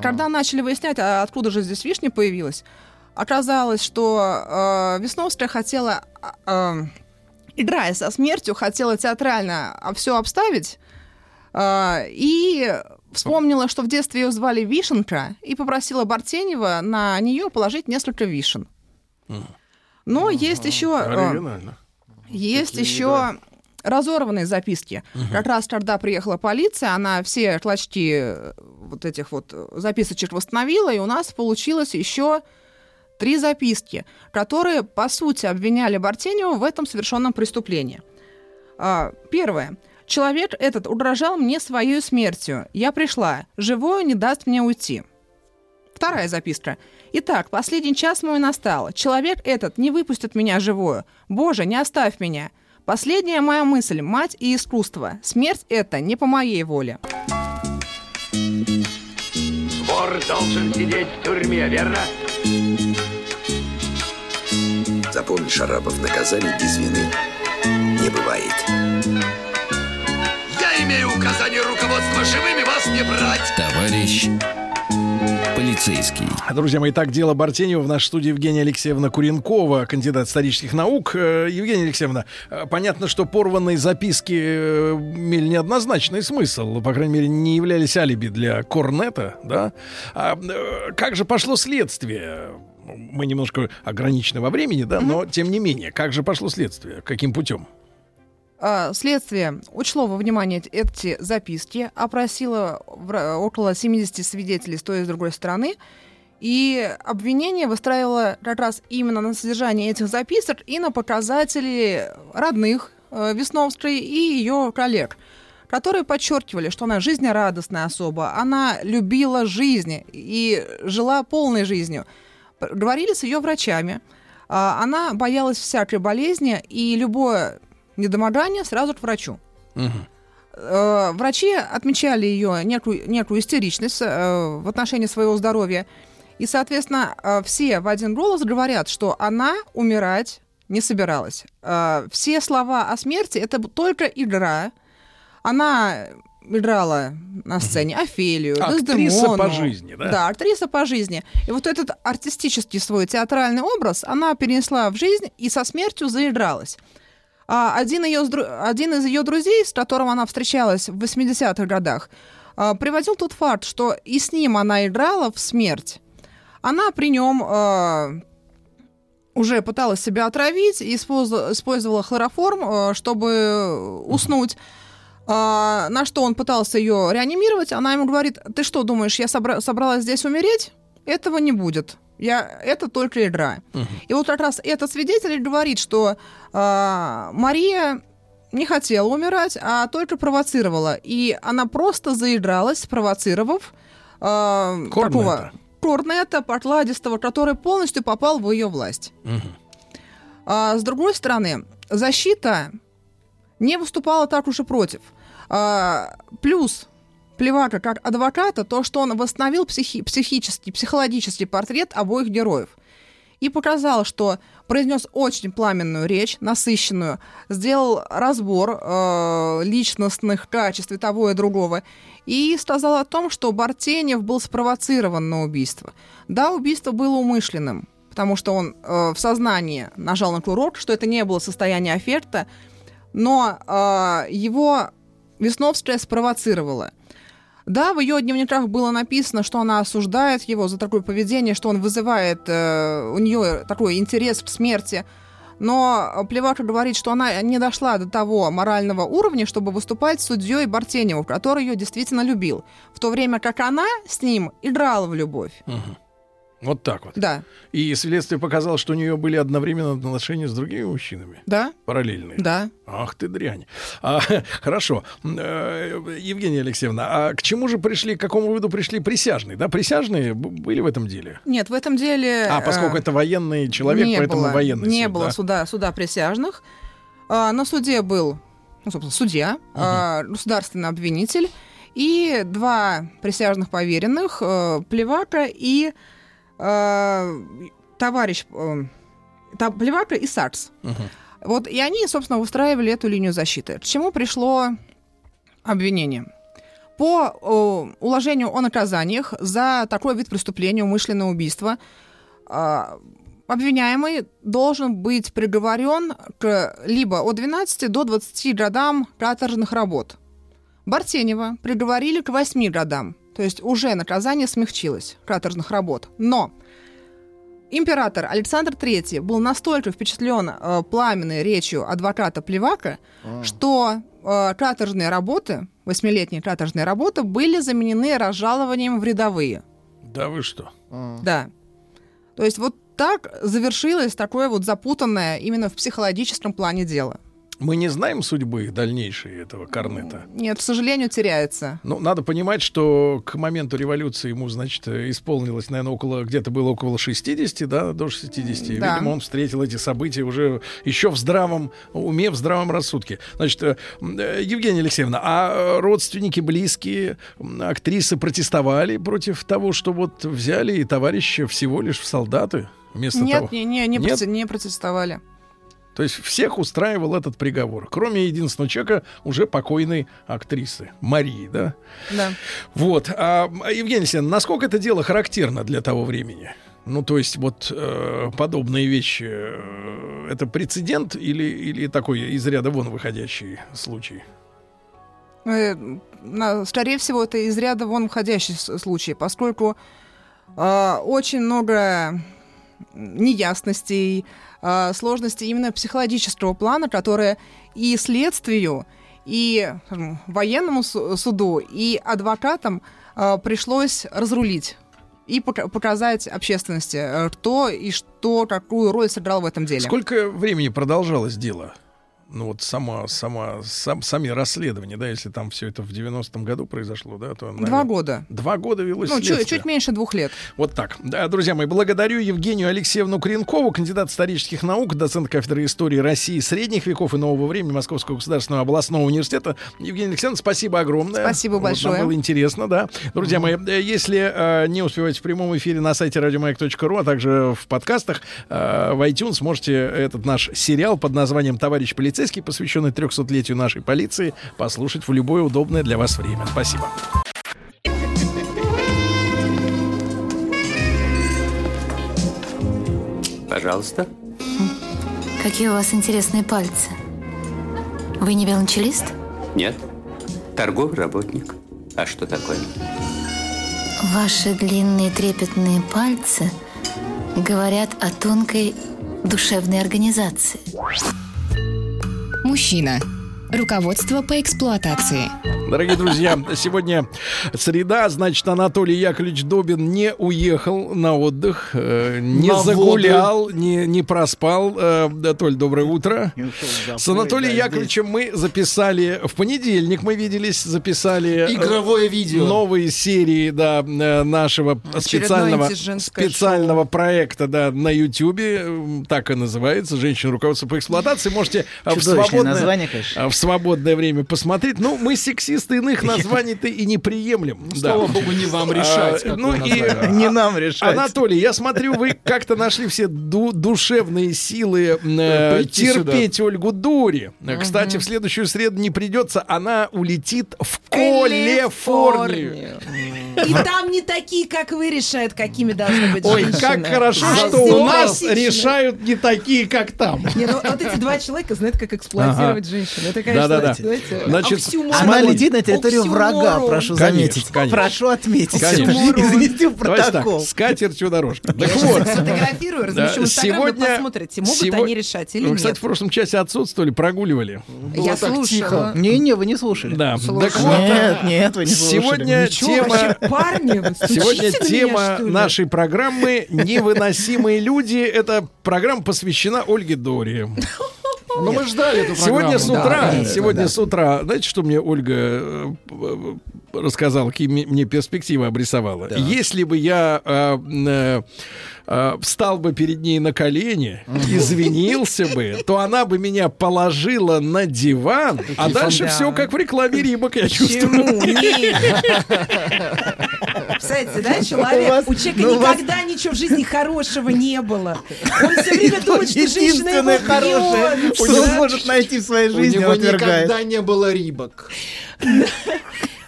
Когда начали выяснять, а откуда же здесь вишня появилась, оказалось, что э, Весновская хотела, э, э, играя со смертью, хотела театрально все обставить, э, и вспомнила, что в детстве ее звали Вишенка, и попросила Бартенева на нее положить несколько вишен. Но есть еще... э, Оригинально. есть Такие, еще разорванные записки. Как раз когда приехала полиция, она все клочки э, вот этих вот э, записочек восстановила, и у нас получилось еще три записки, которые, по сути, обвиняли Бартенева в этом совершенном преступлении. А, Первое. Человек этот угрожал мне своей смертью. Я пришла. Живое не даст мне уйти. Вторая записка. Итак, последний час мой настал. Человек этот не выпустит меня живую. Боже, не оставь меня. Последняя моя мысль – мать и искусство. Смерть это не по моей воле. Вор должен сидеть в тюрьме, верно? Запомни, Шарапов, наказание без вины не бывает. Указание руководства живыми вас не брать. Товарищ полицейский. Друзья мои, так дело Бартенева в нашей студии Евгения Алексеевна Куренкова, кандидат исторических наук. Э, Евгения Алексеевна, э, понятно, что порванные записки э, имели неоднозначный смысл, по крайней мере, не являлись алиби для Корнета, да? А, как же пошло следствие? Мы немножко ограничены во времени, да, но тем не менее, как же пошло следствие? Каким путем? А, Следствие учло во внимание эти- записки, опросило около 70 свидетелей с той и с другой стороны, и обвинение выстраивало как раз именно на содержание этих записок и на показатели родных э, Весновской и ее коллег, которые подчеркивали, что она жизнерадостная особа, она любила жизнь и жила полной жизнью. Говорили с ее врачами. А, Она боялась всякой болезни, и любое недомогание сразу к врачу. Э, Врачи отмечали ее некую, некую истеричность э, в отношении своего здоровья. И, соответственно, э, все в один голос говорят, что она умирать не собиралась. Все слова о смерти — это только игра. Она играла на сцене Офелию, Актриса Дездемону. по жизни, да? Да, актриса по жизни. И вот этот артистический свой театральный образ она перенесла в жизнь и со смертью заигралась. А один, ее, один из ее друзей, с которым она встречалась в 80-х годах, а, приводил тот факт, что и с ним она играла в смерть. Она при нем а, уже пыталась себя отравить и использовала, хлороформ, э, чтобы уснуть. А, на что он пытался ее реанимировать, она ему говорит, ты что думаешь, я собра- собралась здесь умереть? Этого не будет. Я, это только игра. И вот как раз этот свидетель говорит, что а, Мария не хотела умирать, а только провоцировала. И она просто заигралась, спровоцировав а, Корнета. такого корнета покладистого, который полностью попал в ее власть. А, с другой стороны, защита не выступала так уж и против. А, плюс Плевака как адвоката то, что он восстановил психи- психический, психологический портрет обоих героев. И показал, что произнес очень пламенную речь, насыщенную, сделал разбор э, личностных качеств и того и другого, и сказал о том, что Бартенев был спровоцирован на убийство. Да, убийство было умышленным, потому что он э, в сознании нажал на курок, что это не было состояние аффекта, но э, его Весновская спровоцировала. Да, в ее дневниках было написано, что она осуждает его за такое поведение, что он вызывает э, у нее такой интерес к смерти. Но Плевака говорит, что она не дошла до того морального уровня, чтобы выступать судьей Бартеневу, который ее действительно любил. В то время как она с ним играла в любовь. Мгм. Вот так вот. Да. И следствие показало, что у нее были одновременно отношения с другими мужчинами. Да? Параллельные. Да. Ах ты дрянь. А, хорошо. Э, Евгения Алексеевна, а к чему же пришли, к какому выводу пришли присяжные? Да, присяжные были в этом деле? Нет, в этом деле... А, поскольку э, это военный человек, не поэтому было, военный Не суд, было да? суда, суда присяжных. А, на суде был, ну, собственно, судья, а, государственный обвинитель и два присяжных поверенных, э, Плевака и товарищ... э, та- Плевака и Сакс. Вот, и они, собственно, выстраивали эту линию защиты. К чему пришло обвинение? По э, уложению о наказаниях за такой вид преступления, умышленное убийство, а, обвиняемый должен быть приговорен к либо от 12 до 20 годам каторжных работ. Бартенева приговорили к 8 годам, то есть уже наказание смягчилось, каторжных работ. Но император Александр III был настолько впечатлен э, пламенной речью адвоката Плевака, что э, каторжные работы, восьмилетние каторжные работы, были заменены разжалованием в рядовые. Да вы что? Да. То есть вот так завершилось такое вот запутанное именно в психологическом плане дело. Мы не знаем судьбы дальнейшей этого Корнета. Нет, к сожалению, теряется. Ну, надо понимать, что к моменту революции ему, значит, исполнилось, наверное, около, где-то было около 60, да, до 60. И, Да. Видимо, он встретил эти события уже еще в здравом уме, в здравом рассудке. Значит, э, э, Евгения Алексеевна, а родственники, близкие, актрисы протестовали против того, что вот взяли и товарища всего лишь в солдаты? Вместо Нет, того... не, не, не, Нет? не протестовали. То есть всех устраивал этот приговор, кроме единственного человека, уже покойной актрисы, Марии, да? Да. Вот. А, Евгения Алексеевна, насколько это дело характерно для того времени? Ну, то есть вот э, подобные вещи, э, это прецедент или, или такой из ряда вон выходящий случай? Э, скорее всего, это из ряда вон входящий с- случай, поскольку э, очень много неясностей, э, сложностей именно психологического плана, которые и следствию, и скажем, военному су- суду, и адвокатам э, пришлось разрулить и пока- показать общественности, э, кто и что, какую роль сыграл в этом деле. Сколько времени продолжалось дело? Ну вот сама, сама, сам, сами расследования, да, если там все это в 90-м году произошло, да, то... Два наверное, года. Два года велось Ну, чуть, чуть меньше двух лет. Вот так. Да, друзья мои, благодарю Евгению Алексеевну Кренкову, кандидат исторических наук, доцент кафедры истории России средних веков и нового времени Московского государственного областного университета. Евгения Алексеевна, спасибо огромное. Спасибо Вот большое. нам было интересно, да. Друзья мои, э, если э, не успеваете в прямом эфире на сайте радиомаяк.ру, а также в подкастах, э, в iTunes можете этот наш сериал под названием «Товарищ полицейский», посвященный 300-летию нашей полиции, послушать в любое удобное для вас время. Спасибо. Пожалуйста. Какие у вас интересные пальцы. Вы не велончелист? Нет. Торговый работник. А что такое? Ваши длинные трепетные пальцы говорят о тонкой душевной организации. Мужчина. Руководство по эксплуатации. Дорогие друзья, сегодня среда, значит, Анатолий Яковлевич Добин не уехал на отдых, э, не На загулял, не, не проспал. Э, Толь, доброе утро. С Анатолием Яковлевичем мы записали, в понедельник мы виделись, записали... э, Игровое видео. Новые серии, да, нашего специального, антиженское специального проекта, да, на Ютьюбе, так и называется, «Женщина руководство по эксплуатации». Можете э, в Чудовищное свободное, название, конечно. в свободное время посмотреть. Ну, мы сексисты, иных названий-то и не приемлем. Ну, Слава богу, не вам решать, А, какое Ну и. Не нам решать. Анатолий, я смотрю, вы как-то нашли все ду- душевные силы э, Прийти терпеть Ольгу Дури. Э, Кстати, в следующую среду не придется, она улетит в Калифорнию. И там не такие, как вы, решают, какими должны быть Ой, женщины. как хорошо, А что у нас решают не такие, как там. Не, ну вот эти два человека знают, как эксплуатировать женщину. Это, конечно, Да-да-да. знаете, Значит, оксюморон. Она летит на территорию Оксюморон. врага, прошу Конечно, заметить. конечно. Прошу отметить. Конечно. Извините протокол. так, с катертью дорожка. Так вот, сфотографирую, размещу в Инстаграм, вы посмотрите, могут сего- они решать или Вы, нет. кстати, в прошлом часе отсутствовали, прогуливали. Я слушала. Не-не, вы не слушали. Да. Так вот, Нет, нет, вы не слушали. Сегодня Ничего, тема... парни, вы Сегодня на меня, тема ли? нашей программы «Невыносимые люди». Эта программа посвящена Ольге Дори. Ну, мы ждали эту Сегодня с программу. утра, Да, сегодня да. с утра, знаете, что мне Ольга э, э, рассказала, какие мне перспективы обрисовала? Если бы я э, э, э, встал бы перед ней на колени, извинился бы, то она бы меня положила на диван, а дальше Да. все как в рекламе Рибок, я чувствую. Представляете, да, человек, У вас- у человека ну, у вас- никогда ничего в жизни хорошего не было. Он все время думает, что женщина его бьет. что он может найти в своей У жизни, него он отвергает. никогда не было рибок.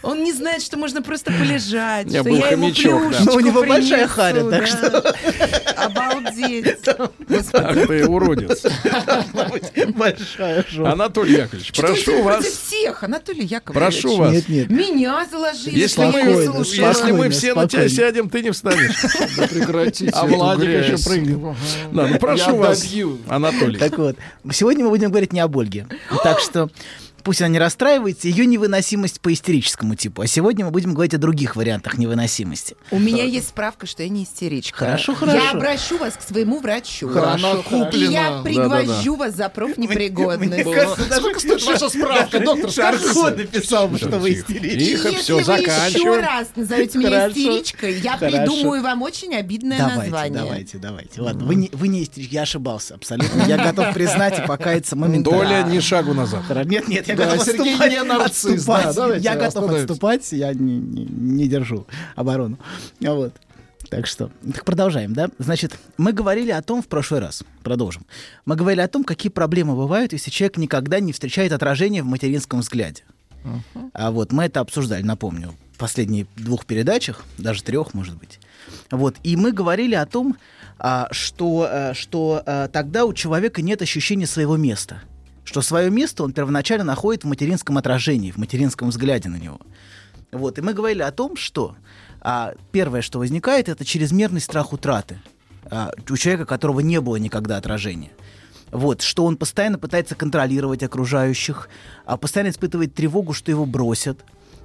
Он не знает, что можно просто полежать, Я что был я ему хомячок, да. плюшечку Ну, у него большая харя, так да. что- Обалдеть. Ах ты, уродец. Большая жопа. Анатолий Яковлевич, прошу вас, всех, Анатолий Яковлевич. прошу вас. Нет, нет. Меня заложили. Если мы, если мы все на тебя сядем, ты не встанешь. Да прекратите А Владик еще прыгнет. Да, ну прошу вас. Анатолий. Так вот, сегодня мы будем говорить не об Ольге. Так что пусть она не расстраивается, ее невыносимость по истерическому типу. А сегодня мы будем говорить о других вариантах невыносимости. У меня есть справка, что я не истеричка. Хорошо, Я хорошо. обращу вас к своему врачу. Хорошо, И я пригвожу вас за профнепригодность. Сколько стоит ваша справка, доктор? Шарко написал бы, что вы истеричка. Тихо, Если все, вы еще раз назовете меня Хорошо. истеричкой, я Хорошо. придумаю вам очень обидное Давайте, название. давайте, давайте. Ладно, вы не, вы не истеричка, я ошибался абсолютно. Я готов признать и покаяться моментально. Доля ни шагу назад. Нет, нет, я Да, готов Сергей не нарцисс, да, давайте я готов остановимся. отступать, я не, не- не держу оборону. Вот. Так что, так продолжаем, да? Значит, мы говорили о том в прошлый раз, продолжим. Мы говорили о том, какие проблемы бывают, если человек никогда не встречает отражения в материнском взгляде. А вот мы это обсуждали, напомню, в последних двух передачах, даже трех, может быть. Вот, и мы говорили о том, а, что, а, что а, тогда у человека нет ощущения своего места. Что свое место он первоначально находит в материнском отражении, в материнском взгляде на него. Вот, и мы говорили о том, что а, первое, что возникает, это чрезмерный страх утраты а, у человека, которого не было никогда отражения. Вот, что он постоянно пытается контролировать окружающих, а, постоянно испытывает тревогу, что его бросят.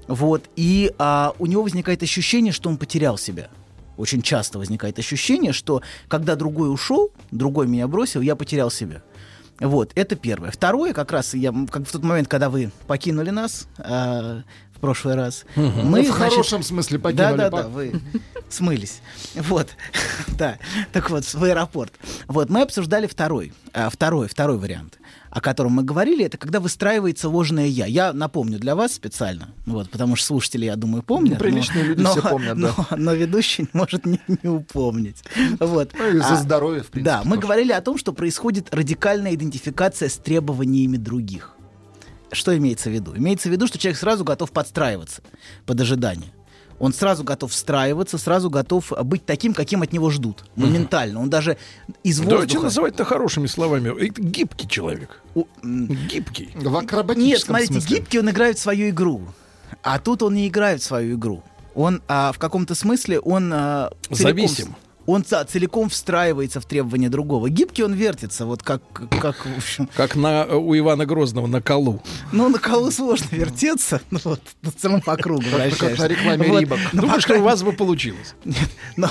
Вот, и а, у него возникает ощущение, что он потерял себя. Очень часто возникает ощущение, что когда другой ушел, другой меня бросил, я потерял себя. Вот, это первое. Второе, как раз я, как в тот момент, когда вы покинули нас а, в прошлый раз, Мгм. Ну, в хорошем смысле покинули, Да, да, да, вы смылись. Вот, да. Так вот, в аэропорт. Вот, мы обсуждали второй, а, второй, второй вариант, о котором мы говорили, это когда выстраивается ложное я. Я напомню для вас специально, вот, потому что слушатели, я думаю, помнят. Ну, приличные но- люди но- все помнят, да. но, но ведущий может не, не упомнить. Вот. Ну, за А, здоровье, в принципе. Да, мы говорили о том, что происходит радикальная идентификация с требованиями других. Что имеется в виду? Имеется в виду, что человек сразу готов подстраиваться под ожидание. Он сразу готов встраиваться, сразу готов быть таким, каким от него ждут. Моментально. Он даже из Давайте воздуха... называть это хорошими словами. Это гибкий человек. Гибкий. В акробатическом Нет, смотрите, смысле. гибкий он играет в свою игру. А тут он не играет в свою игру. Он а, в каком-то смысле он а, целиком Зависим. Он целиком встраивается в требования другого. Гибкий он вертится, вот как, как в общем... Как на, э, у Ивана Грозного на колу. Ну, на колу сложно вертеться, ну вот, в целом по кругу Как- на рекламе Вот. Рибок. Ну, Думаю, что у вас бы получилось. но,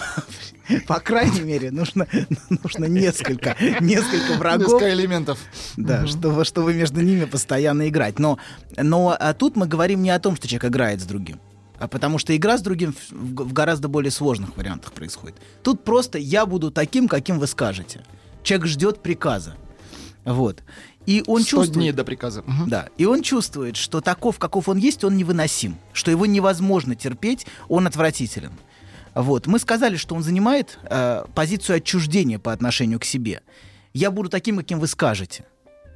по крайней мере, нужно, нужно несколько, несколько врагов. Несколько элементов. Да, чтобы, чтобы между ними постоянно играть. Но, но а тут мы говорим не о том, что человек играет с другим. А потому что игра с другим в, гораздо более сложных вариантах происходит. Тут просто я буду таким, каким вы скажете. Человек ждет приказа. Вот. И он 100 чувствует... дней до приказа. Мгм. Да. И он чувствует, что таков, каков он есть, он невыносим. Что его невозможно терпеть, он отвратителен. Вот. Мы сказали, что он занимает э, позицию отчуждения по отношению к себе. Я буду таким, каким вы скажете.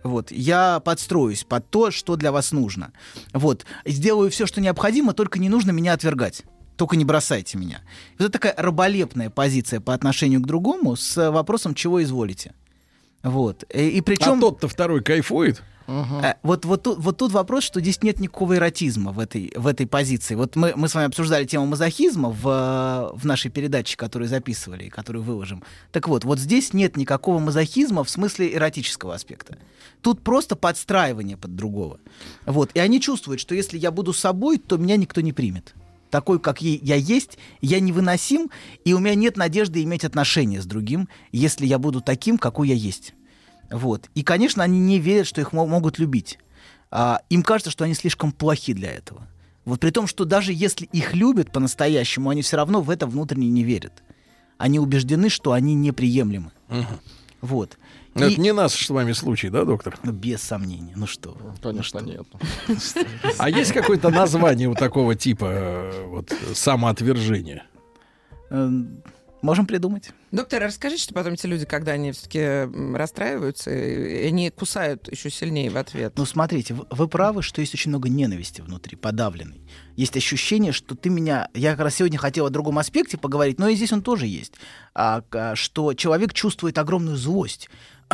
Вот, я подстроюсь под то, что для вас нужно. Вот, сделаю все, что необходимо, только не нужно меня отвергать. Только не бросайте меня. Это такая раболепная позиция по отношению к другому с вопросом, чего изволите. Вот. И, и причем... А тот-то второй кайфует? Э, Вот, вот, тут, вот тут вопрос, что здесь нет никакого эротизма в этой, в этой позиции. Вот мы, мы с вами обсуждали тему мазохизма в, э, в нашей передаче, которую записывали и которую выложим. Так вот, вот здесь нет никакого мазохизма в смысле эротического аспекта. Тут просто подстраивание под другого. Вот. И они чувствуют, что если я буду собой, то меня никто не примет. Такой, как я есть, я невыносим, и у меня нет надежды иметь отношения с другим, если я буду таким, какой я есть. Вот. И, конечно, они не верят, что их мо- могут любить. А, им кажется, что они слишком плохи для этого. Вот при том, что даже если их любят по-настоящему, они все равно в это внутренне не верят. Они убеждены, что они неприемлемы. Вот. Это И- не наш с вами случай, да, доктор? Ну, без сомнения. Ну что? Конечно, нет. А есть какое-то название у такого типа э, вот самоотвержения? Эм, Можем придумать. Доктор, а расскажите, что потом эти люди, когда они все-таки расстраиваются, они кусают еще сильнее в ответ. Ну, смотрите, вы, вы правы, что есть очень много ненависти внутри, подавленной. Есть ощущение, что ты меня... Я как раз сегодня хотел о другом аспекте поговорить, но и здесь он тоже есть. А, а, что человек чувствует огромную злость.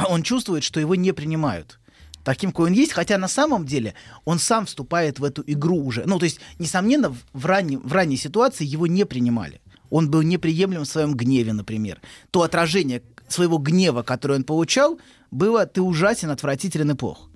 Он чувствует, что его не принимают таким, какой он есть, хотя на самом деле он сам вступает в эту игру уже. Ну, то есть, несомненно, в, ранней, в ранней ситуации его не принимали. Он был неприемлем в своем гневе, например. То отражение своего гнева, которое он получал, было «ты ужасен, отвратителен и плох».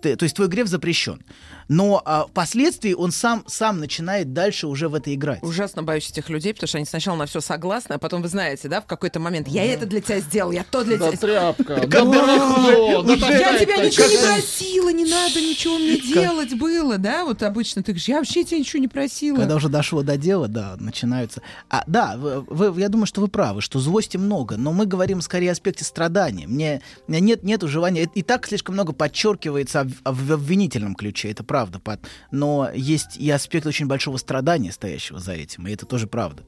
Ты- то есть твой гнев запрещен. Но а, впоследствии он сам, сам начинает дальше уже в это играть. Ужасно боюсь этих людей, потому что они сначала на все согласны, а потом вы знаете, да, в какой-то момент я это для тебя сделал, я то для тебя. тряпка, да да я тебя ничего не просила, не надо ничего мне делать было, да? Вот обычно ты говоришь, я вообще тебя ничего не просила. Когда уже дошло до дела, да, начинаются. А, да, вы, я думаю, что вы правы, что злости много, но мы говорим скорее о аспекте страдания. Мне, меня нет нету желания. И так слишком много подчеркивается в, в обвинительном ключе, это правда. Под- но есть и аспект очень большого страдания, стоящего за этим, и это тоже правда.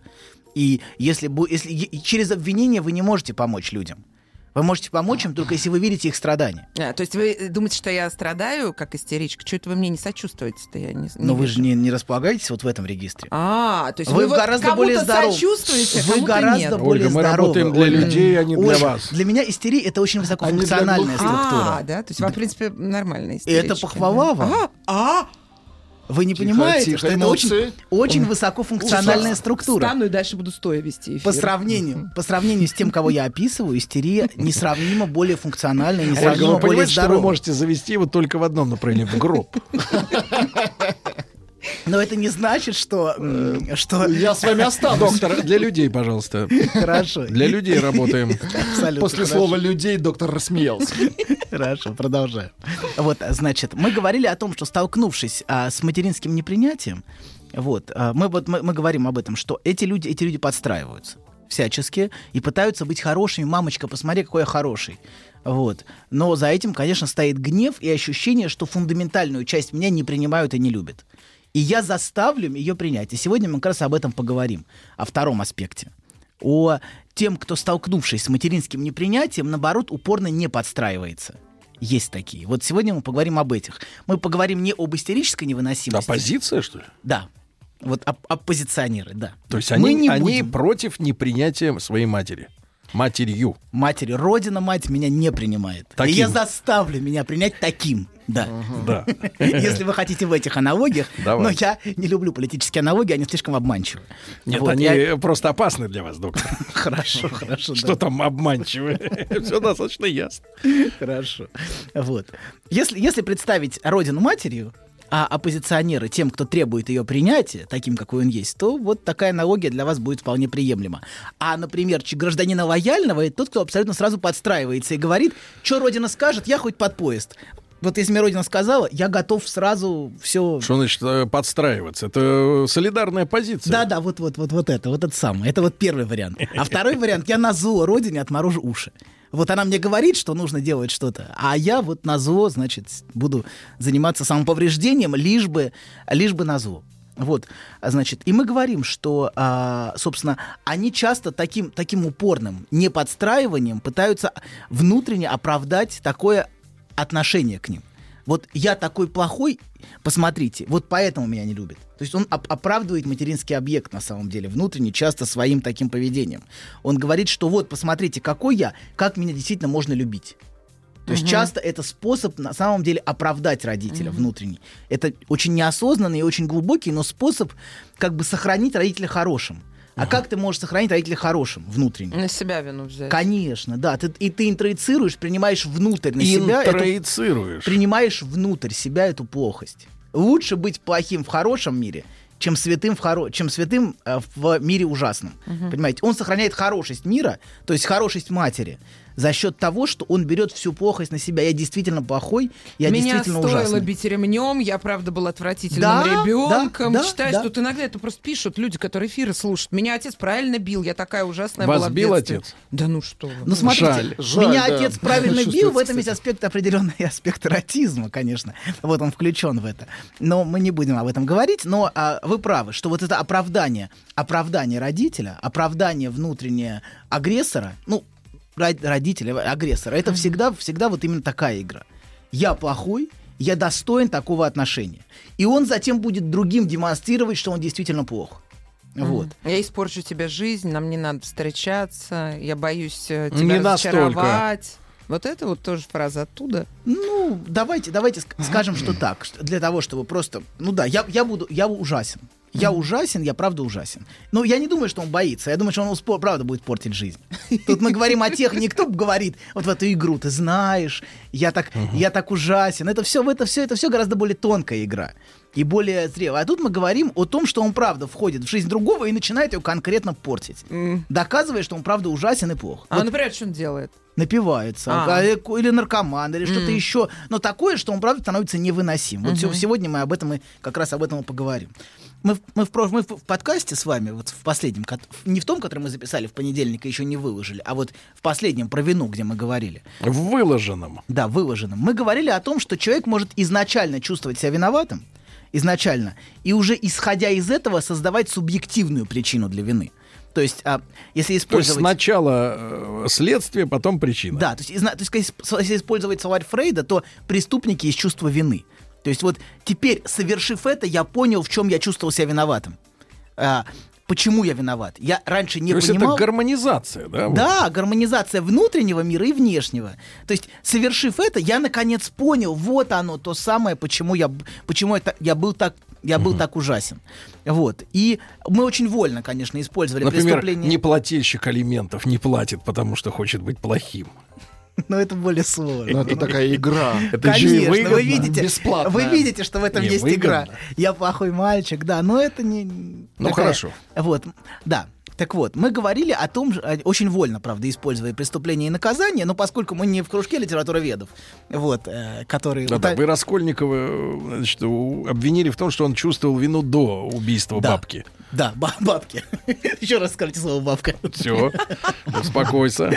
И если, если и через обвинение вы не можете помочь людям. Вы можете помочь им только если вы видите их страдания. А, то есть вы думаете, что я страдаю, как истеричка? Что это вы мне не сочувствуете-то? Я не, не Но вы же не, не располагаетесь вот в этом регистре. А, то есть вы, вы, вот гораздо кому-то более здоровы. сочувствуете, а Вы кому-то гораздо нет. более Ольга, мы здоровы. работаем для Ольга. людей, а не для Ольга, вас. Для меня истерия это очень высокофункциональная структура. А, да? То есть вам, в принципе, нормальная И истеричка. это похвала вам. А, а, Вы не Тихо, понимаете, тихо, что это эмоции. очень, очень высокофункциональная структура. Стану и дальше буду стоя вести эфир. По сравнению, по сравнению с тем, кого я описываю, истерия несравнимо более функциональная, Ольга, несравнимо вы более понимаете, что вы можете завести его только в одном направлении, в гроб. Но это не значит, что... м, что... Я с вами останусь. Доктор, для людей, пожалуйста. Хорошо. Для людей работаем. Абсолютно После хорошо. слова людей доктор рассмеялся. Хорошо, продолжаем. Вот, значит, мы говорили о том, что столкнувшись а, с материнским непринятием, вот, а, мы, вот, мы, мы говорим об этом, что эти люди, эти люди подстраиваются всячески и пытаются быть хорошими. Мамочка, посмотри, какой я хороший. Вот. Но за этим, конечно, стоит гнев и ощущение, что фундаментальную часть меня не принимают и не любят. И я заставлю ее принять. И сегодня мы как раз об этом поговорим, о втором аспекте. О тем, кто, столкнувшись с материнским непринятием, наоборот, упорно не подстраивается. Есть такие. Вот сегодня мы поговорим об этих. Мы поговорим не об истерической невыносимости. Оппозиция, что ли? Да. Вот оп- оппозиционеры, да. То есть Мы они, не они будем. против непринятия своей матери. Матерью. Матерью. Родина, мать меня не принимает. Таким. И я заставлю меня принять таким. Да. Да. Если вы хотите в этих аналогиях. Давай. Но я не люблю политические аналогии, они слишком обманчивы. Нет, Вот, они я- просто опасны для вас, доктор. Хорошо, хорошо. Что там обманчивое? Все достаточно ясно. Хорошо. Вот. Если, если представить родину матерью, а оппозиционеры тем, кто требует ее принятия, таким, какой он есть, то вот такая аналогия для вас будет вполне приемлема. А, например, гражданина лояльного это тот, кто абсолютно сразу подстраивается и говорит, что Родина скажет, я хоть под поезд. Вот если мне Родина сказала, я готов сразу все... Что значит э, подстраиваться? Это солидарная позиция. Да, да, вот, это, вот это самое. Это вот первый вариант. А второй вариант, я на зло родине отморожу уши. Вот она мне говорит, что нужно делать что-то, а я вот на зло, значит, буду заниматься самоповреждением, лишь бы, лишь бы на зло. Вот, значит, и мы говорим, что, а, собственно, они часто таким, таким упорным неподстраиванием пытаются внутренне оправдать такое отношение к ним. Вот я такой плохой, посмотрите, вот поэтому меня не любят. То есть он оп- оправдывает материнский объект на самом деле внутренне часто своим таким поведением. Он говорит, что вот посмотрите, какой я, как меня действительно можно любить. То есть Мгм. часто это способ на самом деле оправдать родителя внутренний. Это очень неосознанный и очень глубокий, но способ как бы сохранить родителя хорошим. А как ты можешь сохранить родителя хорошим внутренне? На себя вину взять. Конечно, да. Ты, и ты интроицируешь, принимаешь внутрь на себя. эту- Интроицируешь. принимаешь внутрь себя эту плохость. Лучше быть плохим в хорошем мире, чем святым в, хоро... чем святым э, в мире ужасном. Мгм. Понимаете? Он сохраняет хорошесть мира, то есть хорошесть матери, за счет того, что он берет всю плохость на себя. Я действительно плохой, я Меня действительно стоило ужасный. бить ремнем, я правда был отвратительным Да, ребенком. да, да, Читаешь, да. тут иногда это просто пишут люди, которые эфиры слушают. Меня отец правильно бил, я такая ужасная Вас была в бил детстве. отец? Да ну что вы. Ну, смотрите, меня да. отец правильно бил, в этом есть аспект, определенный аспект эротизма, конечно. Вот он включен в это. Но мы не будем об этом говорить. Но а, вы правы, что вот это оправдание, оправдание родителя, оправдание внутреннее агрессора, ну, род- родителя, агрессора, это всегда, всегда вот именно такая игра. Я плохой, я достоин такого отношения. И он затем будет другим демонстрировать, что он действительно плох. Вот. Я испорчу тебе жизнь, нам не надо встречаться, я боюсь э, Не тебя настолько. разочаровать. Вот это вот тоже фраза оттуда. Ну, давайте, давайте ск- скажем, что так, для того, чтобы просто, ну да, я, я буду, я ужасен. Я ужасен, я правда ужасен. Но я не думаю, что он боится. Я думаю, что он успо- правда будет портить жизнь. Тут мы говорим о тех, никто говорит вот в эту игру, ты знаешь, я так, я так ужасен. Это все, это все, это все гораздо более тонкая игра и более зрелая. А тут мы говорим о том, что он правда входит в жизнь другого и начинает ее конкретно портить, доказывая, что он правда ужасен и плох. А, Вот например, что он делает? напивается, А. э, или наркоман, или что-то М. еще. Но такое, что он, правда, становится невыносим. Вот сё- сегодня мы об этом и как раз об этом и поговорим. Мы, в- мы, в, мы в подкасте с вами, вот в последнем, не в том, который мы записали в понедельник и еще не выложили, а вот в последнем про вину, где мы говорили. В выложенном. Да, выложенном. Мы говорили о том, что человек может изначально чувствовать себя виноватым, изначально, и уже исходя из этого создавать субъективную причину для вины. То есть, а, если То есть использовать... сначала э, следствие, потом причина. Да, то есть, изна- то есть если- если использовать словарь Фрейда, то преступники из чувства вины. То есть вот теперь, совершив это, я понял, в чем я чувствовал себя виноватым. А, почему я виноват? Я раньше не То есть понимал... это гармонизация, да? вот? Да, гармонизация внутреннего мира и внешнего. То есть, совершив это, я наконец понял, вот оно то самое, почему я, почему это, я был так я был так ужасен. Вот. И мы очень вольно, конечно, использовали Например, преступление. неплательщик алиментов не платит, потому что хочет быть плохим. Но это более сложно. Но это такая игра. Это еще и Конечно, выгодно. вы видите, Бесплатная. вы видите, что в этом Не, есть выгодно. игра. Я плохой мальчик, да, но это не. Ну, такая- хорошо. Вот, да. Так вот, мы говорили о том очень вольно, правда, используя преступление и наказание, но поскольку мы не в кружке литературоведов, вот, э, которые... Да, да, вы Раскольникова значит, обвинили в том, что он чувствовал вину до убийства Да. бабки. Да, ба- бабки. Еще раз скажите слово бабка. Все, успокойся.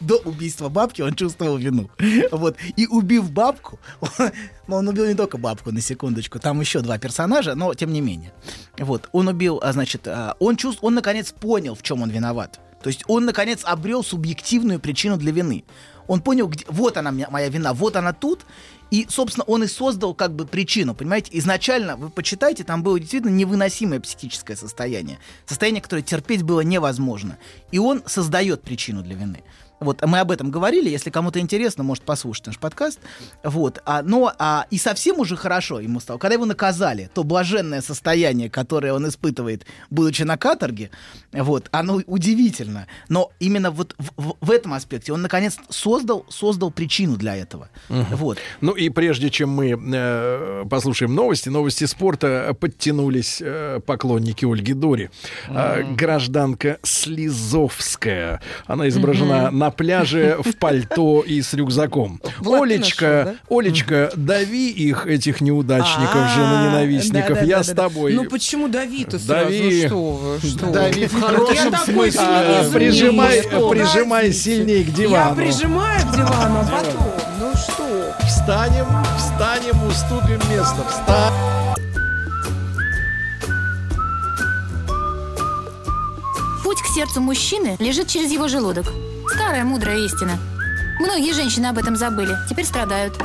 До убийства бабки он чувствовал вину. Вот. И убив бабку, он, но он убил не только бабку, на секундочку. Там еще два персонажа, но тем не менее. Вот. Он убил, а, значит, а, он чувств, он наконец понял, в чем он виноват. То есть он наконец обрел субъективную причину для вины. Он понял, где, вот она моя вина, вот она тут. И, собственно, он и создал как бы причину, понимаете? Изначально, вы почитайте, там было действительно невыносимое психическое состояние. Состояние, которое терпеть было невозможно. И он создает причину для вины. Вот, мы об этом говорили, если кому-то интересно, может послушать наш подкаст. Вот, а, но а, и совсем уже хорошо ему стало. Когда его наказали, то блаженное состояние, которое он испытывает, будучи на каторге, вот, оно удивительно. Но именно вот в, в- в этом аспекте он, наконец, создал, создал причину для этого. Мгм. Вот. Ну и прежде чем мы э, послушаем новости, новости спорта, подтянулись э, поклонники Ольги Дори. Э, гражданка Слизовская. Она изображена Мгм. на пляже в пальто и с рюкзаком. Олечка, Олечка, дави их, этих неудачников, А, женоненавистников. Я с тобой. Ну почему дави-то сразу? Дави. Ну, что вы, что вы? Дави в хорошем смысле. А, прижимай- вижу. прижимай сильнее к дивану. Я прижимаю к дивану, а потом, ну что? Встанем, встанем, уступим место. Встань. Путь к сердцу мужчины лежит через его желудок. Старая мудрая истина. Многие женщины об этом забыли, теперь страдают.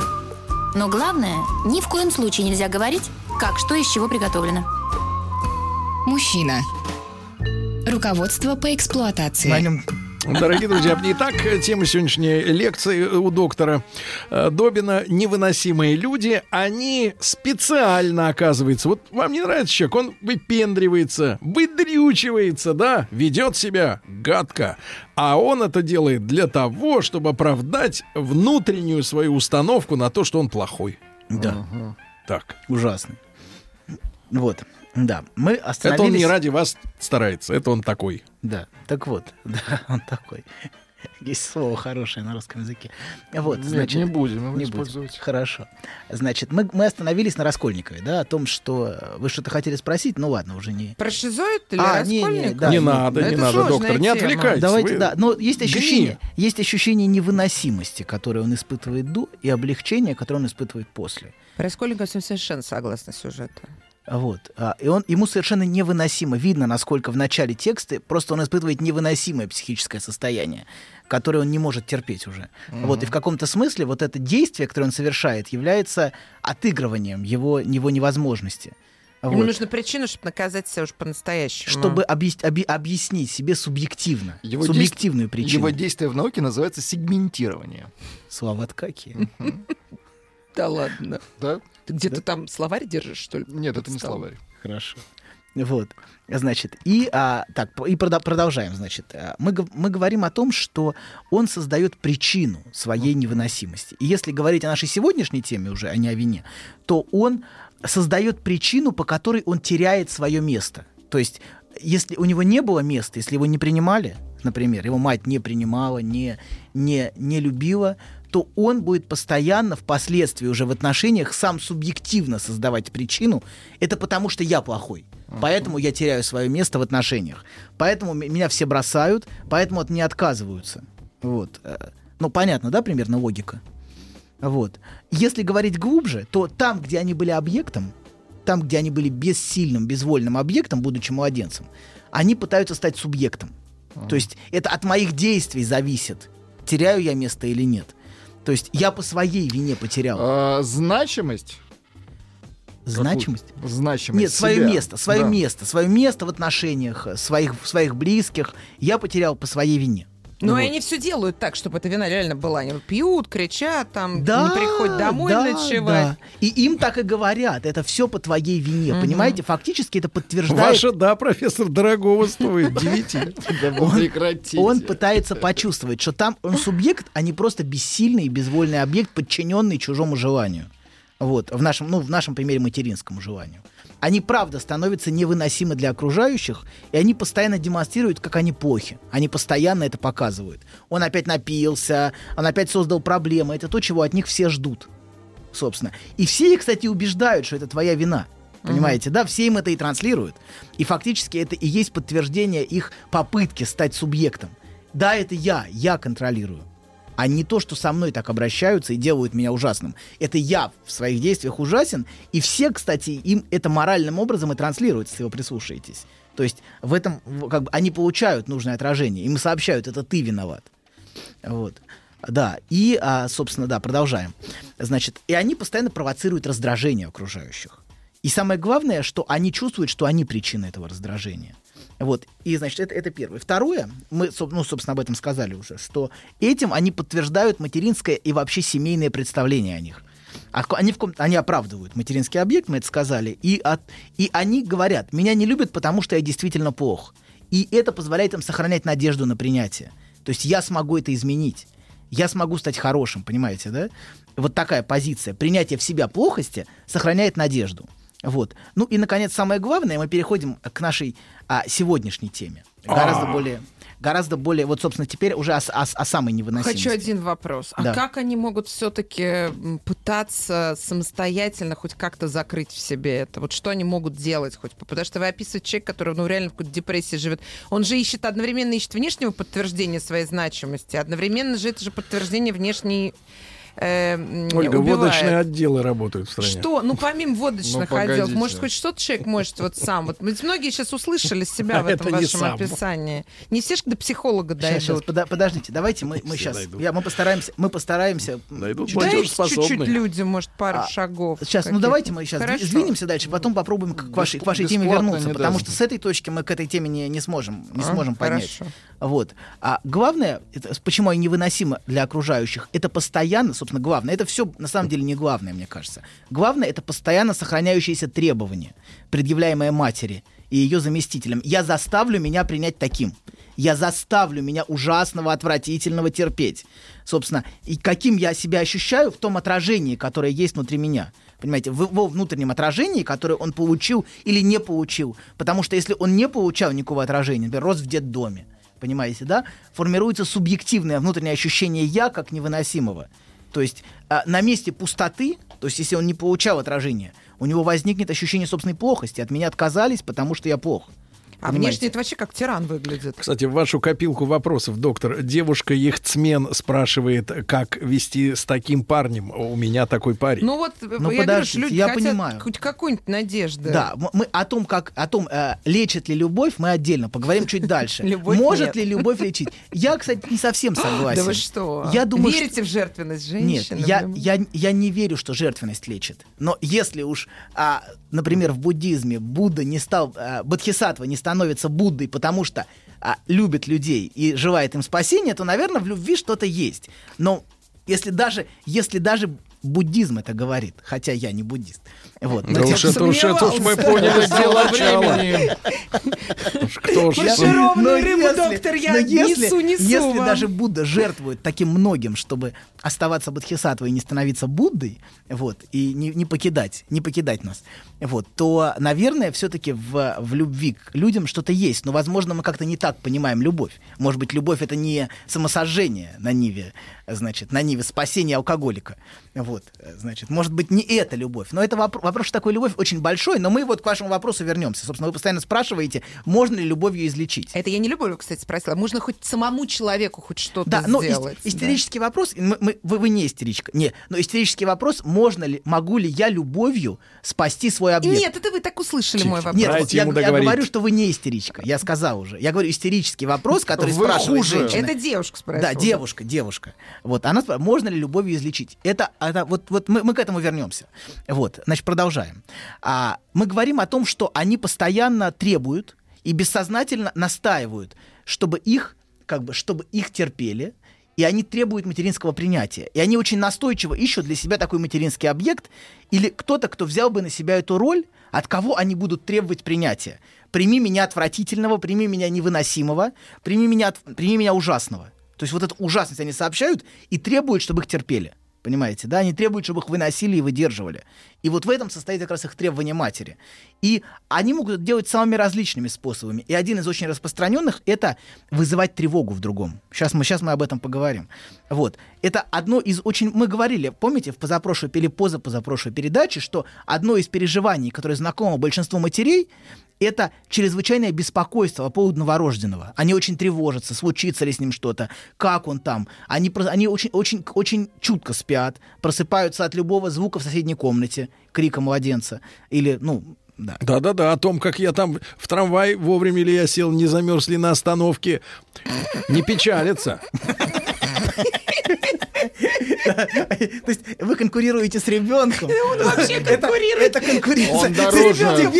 Но главное, ни в коем случае нельзя говорить, как что из чего приготовлено. Мужчина. Руководство по эксплуатации. На нем Дорогие друзья, итак, тема сегодняшней лекции у доктора э, Добина «Невыносимые люди». Они специально, оказывается, вот вам не нравится человек, он выпендривается, выдрючивается, да, ведет себя гадко. А он это делает для того, чтобы оправдать внутреннюю свою установку на то, что он плохой. Да. Так. Ужасный. Вот. Да. Мы Это остановились... он не ради вас старается, это он такой. Да, так вот, да, он такой. Есть слово хорошее на русском языке. Вот, Нет, значит, не будем его не использовать. Хорошо. Значит, мы, мы остановились на Раскольникове, да, о том, что вы что-то хотели спросить, ну ладно, уже не. Про шизоид или А, не, не, Раскольников? да, Не нет, надо, не это надо, доктор, не тема. отвлекайтесь. Давайте, вы- да, но есть Гни. ощущение, есть ощущение невыносимости, которое он испытывает до, и облегчение, которое он испытывает после. Про Раскольников совершенно согласна с сюжетом. Вот. А, И он, ему совершенно невыносимо. Видно, насколько в начале текста просто он испытывает невыносимое психическое состояние, которое он не может терпеть уже. Мгм. Вот. И в каком-то смысле вот это действие, которое он совершает, является отыгрыванием его, его невозможности. Ему Вот. нужна причина, чтобы наказать себя уж по-настоящему. Чтобы объяс- оби- объяснить себе субъективно, Его субъективную действие- причину. Его действие в науке называется сегментирование. Слова какие. Да ладно. Да? Ты где-то там словарь держишь, что ли? Нет, это не словарь. Хорошо. Вот, значит, и а, так и продолжаем, значит, А, мы мы говорим о том, что он создает причину своей невыносимости. И если говорить о нашей сегодняшней теме уже, а не о вине, то он создает причину, по которой он теряет свое место. То есть, если у него не было места, если его не принимали, например, его мать не принимала, не не не любила, то он будет постоянно впоследствии уже в отношениях сам субъективно создавать причину. Это потому что я плохой. Поэтому я теряю свое место в отношениях. Поэтому меня все бросают, поэтому от меня отказываются. Вот. Э, Ну, понятно, да, примерно логика? Вот. Если говорить глубже, то там, где они были объектом, там, где они были бессильным, безвольным объектом, будучи младенцем, они пытаются стать субъектом. То есть это от моих действий зависит, теряю я место или нет. То есть я по своей вине потерял. А, значимость? Значимость? Какую? Значимость Нет, свое себя. место, свое Да. место, свое место в отношениях своих, своих близких я потерял по своей вине. Ну, Вот. и они все делают так, чтобы эта вина реально была. Они пьют, кричат, там, Да, не приходят домой да, ночевать. да. И им так и говорят, это все по твоей вине, Мгм. понимаете? Фактически это подтверждает... Ваша, да, профессор, дорогого стоит, девяти. Он пытается почувствовать, что там он субъект, а не просто бессильный и безвольный объект, подчиненный чужому желанию. Вот, в нашем, ну, в нашем примере материнскому желанию. Они, правда, становятся невыносимы для окружающих, и они постоянно демонстрируют, как они плохи. Они постоянно это показывают. Он опять напился, он опять создал проблемы. Это то, чего от них все ждут, собственно. И все их, кстати, убеждают, что это твоя вина. Понимаете, да, все им это и транслируют. И фактически это и есть подтверждение их попытки стать субъектом. Да, это я, я контролирую. А не то, что со мной так обращаются и делают меня ужасным. Это я в своих действиях ужасен, и все, кстати, им это моральным образом и транслируют, если вы прислушаетесь. То есть в этом как бы они получают нужное отражение, им сообщают, это ты виноват. Вот. Да, и, а, собственно, да, продолжаем. Значит, и они постоянно провоцируют раздражение окружающих. И самое главное, что они чувствуют, что они причина этого раздражения. Вот, и, значит, это, это первое. Второе, мы, ну, собственно, об этом сказали уже, что этим они подтверждают материнское и вообще семейное представление о них. А Они, в ком- они оправдывают материнский объект, мы это сказали, и, от, и они говорят, меня не любят, потому что я действительно плох. И это позволяет им сохранять надежду на принятие. То есть я смогу это изменить. Я смогу стать хорошим, понимаете, да? Вот такая позиция. Принятие в себя плохости сохраняет надежду. Вот. Ну и, наконец, самое главное, мы переходим к нашей а, сегодняшней теме. Гораздо А. более, гораздо более, вот, собственно, теперь уже о, о о самой невыносимости. Хочу один вопрос. А Да. как они могут все-таки пытаться самостоятельно хоть как-то закрыть в себе это? Вот что они могут делать хоть? Потому что вы описываете человека, который ну, реально в какой-то депрессии живет. Он же ищет, одновременно ищет внешнего подтверждения своей значимости, одновременно же это же подтверждение внешней э, Ольга, убивает. водочные отделы работают в стране. Что? Ну, помимо водочных Ну, отделов, может, хоть что-то человек может вот сам. Вот ведь многие сейчас услышали себя в А этом вашем описании. Не все же до психолога дойдут. подождите, давайте мы, сейчас, я, мы постараемся, мы постараемся. Найдут Дайте чуть-чуть людям, может, пару А, шагов. Сейчас, ну давайте мы сейчас Хорошо. сдвинемся дальше, потом попробуем к, к вашей, к вашей теме вернуться, потому что с этой точки мы к этой теме не, не сможем, не А, сможем поднять. хорошо. Вот. А главное, это, почему они невыносимы для окружающих, это постоянно, собственно, главное, это все на самом деле не главное, мне кажется. Главное, это постоянно сохраняющиеся требования, предъявляемые матери и ее заместителям. Я заставлю меня принять таким. Я заставлю меня ужасного, отвратительного терпеть. Собственно, и каким я себя ощущаю в том отражении, которое есть внутри меня. Понимаете, в его внутреннем отражении, которое он получил или не получил. Потому что если он не получал никакого отражения, например, рос в детдоме, понимаете, да, формируется субъективное внутреннее ощущение «я» как невыносимого. То есть а, на месте пустоты, то есть если он не получал отражения, у него возникнет ощущение собственной плохости. От меня отказались, потому что я плох. А внешне это вообще как тиран выглядит. Кстати, в вашу копилку вопросов, доктор, девушка яхтсмен спрашивает, как вести с таким парнем. У меня такой парень. Ну вот, Ну, я говорю, люди я хотят понимаю. хоть какую-нибудь надежду. Да, мы о том, как о том, э, лечит ли любовь, мы отдельно поговорим чуть дальше. Любовь Может нет. ли любовь лечить? Я, кстати, не совсем согласен. Да вы что? Я думаю, Верите что- в жертвенность Нет, женщины? я, Блин. я, я не верю, что жертвенность лечит. Но если уж, а, например, в буддизме Будда не стал, а, Бодхисаттва не становится Буддой, потому что а, любит людей и желает им спасения, то, наверное, в любви что-то есть. Но если даже, если даже буддизм это говорит, хотя я не буддист, вот. Да но уж тем- это уж- это уж мы поняли Дело времени. Кто ж Я- Фаршированную рыбу, если- доктор, я несу, несу Если даже Будда жертвует таким многим, чтобы оставаться бодхисаттвой и не становиться Буддой, вот, и не, не покидать, не покидать нас, вот, то, наверное, все-таки в, в любви к людям что-то есть. Но, возможно, мы как-то не так понимаем любовь. Может быть, любовь это не самосожжение на Ниве, значит, на Ниве спасения алкоголика. Вот, значит, может быть, не это любовь. Но это вопро- вопрос, что такое любовь, очень большой. Но мы вот к вашему вопросу вернемся. Собственно, вы постоянно спрашиваете, можно ли любовью излечить. Это я не любовь, кстати, спросила. Можно хоть самому человеку хоть что-то Да, но сделать. да. истерический вопрос, мы- мы- вы, вы не истеричка, не, но истерический вопрос, можно ли, могу ли я любовью спасти свой объект? Нет, это вы так услышали мой вопрос. Нет, вот я, я договорить. говорю, что вы не истеричка. Я сказал уже. Я говорю истерический вопрос, который Вы спрашивает хуже. женщина. Это девушка спросила. Да, девушка, девушка. Вот, она спрашивает, можно ли любовью излечить? Это, это вот, вот мы, мы к этому вернемся. Вот, значит, продолжаем. А, мы говорим о том, что они постоянно требуют и бессознательно настаивают, чтобы их, как бы, чтобы их терпели, и они требуют материнского принятия. И они очень настойчиво ищут для себя такой материнский объект или кто-то, кто взял бы на себя эту роль, от кого они будут требовать принятия. Прими меня отвратительного, прими меня невыносимого, прими меня, прими меня ужасного. То есть вот эту ужасность они сообщают и требуют, чтобы их терпели. Понимаете, да? Они требуют, чтобы их выносили и выдерживали. И вот в этом состоит как раз их требование матери. И они могут это делать самыми различными способами. И один из очень распространенных — это вызывать тревогу в другом. Сейчас мы, сейчас мы об этом поговорим. Вот. Это одно из очень... Мы говорили, помните, в позапрошлой или позапозапрошлой передаче, что одно из переживаний, которое знакомо большинству матерей, это чрезвычайное беспокойство по поводу новорожденного. Они очень тревожатся, случится ли с ним что-то, как он там. Они, они очень, очень, очень чутко спят, просыпаются от любого звука в соседней комнате, крика младенца. Или, ну, да. Да-да-да, о том, как я там в трамвай вовремя ли я сел, не замерз ли на остановке. Не печалится. То есть вы конкурируете с ребенком. Он вообще конкурирует. Это конкуренция. Он с дороже.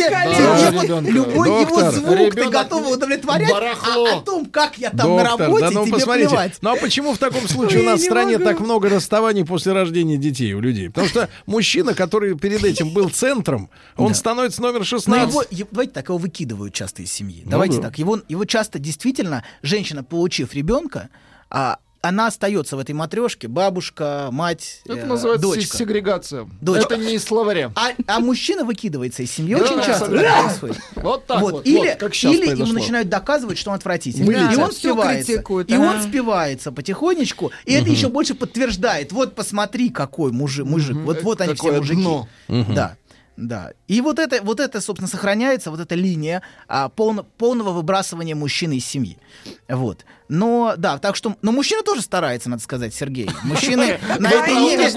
Любой его звук ты готова удовлетворять, а о том, как я там на работе, ну тебе плевать. Ну а почему в таком случае у нас в не стране так много расставаний после рождения детей у людей? Потому что мужчина, который перед этим был центром, он становится номер Но 16. его, е- давайте так, его выкидывают часто из семьи. Ну давайте да. так. Его, его часто действительно, женщина, получив ребенка, а, она остается в этой матрешке, бабушка, мать, Это э, называется дочка. сегрегация. Дочка. Это не из словаря. А, а мужчина выкидывается из семьи. Да, Очень часто происходит. Вот так вот, Или, как или ему начинают доказывать, что он отвратительный. Мыльте. и он спивается. и он спивается потихонечку. И это еще больше подтверждает. Вот посмотри, какой мужик. мужик. Вот, вот они все Какое мужики. Да. Да. И вот это, вот это, собственно, сохраняется, вот эта линия а, полно- полного выбрасывания мужчины из семьи. Вот. Но, да, так что... Но мужчина тоже старается, надо сказать, Сергей. Мужчины на этой линии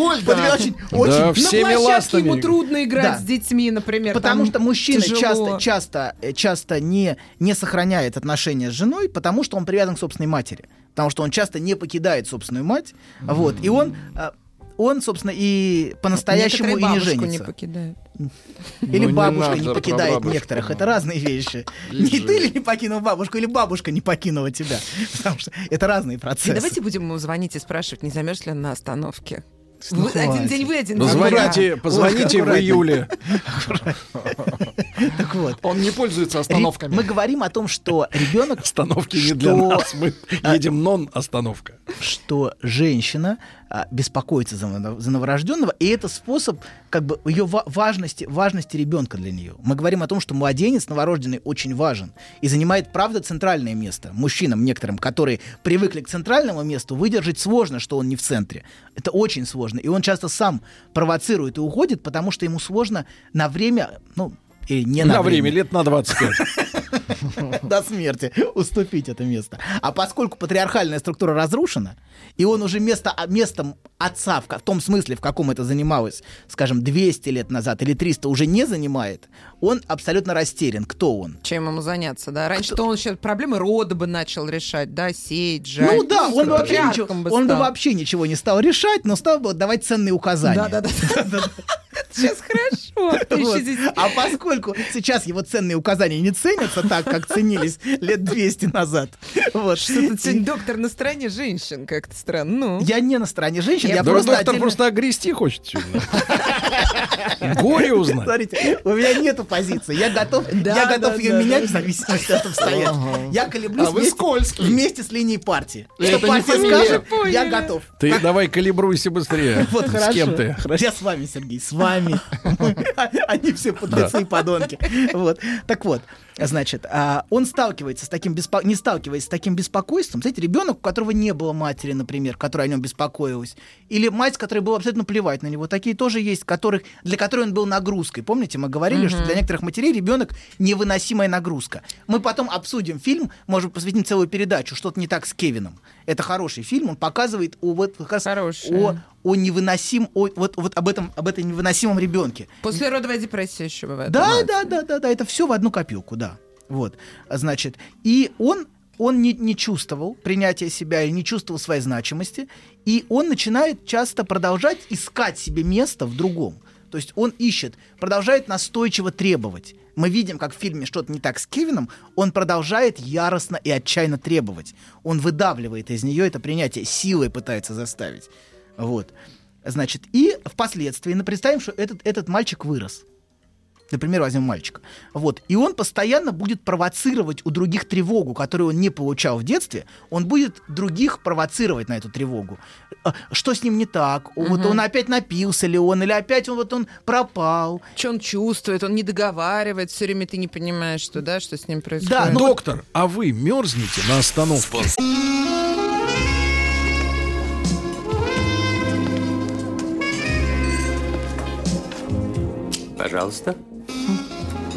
очень... На площадке ему трудно играть с детьми, например. Потому что мужчина часто, часто, э, часто не, не сохраняет отношения с женой, потому что он привязан к собственной матери. Потому что он часто не покидает собственную мать. Вот. И он, э, он, собственно, и по-настоящему и не бабушку не женится. покидают. Или Ну, не бабушка не про покидает некоторых. Это разные вещи. Не ты ли не покинул бабушку, или бабушка не покинула тебя. Потому что это разные И процессы. давайте будем ему звонить и спрашивать, не замерз ли он на остановке. Ну, Вы- один день вы, один день звоните, позвоните в июле. Так вот. Он не пользуется остановками. Мы говорим о том, что ребенок Остановки не для нас. Мы едем нон-остановка. что женщина а, беспокоится за, за новорожденного, и это способ как бы ее ва- важности, важности ребенка для нее. Мы говорим о том, что младенец новорожденный очень важен и занимает, правда, центральное место. Мужчинам некоторым, которые привыкли к центральному месту, выдержать сложно, что он не в центре. Это очень сложно. И он часто сам провоцирует и уходит, потому что ему сложно на время, ну, или не на, На время, лет на 25. до смерти уступить это место. А поскольку патриархальная структура разрушена, и он уже место, а, местом отца, в, в том смысле, в каком это занималось, скажем, 200 лет назад или 300, уже не занимает, он абсолютно растерян. Кто он? Чем ему заняться, да? Раньше-то он сейчас проблемы рода бы начал решать, да, сеять, жать. Ну да, он бы, вообще ничего, бы он бы вообще ничего не стал решать, но стал бы давать ценные указания. Да-да-да. Сейчас хорошо. Вот. А поскольку сейчас его ценные указания не ценятся так, как ценились лет 200 назад, вот. Что-то сегодня доктор на стороне женщин как-то странно. Ну. Я не на стороне женщин, я, просто доктор отдельно- просто огрести хочет сегодня. Горе узнать. Смотрите, у меня нету позиции. Я готов, Да, я готов да, ее да, менять в зависимости от обстоятельств. Я колеблюсь А вы вместе, скользкий. вместе с линией партии. Это Что партия скажет, я готов. Ты давай калибруйся быстрее. Вот С хорошо. кем ты? Хорошо. Я с вами, Сергей, с вами. Они все подлецы и подонки. Вот. Так вот, значит, а, он сталкивается с таким беспо... не сталкиваясь с таким беспокойством. Знаете, ребенок, у которого не было матери, например, которая о нем беспокоилась, или мать, которой было абсолютно плевать на него, такие тоже есть, которых, для которой он был нагрузкой. Помните, мы говорили, что для некоторых матерей ребенок невыносимая нагрузка. Мы потом обсудим фильм, может, посвятим целую передачу, что-то не так с Кевином. Это хороший фильм, он показывает о, вот, как раз Хороший. о, о невыносим, о, вот, вот об этом, об этом невыносимом ребенке. Послеродовая депрессия еще бывает. Да, да, да, да, да, это все в одну копилку, да. Вот, значит, и он, он не, не чувствовал принятия себя и не чувствовал своей значимости, и он начинает часто продолжать искать себе место в другом. То есть он ищет, продолжает настойчиво требовать. Мы видим, как в фильме что-то не так с Кевином, он продолжает яростно и отчаянно требовать. Он выдавливает из нее это принятие, силой пытается заставить. Вот. Значит, и впоследствии, ну, представим, что этот, этот мальчик вырос. Например, возьмем мальчика. Вот. И он постоянно будет провоцировать у других тревогу, которую он не получал в детстве. Он будет других провоцировать на эту тревогу. А, Что с ним не так? Вот Мгм. он опять напился ли он, или опять он вот он пропал. Что он чувствует, он не договаривает, все время ты не понимаешь, что, да, что с ним происходит. Да, ну, Доктор, а вы мерзнете на остановке? Пожалуйста.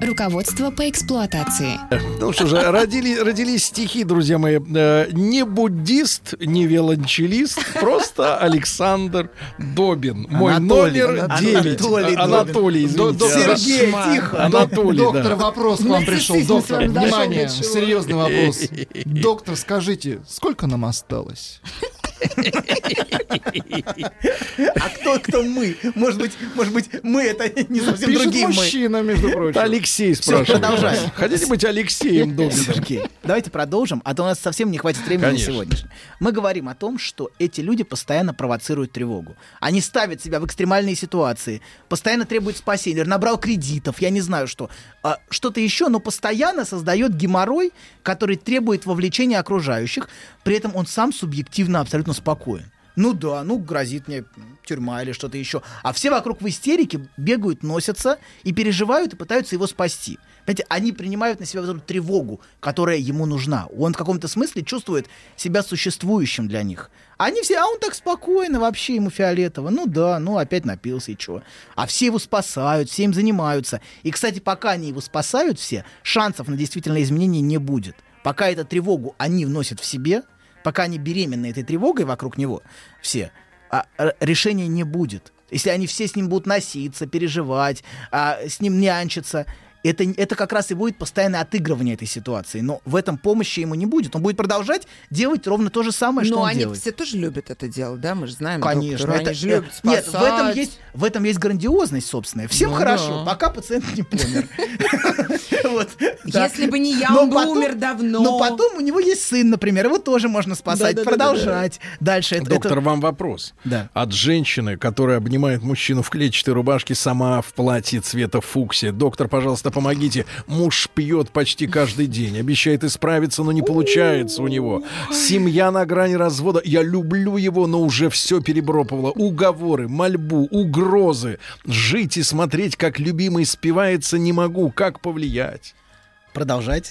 Руководство по эксплуатации. Ну что же, родили, родились стихи, друзья мои. Э, Не буддист, не виолончелист, просто Александр Добин. Мой Анатолий, номер Анатолий 9. Добин. Анатолий, извините. Сергей, тихо. Анатолий, Доктор, да. вопрос к вам пришел. Доктор, внимание, серьезный вопрос. Доктор, скажите, сколько нам осталось? А кто, кто мы? Может быть, может быть, мы это не совсем Пишет другие мы. мужчина, между прочим. Это Алексей спрашивает. продолжаем. Хотите быть Алексеем Добиным? Сергей, давайте продолжим, а то у нас совсем не хватит времени Конечно. на сегодняшний. Мы говорим о том, что эти люди постоянно провоцируют тревогу. Они ставят себя в экстремальные ситуации, постоянно требуют спасения, набрал кредитов, я не знаю что, а, что-то еще, но постоянно создает геморрой, который требует вовлечения окружающих, при этом он сам субъективно абсолютно спокоен. Ну да, ну грозит мне тюрьма или что-то еще. А все вокруг в истерике бегают, носятся и переживают и пытаются его спасти. Понимаете, они принимают на себя вот эту тревогу, которая ему нужна. Он в каком-то смысле чувствует себя существующим для них. Они все, а он так спокойно, вообще ему фиолетово. Ну да, ну опять напился и чего. А все его спасают, все им занимаются. И, кстати, пока они его спасают все, шансов на действительное изменение не будет. Пока эту тревогу они вносят в себе, пока они беременны этой тревогой вокруг него, все, а, решения не будет. Если они все с ним будут носиться, переживать, а, с ним нянчиться, это, это как раз и будет постоянное отыгрывание этой ситуации. Но в этом помощи ему не будет. Он будет продолжать делать ровно то же самое, что Но он они делает. все тоже любят это дело, да? Мы же знаем. Конечно, доктора, это, они же любят э, нет, в этом спасать. есть в этом есть грандиозность собственная. Всем Ну хорошо, да. пока пациент не помер. Если бы не я, Но он бы умер давно. Но потом у него есть сын, например, его тоже можно спасать, продолжать дальше. Это- Доктор, вам вопрос. Да. От женщины, которая обнимает мужчину в клетчатой рубашке, сама в платье цвета фуксия. Доктор, пожалуйста, помогите. Муж пьет почти каждый день. Обещает исправиться, но не получается у него. Семья на грани развода. Я люблю его, но уже все перебропывало. Уговоры, мольбу, угрозы. Жить и смотреть, как любимый спивается, не могу. Как повлиять? Продолжайте.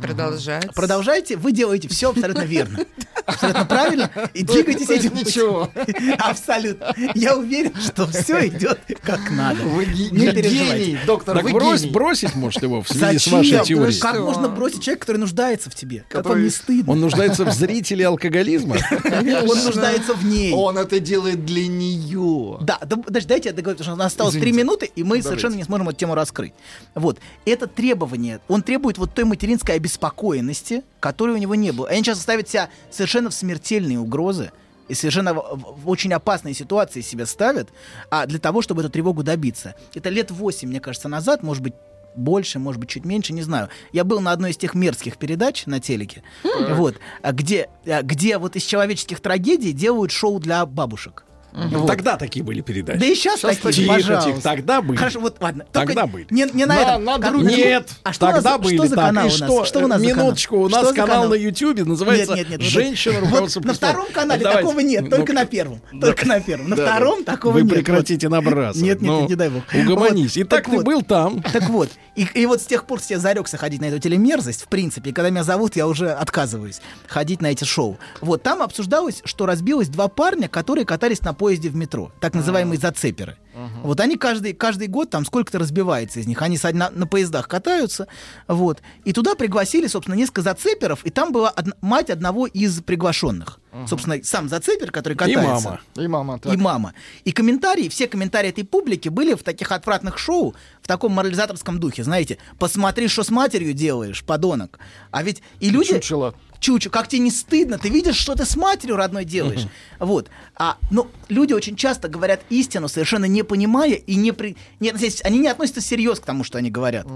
Продолжать. Продолжайте, вы делаете все абсолютно верно. Абсолютно правильно. И двигайтесь этим ничего. Абсолютно. Я уверен, что все идет как надо. Вы Не переживайте. гений, доктор, Так брось, бросить, может, его в связи с Зачем? вашей теорией. Как можно бросить человека, который нуждается в тебе? Как вам не стыдно? Он нуждается в зрителе алкоголизма? Он нуждается в ней. Он это делает для нее. Да, даже дайте я договорю, потому что у нас осталось три минуты, и мы совершенно не сможем эту тему раскрыть. Вот. Это требование, он требует вот той материнской обеспокоенности, которой у него не было. Они часто ставят себя совершенно в смертельные угрозы, и совершенно в, в- очень опасные ситуации себя ставят, а для того, чтобы эту тревогу добиться. Это лет 8, мне кажется, назад, может быть, больше, может быть, чуть меньше, не знаю. Я был на одной из тех мерзких передач на телеке, вот, а где, а, где вот из человеческих трагедий делают шоу для бабушек. Вот. Тогда такие были передачи. Да и сейчас, такие, Тихо, пожалуйста. тихо, тогда были. Хорошо, вот ладно. Тогда Только были. Не, не на, На- этом. на других. Нет, А что нас тогда за- были что за так. канал И у нас? что? Что у нас? Минуточку, у Что нас за канал канал? на Ютьюбе называется Нет, нет, нет, вот «Женщина вот руководство На втором канале Давайте. такого нет, Ну, только на первом. Только на первом. На втором такого Вы нет. прекратите Вот. набрасывать. Нет, нет, Ну, нет, не дай бог. Угомонись. Вот. Итак, Так ты вот. был там. Так вот, и, и вот с тех пор я зарекся ходить на эту телемерзость, в принципе, и когда меня зовут, я уже отказываюсь ходить на эти шоу. Вот, там обсуждалось, что разбилось два парня, которые катались на поезде в метро, так называемые зацеперы. Вот они каждый, каждый год, там сколько-то разбивается из них, они на, на поездах катаются, вот. И туда пригласили, собственно, несколько зацеперов, и там была одна- мать одного из приглашенных. Собственно, сам зацепер, который И катается. мама. И мама так. И мама. И комментарии, все комментарии этой публики были в таких отвратных шоу, в таком морализаторском духе, знаете, посмотри, что с матерью делаешь, подонок. А ведь и люди... Чучело. Чучу, как тебе не стыдно, ты видишь, что ты с матерью родной делаешь. Вот. А, ну, люди очень часто говорят истину, совершенно не понимая и не при... не они не относятся всерьез к тому, что они говорят.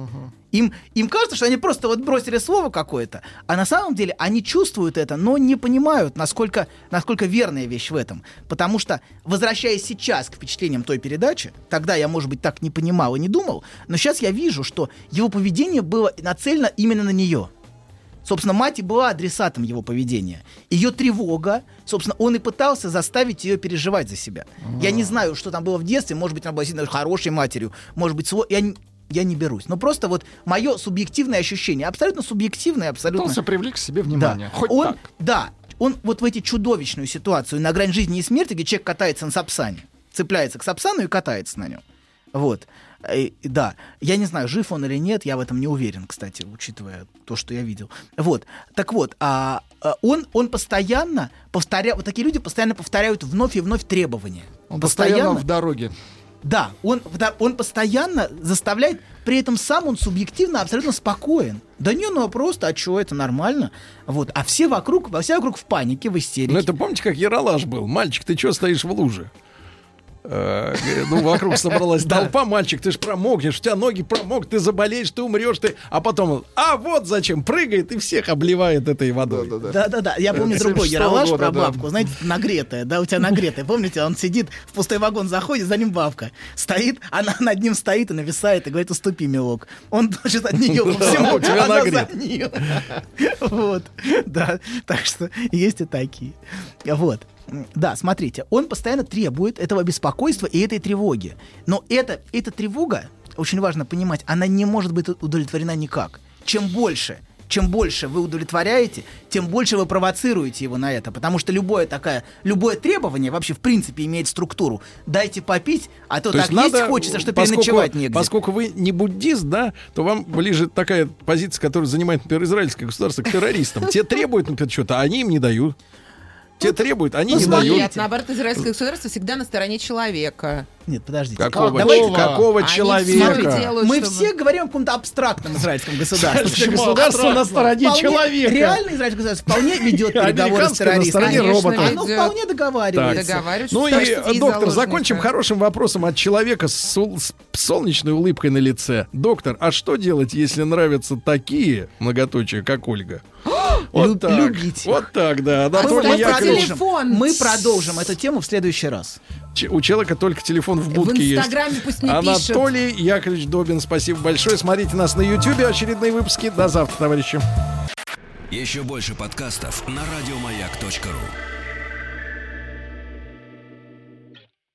Им, им кажется, что они просто вот бросили слово какое-то, а на самом деле они чувствуют это, но не понимают, насколько, насколько верная вещь в этом. Потому что, возвращаясь сейчас к впечатлениям той передачи, тогда я, может быть, так не понимал и не думал, но сейчас я вижу, что его поведение было нацелено именно на нее. Собственно, мать и была адресатом его поведения. Ее тревога, собственно, он и пытался заставить ее переживать за себя. Я не знаю, что там было в детстве. Может быть, она была действительно хорошей матерью. Может быть, сво- я, не- я не берусь. Но просто вот мое субъективное ощущение, абсолютно субъективное, абсолютно... Пытался привлечь к себе Да. внимание. Хоть он, так. Да, он вот в эти чудовищную ситуацию на грани жизни и смерти, где человек катается на сапсане, цепляется к сапсану и катается на нем. Вот. Э, да, я не знаю, жив он или нет, я в этом не уверен, кстати, учитывая то, что я видел. Вот, так вот, а, а он, он постоянно повторяет, вот такие люди постоянно повторяют вновь и вновь требования. Он постоянно в дороге. Да, он, он постоянно заставляет, при этом сам он субъективно абсолютно спокоен. Да не, ну а просто, а что, это нормально. Вот, а все вокруг, все вокруг в панике, в истерике. Ну это помните, как Яралаш был? Мальчик, ты что стоишь в луже? Э, ну, вокруг собралась толпа, мальчик, ты ж промокнешь, у тебя ноги промок, ты заболеешь, ты умрешь, ты... А потом, а вот зачем, прыгает и всех обливает этой водой. Да-да-да, я помню другой Яралаш про бабку, знаете, нагретая, да, у тебя нагретая, помните, он сидит, в пустой вагон заходит, за ним бабка стоит, она над ним стоит и нависает и говорит, уступи, милок. Он значит от нее по всему, у тебя она нагрет. за нее. Вот, да, так что есть и такие. Вот. Да, смотрите, он постоянно требует этого беспокойства и этой тревоги. Но это, эта тревога, очень важно понимать, она не может быть удовлетворена никак. Чем больше чем больше вы удовлетворяете, тем больше вы провоцируете его на это. Потому что любое, такое, любое требование вообще в принципе имеет структуру. Дайте попить, а то, То так есть надо, есть хочется, что поскольку, переночевать негде. Поскольку вы не буддист, да, то вам ближе такая позиция, которую занимает, например, израильское государство к террористам. Те требуют, например, что-то, а они им не дают. Те требуют, они не дают. Нет, наоборот, израильское государство всегда на стороне человека. Нет, подождите. Какого, Давайте- какого человека? всё делают, Мы чтобы- все говорим о каком-то абстрактном израильском государстве. Израильское государство на стороне Вполне- человека. Реально израильское государство вполне ведет переговоры с на террористами. стороне робота. Оно вполне договаривается. Договариваются, Ну и, что среди доктор, закончим хорошим вопросом от человека с, солнечной улыбкой на лице. Доктор, а что делать, если нравятся такие многоточия, как Ольга? Вот Люб- так. любить. Вот так, да. Мы, Анатолий мы продолжим, мы продолжим эту тему в следующий раз. Ч- У человека только телефон в будке есть. Инстаграме пусть не пишет. Анатолий Яковлевич Добин, спасибо большое. Смотрите нас на Ютьюбе. Очередные выпуски. До завтра, товарищи. Еще больше подкастов на радиомаяк.ру.